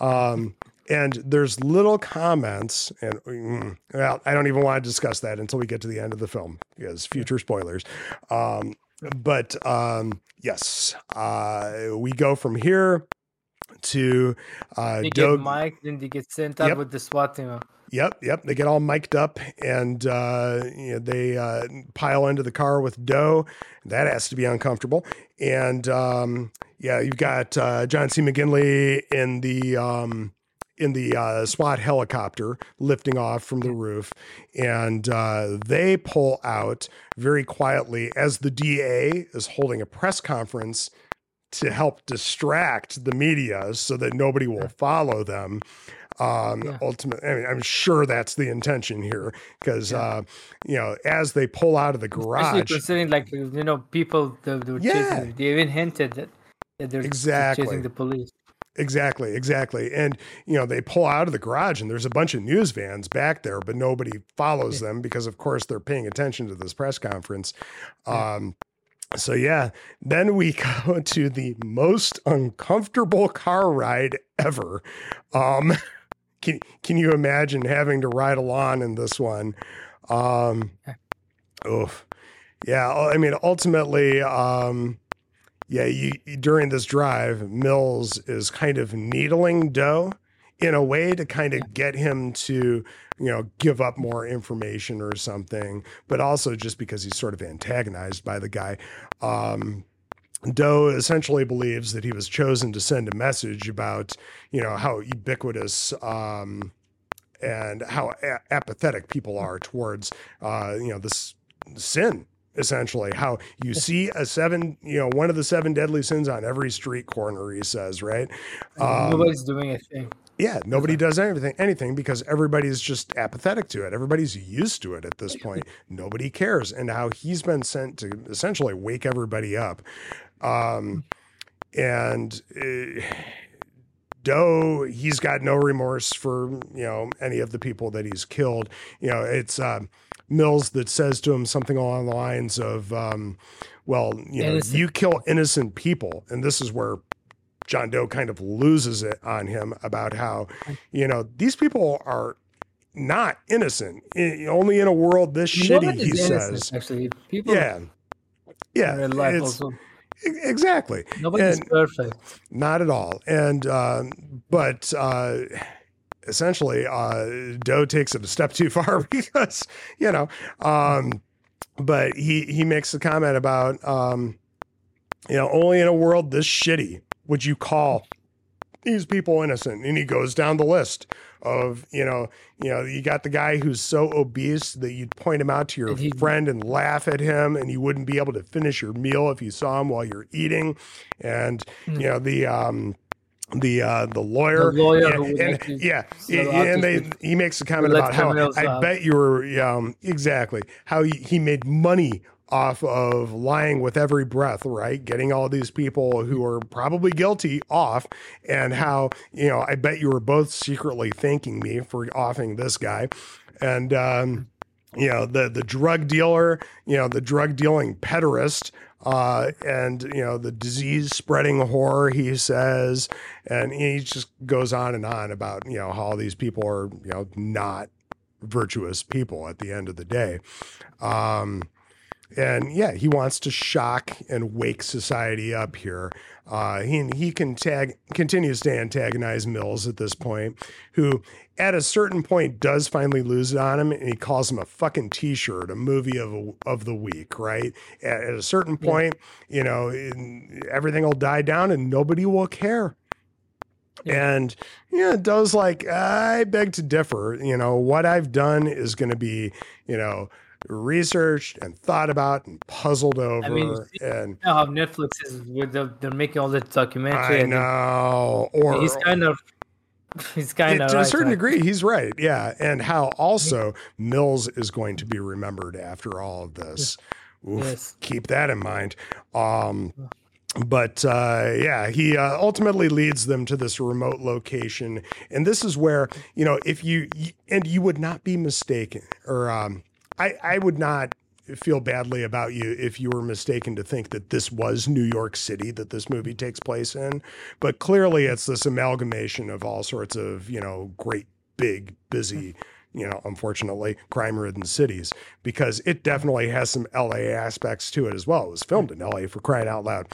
um, and there's little comments, and mm, well, I don't even want to discuss that until we get to the end of the film because future spoilers. Um, but um, yes, uh, we go from here to uh, Doug. get Mike, then they get sent up Yep. with the SWAT team. Yep, yep. They get all mic'd up and uh, you know, they uh, pile into the car with Doe. That has to be uncomfortable. And um, yeah, you've got uh, John C. McGinley in the um, in the uh, SWAT helicopter lifting off from the roof, and uh, they pull out very quietly as the DA is holding a press conference to help distract the media so that nobody will follow them. Um, Yeah. ultimately, I mean, I'm sure that's the intention here because, Yeah. uh, you know, as they pull out of the garage, considering, like, you know, people that they were Yeah. chasing, they even hinted that, that they're Exactly. chasing the police. Exactly, exactly. And you know, they pull out of the garage and there's a bunch of news vans back there, but nobody follows them because of course they're paying attention to this press conference. Um so yeah, then we [LAUGHS] go to the most uncomfortable car ride ever. Um [LAUGHS] can can you imagine having to ride along in this one? Um oof. Yeah, I mean ultimately um yeah, you, during this drive, Mills is kind of needling Doe in a way to kind of get him to, you know, give up more information or something, but also just because he's sort of antagonized by the guy. Um, Doe essentially believes that he was chosen to send a message about, you know, how ubiquitous um, and how a- apathetic people are towards, uh, you know, this sin essentially. How you see a seven you know one of the seven deadly sins on every street corner he says right? Um, Nobody's doing a thing. yeah nobody does anything anything because everybody's just apathetic to it. Everybody's used to it at this [LAUGHS] point. Nobody cares. And how he's been sent to essentially wake everybody up um and uh, Doe, he's got no remorse for you know any of the people that he's killed. You know, it's um, Mills that says to him something along the lines of, um, "Well, you know, Innocent. you kill innocent people," and this is where John Doe kind of loses it on him about how, you know, these people are not innocent. I- only in a world this shitty, he says. Actually, people Yeah, yeah, in real life it's- also. exactly. Nobody's and- perfect. Not at all. And um, but uh, essentially, uh, Doe takes it a step too [LAUGHS] far because you know. Um, but he he makes a comment about um, you know only in a world this shitty would you call these people innocent, and he goes down the list of you know you know you got the guy who's so obese that you'd point him out to your And he- friend and laugh at him and you wouldn't be able to finish your meal if you saw him while you're eating and Hmm. you know the um the uh the lawyer, The lawyer yeah, and, actually yeah and they he makes a comment about how i bet you were um exactly how he, he made money off of lying with every breath, right? Getting all these people who are probably guilty off, and how, you know, I bet you were both secretly thanking me for offing this guy. And, um, you know, the, the drug dealer, you know, the drug dealing pederast, uh, and, you know, the disease spreading whore, he says. And he just goes on and on about, you know, how these people are, you know, not virtuous people at the end of the day. Um, and yeah, he wants to shock and wake society up here. Uh, he he can tag continues to antagonize Mills at this point, who at a certain point does finally lose it on him, and he calls him a fucking t-shirt, a movie of of the week. Right at, at a certain point, you know, in, everything will die down and nobody will care. And yeah, Doe's like, I beg to differ. You know, what I've done is going to be, you know, researched and thought about and puzzled over. I mean, and you know how Netflix is with the, they're making all the documentary. I know. Or he's kind of [LAUGHS] he's kind of to right, a certain degree he's right yeah and how also mills is going to be remembered after all of this Oof, yes. keep that in mind um but uh, yeah, he uh, ultimately leads them to this remote location, and this is where you know if you and you would not be mistaken, or um, I I would not feel badly about you if you were mistaken to think that this was New York City that this movie takes place in, but clearly it's this amalgamation of all sorts of you know great big busy you know, unfortunately, crime ridden cities because it definitely has some LA aspects to it as well. It was filmed in LA for crying out loud.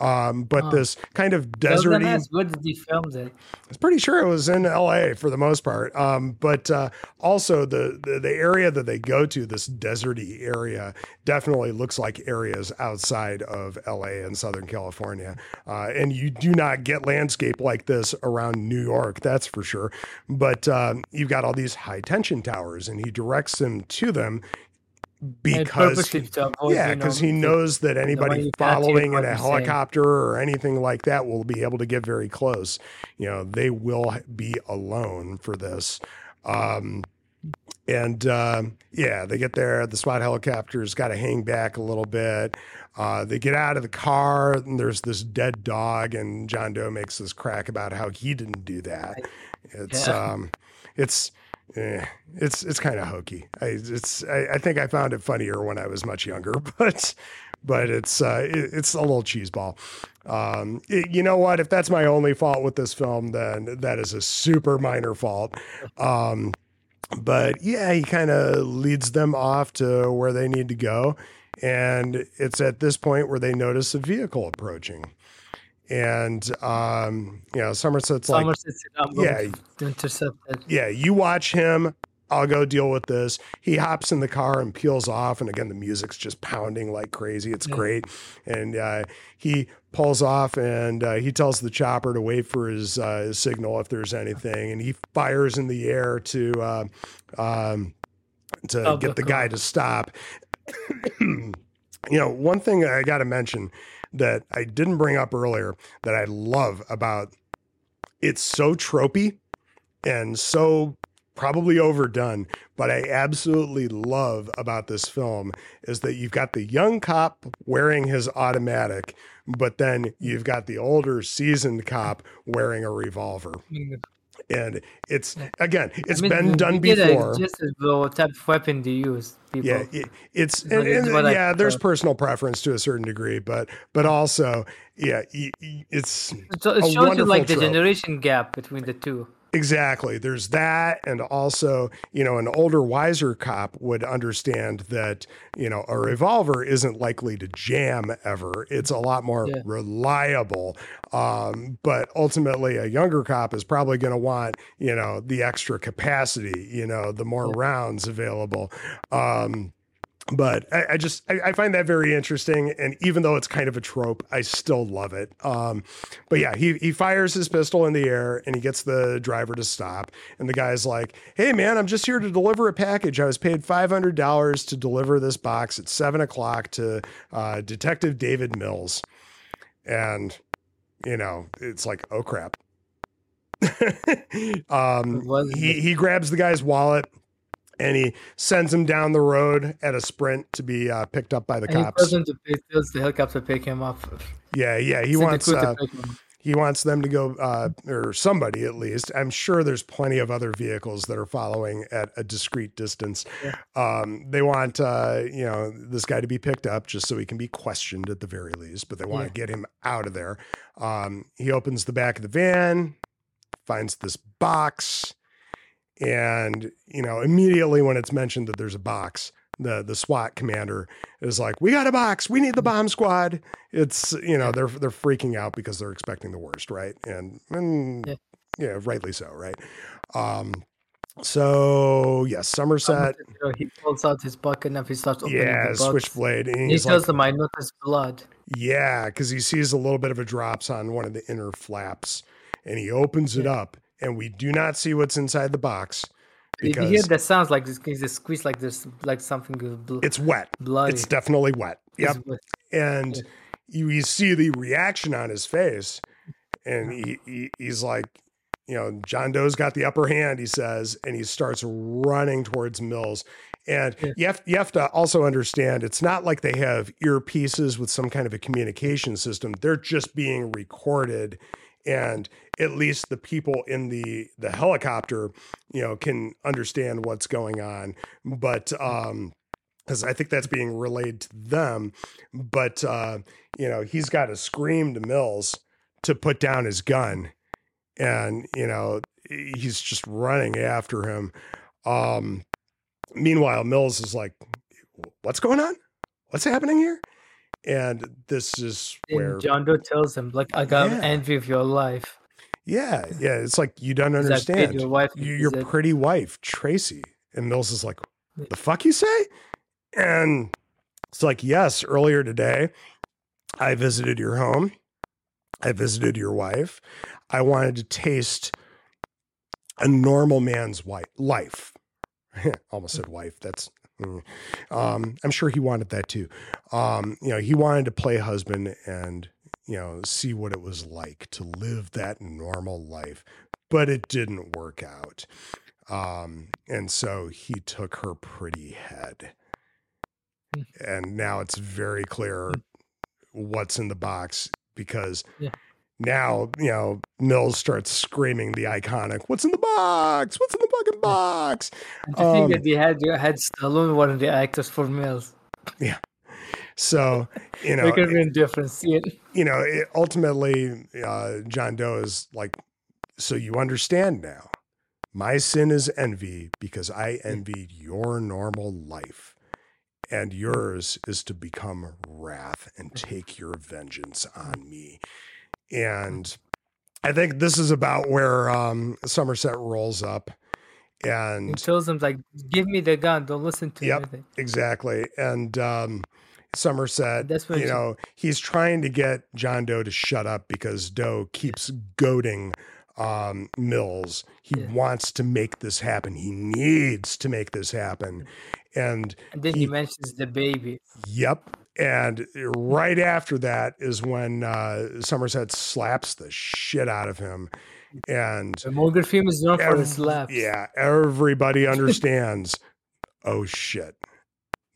Um, but oh. this kind of deserty. Where did he film it? I was pretty sure it was in LA for the most part. Um, but uh, also the, the, the area that they go to, this deserty area, definitely looks like areas outside of LA and Southern California. Uh, and you do not get landscape like this around New York, that's for sure. But um, you've got all these high tension towers, and he directs them to them because he, yeah, because he knows that anybody following in a helicopter or anything like that will be able to get very close. You know, they will be alone for this. Um, and uh, yeah, they get there. The SWAT helicopter's got to hang back a little bit. Uh, they get out of the car, and there's this dead dog, and John Doe makes this crack about how he didn't do that. It's yeah. um, it's eh, it's it's kind of hokey. I it's I, I, think I found it funnier when I was much younger, [LAUGHS] but but it's uh, it, it's a little cheeseball. Um, it, you know what? If that's my only fault with this film, then that is a super minor fault. Um, but yeah, he kind of leads them off to where they need to go, and it's at this point where they notice a vehicle approaching and um, you know Somerset's, Somerset's like, yeah, intercepted. Yeah, you watch him. I'll go deal with this. He hops in the car and peels off, and again the music's just pounding like crazy. It's yeah. great, and uh, he pulls off and uh, he tells the chopper to wait for his, uh, his, signal if there's anything, and he fires in the air to uh, um, to oh, get the guy to stop. [COUGHS] you know, one thing I got to mention that I didn't bring up earlier that I love about it's so tropey and so probably overdone, but I absolutely love about this film is that you've got the young cop wearing his automatic, but then you've got the older seasoned cop wearing a revolver. And it's again it's I mean, been done before. just as what type of weapon do you use people. yeah it, it's and, and, yeah there's personal preference to a certain degree but but also yeah it's so it shows you like the generation gap between the two Exactly. There's that. And also, you know, an older, wiser cop would understand that, you know, a revolver isn't likely to jam ever. It's a lot more yeah. reliable. Um, but ultimately, a younger cop is probably going to want, you know, the extra capacity, you know, the more yeah. rounds available. Um, but I, I just I, I, find that very interesting, and even though it's kind of a trope, I still love it. Um, but yeah, he he fires his pistol in the air and he gets the driver to stop, and the guy's like, "Hey man, I'm just here to deliver a package. I was paid five hundred dollars to deliver this box at seven o'clock to uh, Detective David Mills," and you know it's like, oh crap. [LAUGHS] um, he he grabs the guy's wallet and he sends him down the road at a sprint to be uh, picked up by the and cops. He tells, to pay, tells the helicopter to pick him up. Yeah, yeah, he wants uh, he wants them to go, uh, or somebody at least. I'm sure there's plenty of other vehicles that are following at a discreet distance. Yeah. Um, they want uh, you know this guy to be picked up just so he can be questioned at the very least, but they want yeah. to get him out of there. Um, he opens the back of the van, finds this box and, you know, immediately when it's mentioned that there's a box, the the SWAT commander is like, "We got a box. We need the bomb squad." It's you know they're they're freaking out because they're expecting the worst, right? And and yeah, yeah rightly so, right? Um, so yes, Somerset. He pulls out his bucket and he starts opening yeah, the switchblade. And he tells like, them, "I notice blood." Yeah, because he sees a little bit of a drops on one of the inner flaps, and he opens it up, and we do not see what's inside the box If you hear that sounds like this, it's a squeeze like this, like something bl- it's wet. bloody. It's definitely wet. Yep. wet. And Yeah. you, you see the reaction on his face, and he, he he's like, you know, John Doe's got the upper hand, he says, and he starts running towards Mills. And Yeah. you have you have to also understand it's not like they have earpieces with some kind of a communication system. They're just being recorded and at least the people in the the helicopter, you know, can understand what's going on. But um because I think that's being relayed to them. But uh, you know, he's got to scream to Mills to put down his gun, and you know, he's just running after him. Um, meanwhile, Mills is like, "What's going on? What's happening here?" And this is where, And John Doe tells him, like, I got Yeah. envy of your life. yeah, yeah, it's like you don't Is that paid understand. Your wife, You- is your that- pretty wife, Tracy. And Mills is like, the fuck you say? And it's like, yes, earlier today, I visited your home. I visited your wife. I wanted to taste a normal man's wife, life. [LAUGHS] Almost said wife. That's. Um, I'm sure he wanted that too. Um, you know, he wanted to play husband and, you know, see what it was like to live that normal life, but it didn't work out. Um, and so he took her pretty head. Hmm. And now it's very clear what's in the box because Yeah. Now, you know, Mills starts screaming the iconic, What's in the box? What's in the fucking box? And to think um, that they had you had Stallone one of the actors for Mills. Yeah. So, you know, Make a real difference. See it? you know, it, ultimately, uh, John Doe is like, so you understand now. My sin is envy because I envied your normal life, and yours is to become wrath and take your vengeance on me. And I think this is about where um, Somerset rolls up, and tells him like, "Give me the gun. Don't listen to Yep. anything." Exactly. And um, Somerset, That's when you she- know, he's trying to get John Doe to shut up because Doe keeps goading um, Mills. He Yeah. wants to make this happen. He needs to make this happen. And And then he, He- mentions the baby. yep. And right after that is when uh, Somerset slaps the shit out of him. And The Morgan film is known for Ev- slaps. Yeah, everybody understands. oh shit,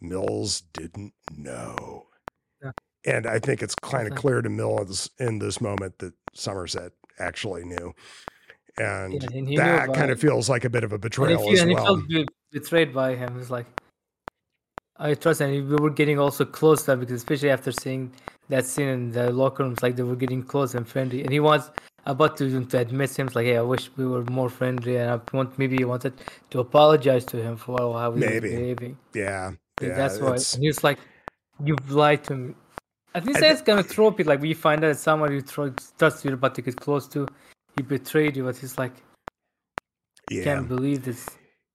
Mills didn't know, Yeah. and I think it's kind of clear to Mills in this moment that Somerset actually knew, and Yeah, and that kind of feels like a bit of a betrayal you, as and he well. felt betrayed by him. It's like, I trust, and we were getting also close now because especially after seeing that scene in the locker rooms, like they were getting close and friendly. And he was about to to admit him, like, hey, I wish we were more friendly, and I want maybe he wanted to apologize to him for how he Maybe. was behaving. yeah, yeah, that's why. it's- And he was like, "You've lied to me." I think that's kind of trope. Like we find out that someone you tr- trust you're about to get close to, he betrayed you, but he's like, yeah. can't believe this.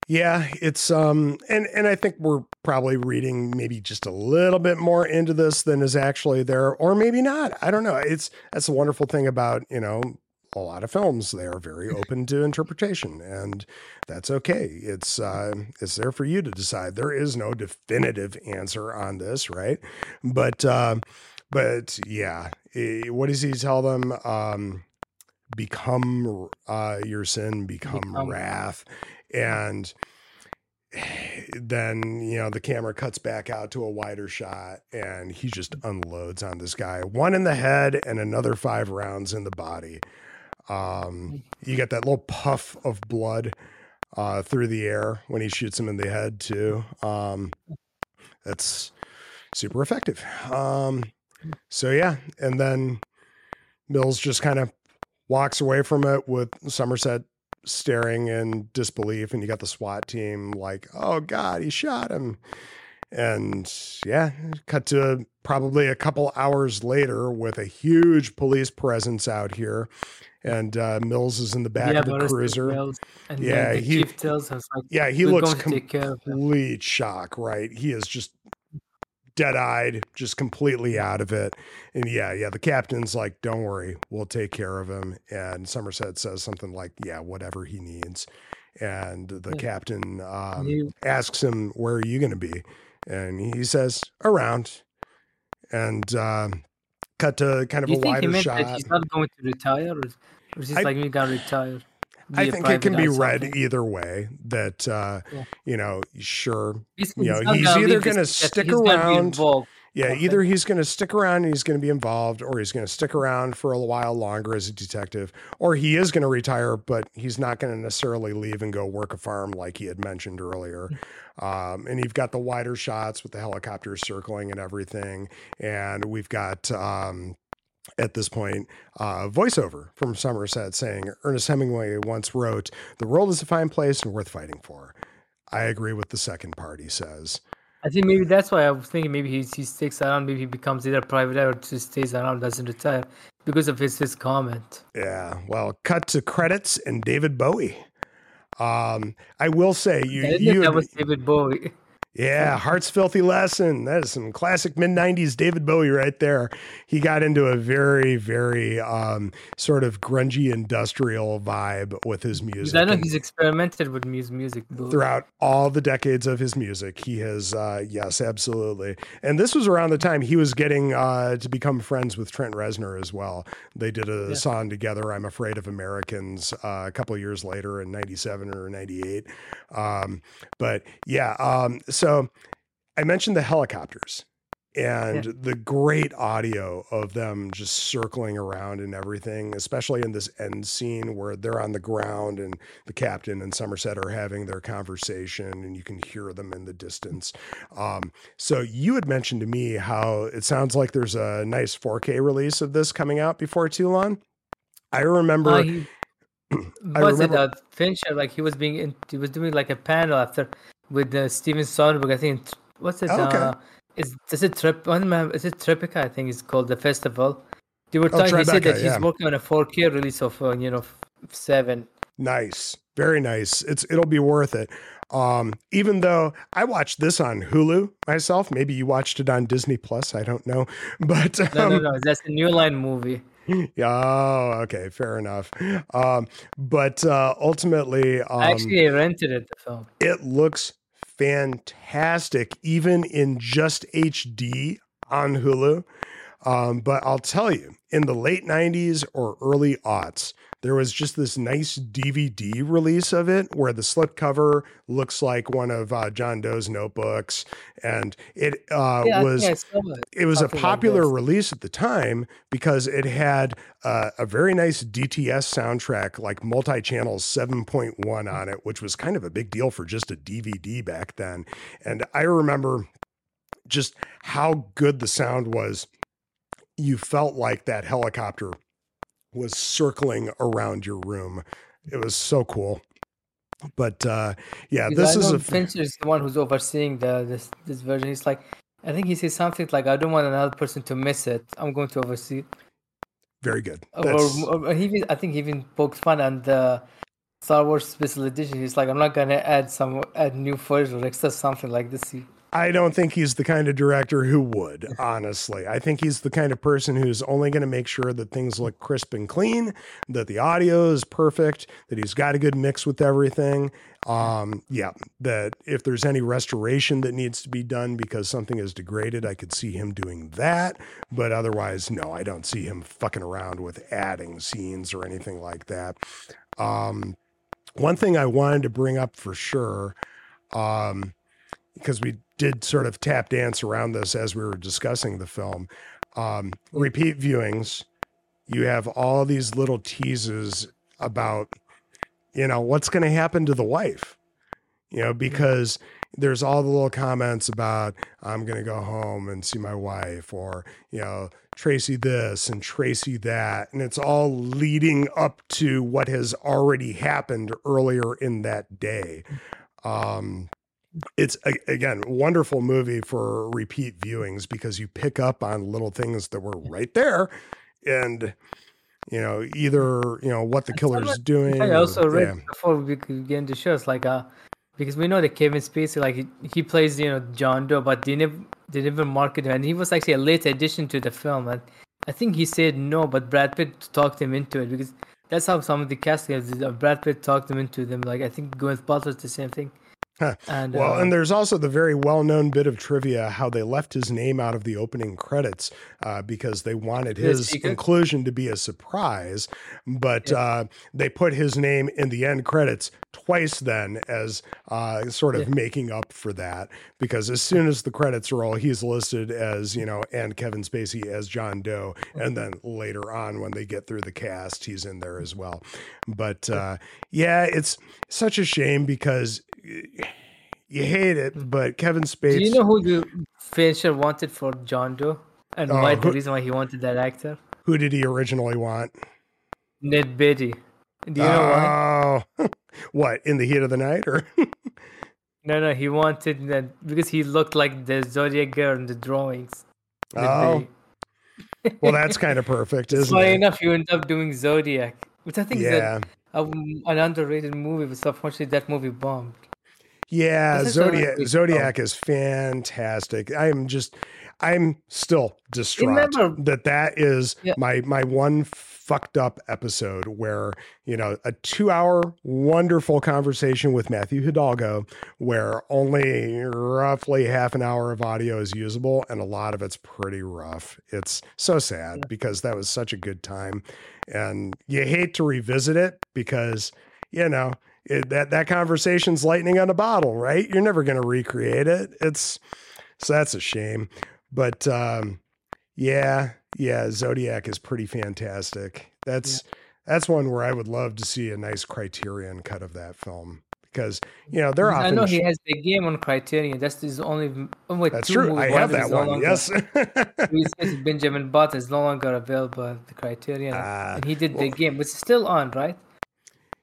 Yeah, it's um and and I think we're probably reading maybe just a little bit more into this than is actually there or maybe not. I don't know. It's that's the wonderful thing about, you know, a lot of films. They are very [LAUGHS] open to interpretation and that's okay. It's uh it's there for you to decide. There is no definitive answer on this, right? But uh but yeah, what does he tell them? Um become uh your sin, become, Become. wrath and [SIGHS] then you know the camera cuts back out to a wider shot and he just unloads on this guy. One in the head and another five rounds in the body. Um you get that little puff of blood uh through the air when he shoots him in the head too. Um that's super effective. Um so yeah and then mills just kind of walks away from it with somerset staring in disbelief and you got the SWAT team like, "Oh god, he shot him." And yeah, cut to probably a couple hours later with a huge police presence out here and uh, Mills is in the back Yeah, of the cruiser. Yeah, the he- tells us like, Yeah, he looks going to take care of him. complete shock, right? He is just dead eyed, just completely out of it. And yeah, yeah, the captain's like, don't worry, we'll take care of him. And Somerset says something like, yeah, whatever he needs. And the captain um, asks him, where are you going to be? And he says, around. And um, cut to kind of you a think he wider meant shot. that he's not going to retire, or, or is he I- like me gonna retire? I think it can be read something? either way. That uh, Yeah. you know, sure, He's, you know, he's gonna either gonna stick he's around- yeah. Okay. Either he's going to stick around and he's going to be involved, or he's going to stick around for a while longer as a detective, or he is going to retire, but he's not going to necessarily leave and go work a farm like he had mentioned earlier. Um, and you've got the wider shots with the helicopters circling and everything, and we've got. Um, at this point, uh, voiceover from Somerset saying Ernest Hemingway once wrote, "The world is a fine place and worth fighting for." I agree with the second part. He says, I think maybe that's why I was thinking maybe he he sticks around, maybe he becomes either private eye or just stays around, doesn't retire because of his his comment. "Yeah." Well, cut to credits and David Bowie. Um, I will say you, you that was David Bowie. [LAUGHS] Yeah, Heart's Filthy Lesson. That is some classic mid 90s David Bowie right there. He got into a very, very um, sort of grungy industrial vibe with his music. I know he's experimented with mus- music. Throughout all the decades of his music, he has, uh, yes, absolutely. And this was around the time he was getting uh, to become friends with Trent Reznor as well. They did a Yeah. song together, I'm Afraid of Americans, uh, a couple of years later in 97 or 98. Um, but yeah, um, so I mentioned the helicopters and the great audio of them just circling around and everything, especially in this end scene where they're on the ground and the captain and Somerset are having their conversation and you can hear them in the distance. Um, so you had mentioned to me how it sounds like there's a nice 4K release of this coming out before too long. I remember. Uh, he, [CLEARS THROAT] I was it remember- uh, Fincher? Like he was being, in, he was doing like a panel after with uh, Steven Soderbergh. I think what's it? Oh, okay. Uh, is is it Trip? Is it Tripica? I think it's called the festival. They were Oh, talking. He said Tribeca, that he's yeah. working on a 4K release of uh, you know seven. Nice. Very nice. It's it'll be worth it. Um, even though I watched this on Hulu myself, maybe you watched it on Disney Plus. I don't know, [LAUGHS] but No, um, no, no. That's a New Line movie. yeah, [LAUGHS] oh, okay, fair enough. Um, but uh, ultimately, um, Actually, I rented it. The film. it looks fantastic, even in just HD on Hulu. Um, but I'll tell you, in the late 90s or early aughts, there was just this nice DVD release of it where the slipcover looks like one of uh, John Doe's notebooks. And it uh, Yeah, was think I saw it. it was a popular release at the time because it had uh, a very nice DTS soundtrack, like multi channel 7.1 on it, which was kind of a big deal for just a DVD back then. And I remember just how good the sound was. You felt like that helicopter was circling around your room. It was so cool. But uh, yeah, this is a Fincher is the one who's overseeing the this this version. He's like, I think he says something like, "I don't want another person to miss it. I'm going to oversee." very good. Or, or, or he, even- I think he even poked fun on the Star Wars Special Edition. He's like, "I'm not gonna add some add new footage or extra something like this." I don't think he's the kind of director who would, honestly. I think he's the kind of person who's only going to make sure that things look crisp and clean, that the audio is perfect, that he's got a good mix with everything. Um, yeah, that if there's any restoration that needs to be done because something is degraded, I could see him doing that. But otherwise, no, I don't see him fucking around with adding scenes or anything like that. Um, one thing I wanted to bring up for sure, um, because we did sort of tap dance around this as we were discussing the film. Um, repeat viewings, you have all these little teases about, you know, what's going to happen to the wife, you know, because there's all the little comments about, I'm going to go home and see my wife, or, you know, Tracy this and Tracy that. And it's all leading up to what has already happened earlier in that day. Um, it's again wonderful movie for repeat viewings because you pick up on little things that were right there and you know either you know what the killer's doing I or- also read yeah. before we could get into shows like uh because we know that Kevin Spacey like he, he plays you know John Doe, but they never they never marketed him, and he was actually a late addition to the film. And I think he said no, but Brad Pitt talked him into it because that's how some of the casting is. Brad Pitt talked him into them. Like I think Gwyneth Paltrow's the same thing. Huh. [LAUGHS] And Well, uh, and there's also the very well known bit of trivia how they left his name out of the opening credits uh, because they wanted his inclusion to be a surprise. But uh, they put his name in the end credits twice then as uh, sort of Yeah. making up for that because as soon as the credits roll, he's listed as, you know, and Kevin Spacey as John Doe. And then later on, when they get through the cast, he's in there as well. But uh, yeah, it's such a shame because you hate it, but Kevin Spacey. do you know who the Fincher wanted for John Doe, and Oh, why the reason why he wanted that actor? who did he originally want? Ned Beatty. Do you know why? oh, [LAUGHS] what in the heat of the night, or [LAUGHS] No, no, he wanted that because he looked like the Zodiac girl in the drawings. Ned Oh, Beatty. [LAUGHS] well, that's kind of perfect, isn't it? Funny it? enough, you end up doing Zodiac, which I think is Yeah, a, a, an underrated movie, but unfortunately that movie bombed. Yeah. This is a Zodiac. Zodiac oh. is fantastic. I'm just, I'm still distraught Remember- that that is Yeah. my my one fucked up episode where you know a two hour wonderful conversation with Matthew Hidalgo where only roughly half an hour of audio is usable and a lot of it's pretty rough. It's so sad Yeah. because that was such a good time and you hate to revisit it because you know it, that that conversation's lightning on a bottle, right? You're never going to recreate it. It's so that's a shame. But um yeah, yeah, Zodiac is pretty fantastic. That's that's one where I would love to see a nice Criterion cut of that film because you know they're often. I know he has the game on Criterion. That's his only. Oh wait, that's true. I have that no one. longer- Yes. [LAUGHS] Benjamin Button is no longer available at the Criterion, Ah, and he did the game, but it's still on, right?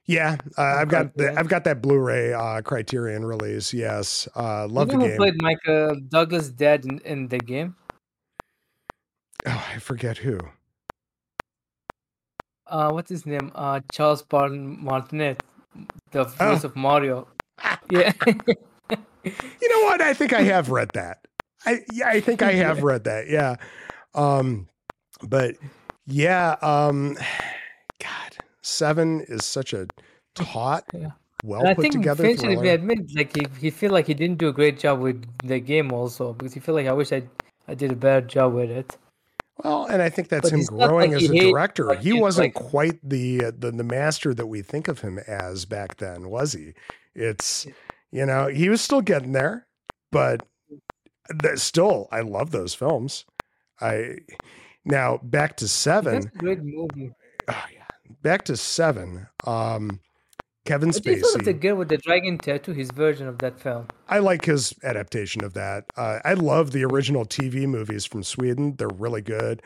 Yeah, uh, I've got the, I've got that Blu-ray uh, Criterion release. Yes, uh, love you the who game. played Michael Douglas' dead in, in the game? Oh, I forget who. Uh, what's his name? Uh, Charles Barton Martinet, the Oh. voice of Mario. [LAUGHS] Yeah. [LAUGHS] You know what? I think I have read that. I yeah, I think I have read that. Yeah. Um but yeah, um 7 is such a taut, Yeah. well And I put think together thriller. he admit, like he, he feel like he didn't do a great job with the game also because he feel like I wish I I did a better job with it. Well, and I think that's But him growing like as a director. like he wasn't like- quite the, uh, the the master that we think of him as back then, was he? It's you know, he was still getting there, but still I love those films. I now back to 7. That's a great movie. oh yeah, back to seven. Um, Kevin What do the Spacey. girl with the dragon tattoo? His version of that film. I like his adaptation of that. Uh, I love the original TV movies from Sweden. They're really good.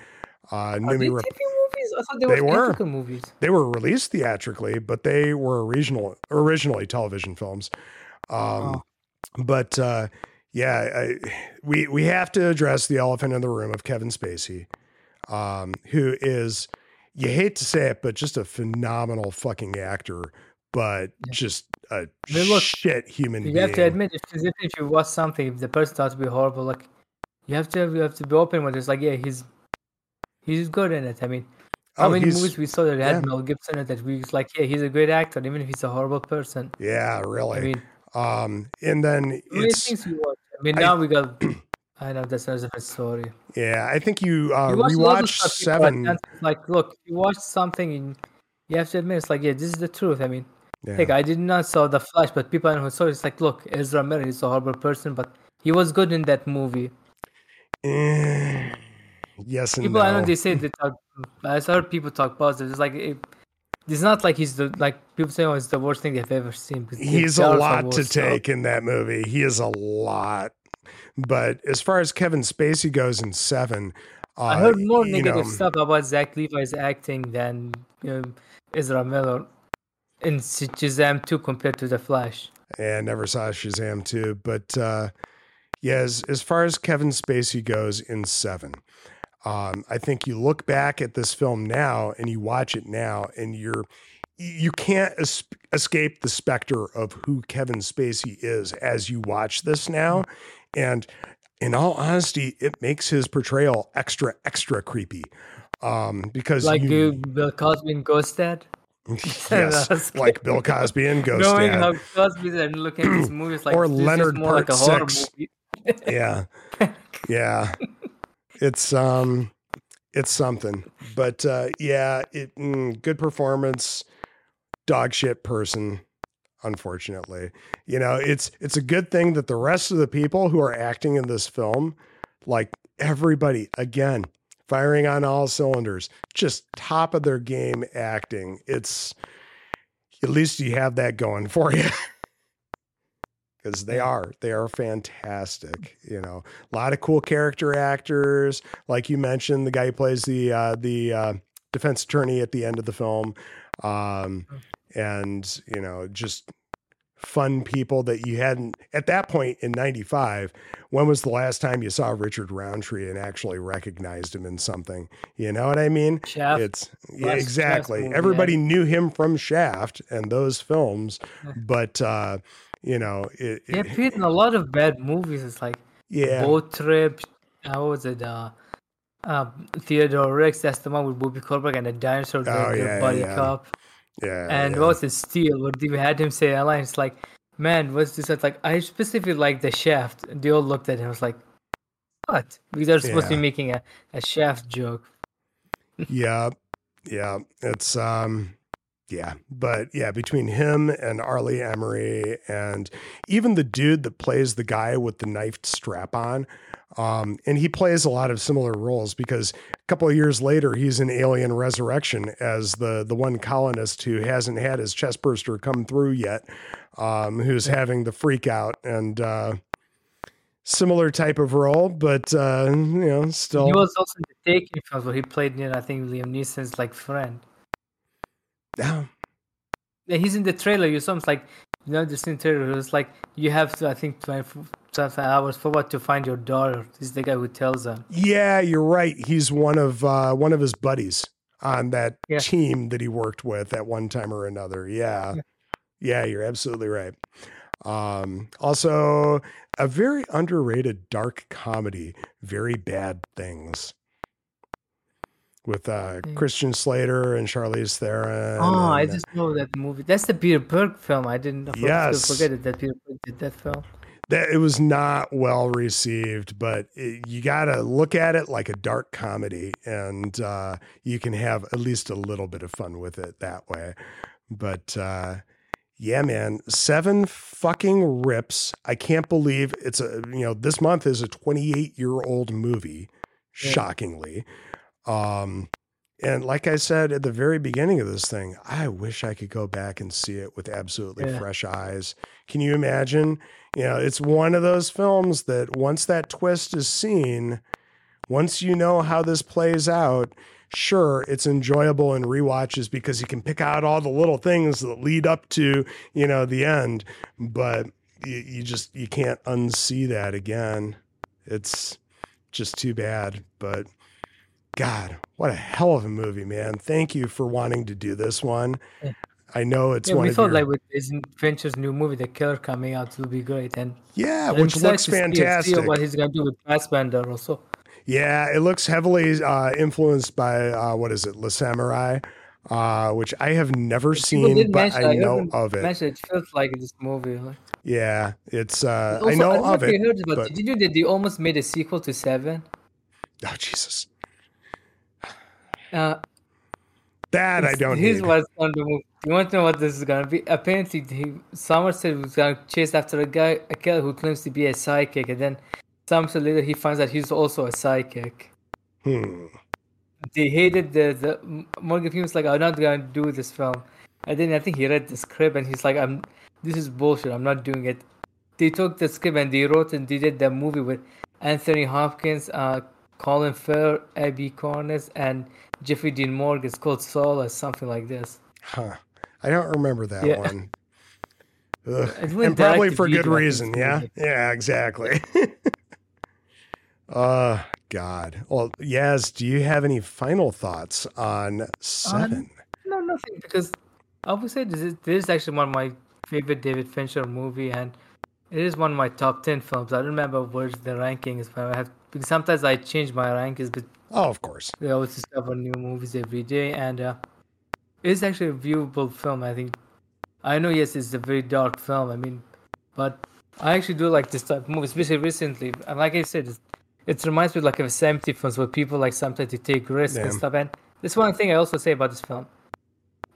Uh, Are they Numi TV movies? I thought they, They were theatrical movies. they were released theatrically, but they were original, originally television films. Um, Oh. But uh, yeah, I, we we have to address the elephant in the room of Kevin Spacey, um, who is you hate to say it, but just a phenomenal fucking actor, but Yeah. just a I mean, look, shit human You being. have to admit, if, if if you watch something, if the person thought to be horrible, like you have to you have to be open with it. It's like, yeah, he's he's good in it. I mean, how Oh, many movies we saw that had yeah. Mel Gibson in it that we was like, yeah, he's a great actor, even if he's a horrible person. Yeah, really. I mean, um, and then it's things we watch. I mean, I- now we got. [CLEARS THROAT] I know that's another different story. yeah. I think you uh, You watch a rewatch stuff, people are seven. attentive, Like, look, you watch something and you have to admit, it's like, yeah, this is the truth. I mean, Yeah. like, I did not saw the Flash, but people who saw it, it's like, look, Ezra Miller is a horrible person, but he was good in that movie. Eh, yes and People, I know they say they talk. I heard people talk positive. It's like it, it's not like he's the like people say, oh, it's the worst thing they've ever seen. He's a lot to worse stuff. take in that movie. He is a lot. But as far as Kevin Spacey goes in Seven, uh, I heard more negative know, stuff about Zach Levi's acting than you know, Ezra Miller in Shazam 2 compared to The Flash. and never saw Shazam too. But uh, yeah, as, as far as Kevin Spacey goes in Seven, um, I think you look back at this film now and you watch it now, and you're you can't es- escape the specter of who Kevin Spacey is as you watch this now. And in all honesty, it makes his portrayal extra extra creepy. Um, because like you, Bill Cosby and Ghost Dad. [LAUGHS] [LAUGHS] yes, [LAUGHS] like Bill Cosby and Ghost Knowing Dad. how Cosby and looking at these [CLEARS THROAT] movies like Or Leonard more like a Six. movie. yeah yeah it's um it's something but uh yeah it mm, good performance dog shit person unfortunately. You know it's it's a good thing that the rest of the people who are acting in this film like everybody again firing on all cylinders just top of their game acting. It's at least you have that going for you. [LAUGHS] Because they are they are fantastic you know. A lot of cool character actors. Like you mentioned the guy who plays the uh the uh defense attorney at the end of the film. Um and you know just fun people that you hadn't at that point in 95 when was the last time you saw richard roundtree and actually recognized him in something you know what i mean Shaft. it's yeah, exactly movie, everybody yeah. knew him from shaft and those films but uh you know it, He appeared in a lot of bad movies. It's like yeah Boat Trip. How was it? Uh, uh, Theodore Rex. That's the one with Whoopi Goldberg and the dinosaur, Oh, yeah, buddy yeah. cop. Yeah And yeah. what was it? Steel. Where they had him say a line. It's like, man, what's this? It's like I specifically like the Shaft. And they all looked at him. I was like, what? Because they're supposed to be making a, a Shaft joke. [LAUGHS] yeah yeah it's um yeah but yeah between him and R. Lee Ermey and even the dude that plays the guy with the knifed strap on um and he plays a lot of similar roles because a couple of years later he's in alien resurrection as the the one colonist who hasn't had his chest burster come through yet um who's having the freak out and uh similar type of role but uh you know still He was also in the Taken films where he played, you I think Liam Neeson's like friend. Yeah. Yeah, he's in the trailer. You saw him. It's like you know, this in trailer. It like you have to, I think, 24 hours for what to find your daughter. He's the guy who tells them. Yeah, you're right. He's one of uh, one of his buddies on that Yeah. team that he worked with at one time or another. Yeah. Yeah. Yeah, you're absolutely right. Um, also, a very underrated dark comedy, Very Bad Things, with uh, Mm. Christian Slater and Charlize Theron. Oh, I just know that movie. That's the Peter Berg film. I didn't I Yes. forget it that Peter Berg did that film. that it was not well received, but it, you got to look at it like a dark comedy, and uh, you can have at least a little bit of fun with it that way. But uh, yeah, man, seven fucking rips. I can't believe it's a you know this month is a 28 year old movie. Yeah. Shockingly, um, and like I said at the very beginning of this thing, I wish I could go back and see it with absolutely Yeah. fresh eyes. Can you imagine? You know, it's one of those films that once that twist is seen, once you know how this plays out, sure, it's enjoyable in rewatches because you can pick out all the little things that lead up to, you know, the end, but you, you just you can't unsee that again. It's just too bad, but God, what a hell of a movie, man. Thank you for wanting to do this one. Yeah. I know it's Yeah, one we thought your, like with this Fincher's new movie, The Killer, coming out, will be great. And yeah, I'm which looks to see- see fantastic. what he's gonna do with Fassbender also. Yeah, it looks heavily uh, influenced by uh, what is it, La Samurai, uh, which I have never People seen, but I heard know of it. Mention it feels like this movie. Like, Yeah, it's uh, also, I know don't of if you it. heard about but- Did you know that they almost made a sequel to Seven? Oh Jesus, Uh, that I don't Here's need. what's on the movie. You want to know what this is gonna be? Apparently, he, Somerset was gonna chase after a guy, a killer who claims to be a psychic, and then Somerset later he finds out he's also a psychic. Hmm. They hated the the Morgan Freeman's like, I'm not gonna do this film, and then I think he read the script and he's like, I'm this is bullshit. I'm not doing it. They took the script and they wrote and they did the movie with Anthony Hopkins, uh, Colin Farrell, Abbie Cornish, and Jeffrey Dean Morgan. It's called Soul or something like this. Huh. I don't remember that Yeah. one. [LAUGHS] And probably for good video, I think, reason. Yeah. Yeah. Exactly. [LAUGHS] uh God. Well, Yaz, do you have any final thoughts on Seven? No, nothing because I would say this is this is actually one of my favorite David Fincher movie, and It is one of my top ten films. I don't remember where's the ranking is, but I have because sometimes I change my rankings, but Oh, of course. they always discover new movies every day, and uh, it's actually a viewable film. I think. I know, yes, it's a very dark film. I mean, but I actually do like this type of movie, especially recently. And like I said, it reminds me like of 70 films where people like sometimes to take risks and stuff. And that's one thing I also say about this film.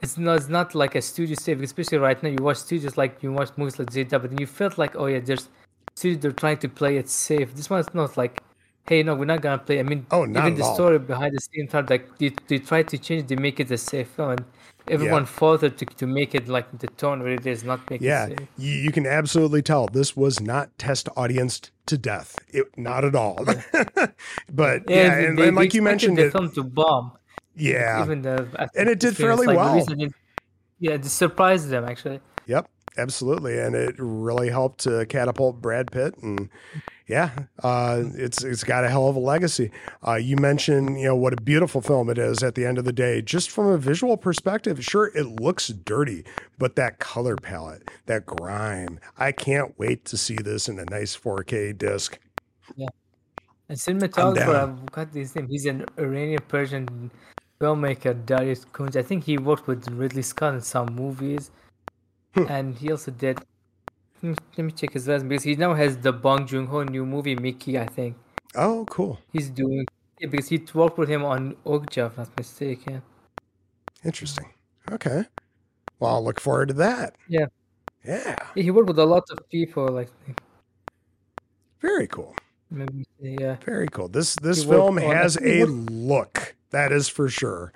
It's not, it's not like a studio safe, especially right now. You watch studios like you watch movies like ZW, and you felt like, oh yeah, there's studios they're trying to play it safe. This one's not like, hey, no, we're not gonna play. I mean, Oh, even the all. story behind the scenes, are like they, they try to change, they make it a safe film, and everyone fought to to make it like the tone where it is, not make Yeah, it safe. you, you can absolutely tell this was not test audience to death. It, not at all. [LAUGHS] but yeah, they- and, they- and they like you mentioned, the it, film to bomb. yeah, even the And it did fairly like, well. it- yeah, it surprised them actually. Yep, absolutely, and it really helped to catapult Brad Pitt, and yeah, uh, it's it's got a hell of a legacy. Uh, you mentioned, you know, what a beautiful film it is. At the end of the day, just from a visual perspective, sure, it looks dirty, but that color palette, that grime, I can't wait to see this in a nice 4K disc. Yeah, And cinematographer. I've got his name. He's an Iranian Persian filmmaker, Darius Khondji. I think he worked with Ridley Scott in some movies, Hmm. and he also did. Let me, check his last because he now has the Bong Joon Ho new movie Mickey. I think Oh, cool, he's doing yeah, because he worked with him on Okja, if not mistaken. interesting. Okay, well, I'll look forward to that. Yeah. yeah, Yeah, he worked with a lot of people, like very cool. maybe yeah. Very cool. This this He film has a look. That is for sure.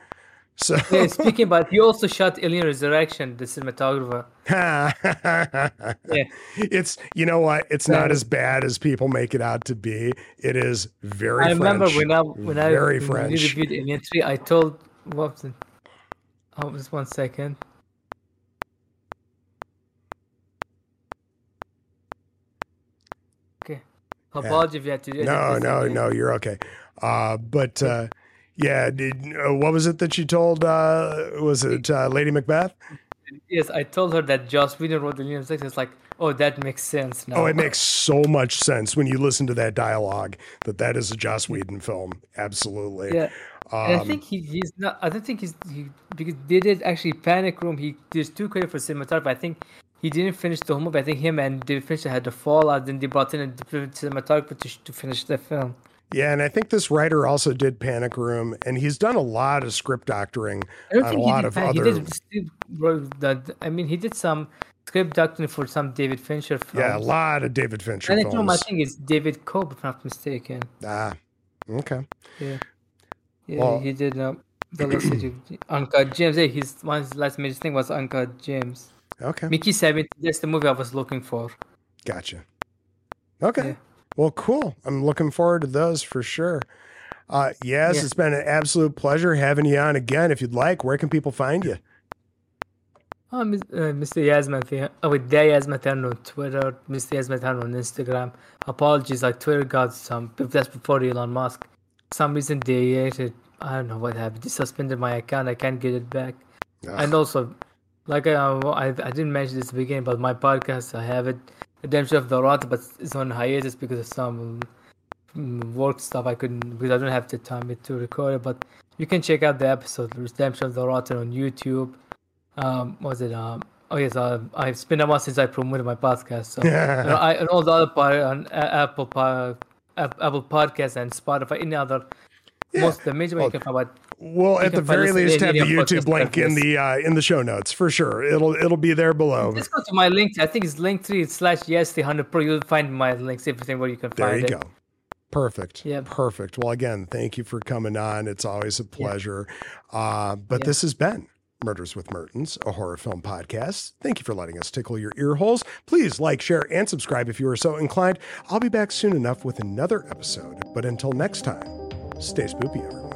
So Yeah, speaking about, he also shot Alien Resurrection, the cinematographer. [LAUGHS] yeah. it's you know what? It's not as bad as people make it out to be. It is very I remember when I when I Very we French. reviewed Alien Three, I told what was? Oh, just one second. Okay, apology if you had to. edit no, no, no, you're okay. Uh, but uh, yeah, did, uh, what was it that you told? Uh, was it uh, Lady Macbeth? Yes, I told her that Joss Whedon wrote the Alien Six. It's like, oh, that makes sense now. Oh, it makes so much sense when you listen to that dialogue that that is a Joss Whedon film. Absolutely. Yeah. And I Um, think he, he's not. I don't think he's he, because they did actually Panic Room. He there's two credit for cinematography. I think he didn't finish the whole movie. I think him and David Fincher had the fallout. Then they brought in a different cinematographer to, to finish the film. Yeah, and I think this writer also did Panic Room, and he's done a lot of script doctoring I on a lot did. of other. He did. Wrote the, I mean, he did some script doctoring for some David Fincher films. Yeah, a lot of David Fincher Room, I films. think it's David Koepp, if I'm not mistaken. Ah, okay. Yeah. Yeah, Well- he did. Uh, the last [CLEARS THROAT] Uncut. Yeah, his one his last major thing was Uncut Gems. Okay, Mickey Seven. That's the movie I was looking for. gotcha. Okay, Yeah. Well, cool. I'm looking forward to those for sure. Uh, yes, Yeah. it's been an absolute pleasure having you on again. If you'd like, where can people find you? Mis- uh, Mr. YazMan. Oh, with Day YazMan on Twitter, Mr. YazMan on Instagram. Apologies, like Twitter got some. That's before Elon Musk. some reason they hated. I don't know what happened. They suspended my account. I can't get it back. And also, like I, I, I didn't mention this at the beginning, but my podcast, I have it, Redemption of the Rot, but it's on hiatus because of some work stuff. I couldn't, because I don't have the time to record it. But you can check out the episode, Redemption of the Rot, on YouTube. Um, was it? Um, oh, yes, uh, it's been a while since I promoted my podcast. So, [LAUGHS] and, I, and all the other part on uh, Apple, Apple Podcasts and Spotify, any other. Yeah. Most the major way you can find out We'll at the very least have the YouTube link in the uh, in the show notes for sure. It'll it'll be there below. Just go to my link. I think it's Linktree slash yes the hundred pro. You'll find my links, everything where you can There find you it. go. Perfect. Yeah. Perfect. Well, again, thank you for coming on. It's always a pleasure. Uh, but Yeah. this has been Murders with Mertens, a horror film podcast. Thank you for letting us tickle your ear holes. Please like, share, and subscribe if you are so inclined. I'll be back soon enough with another episode. But until next time, stay spoopy, everyone.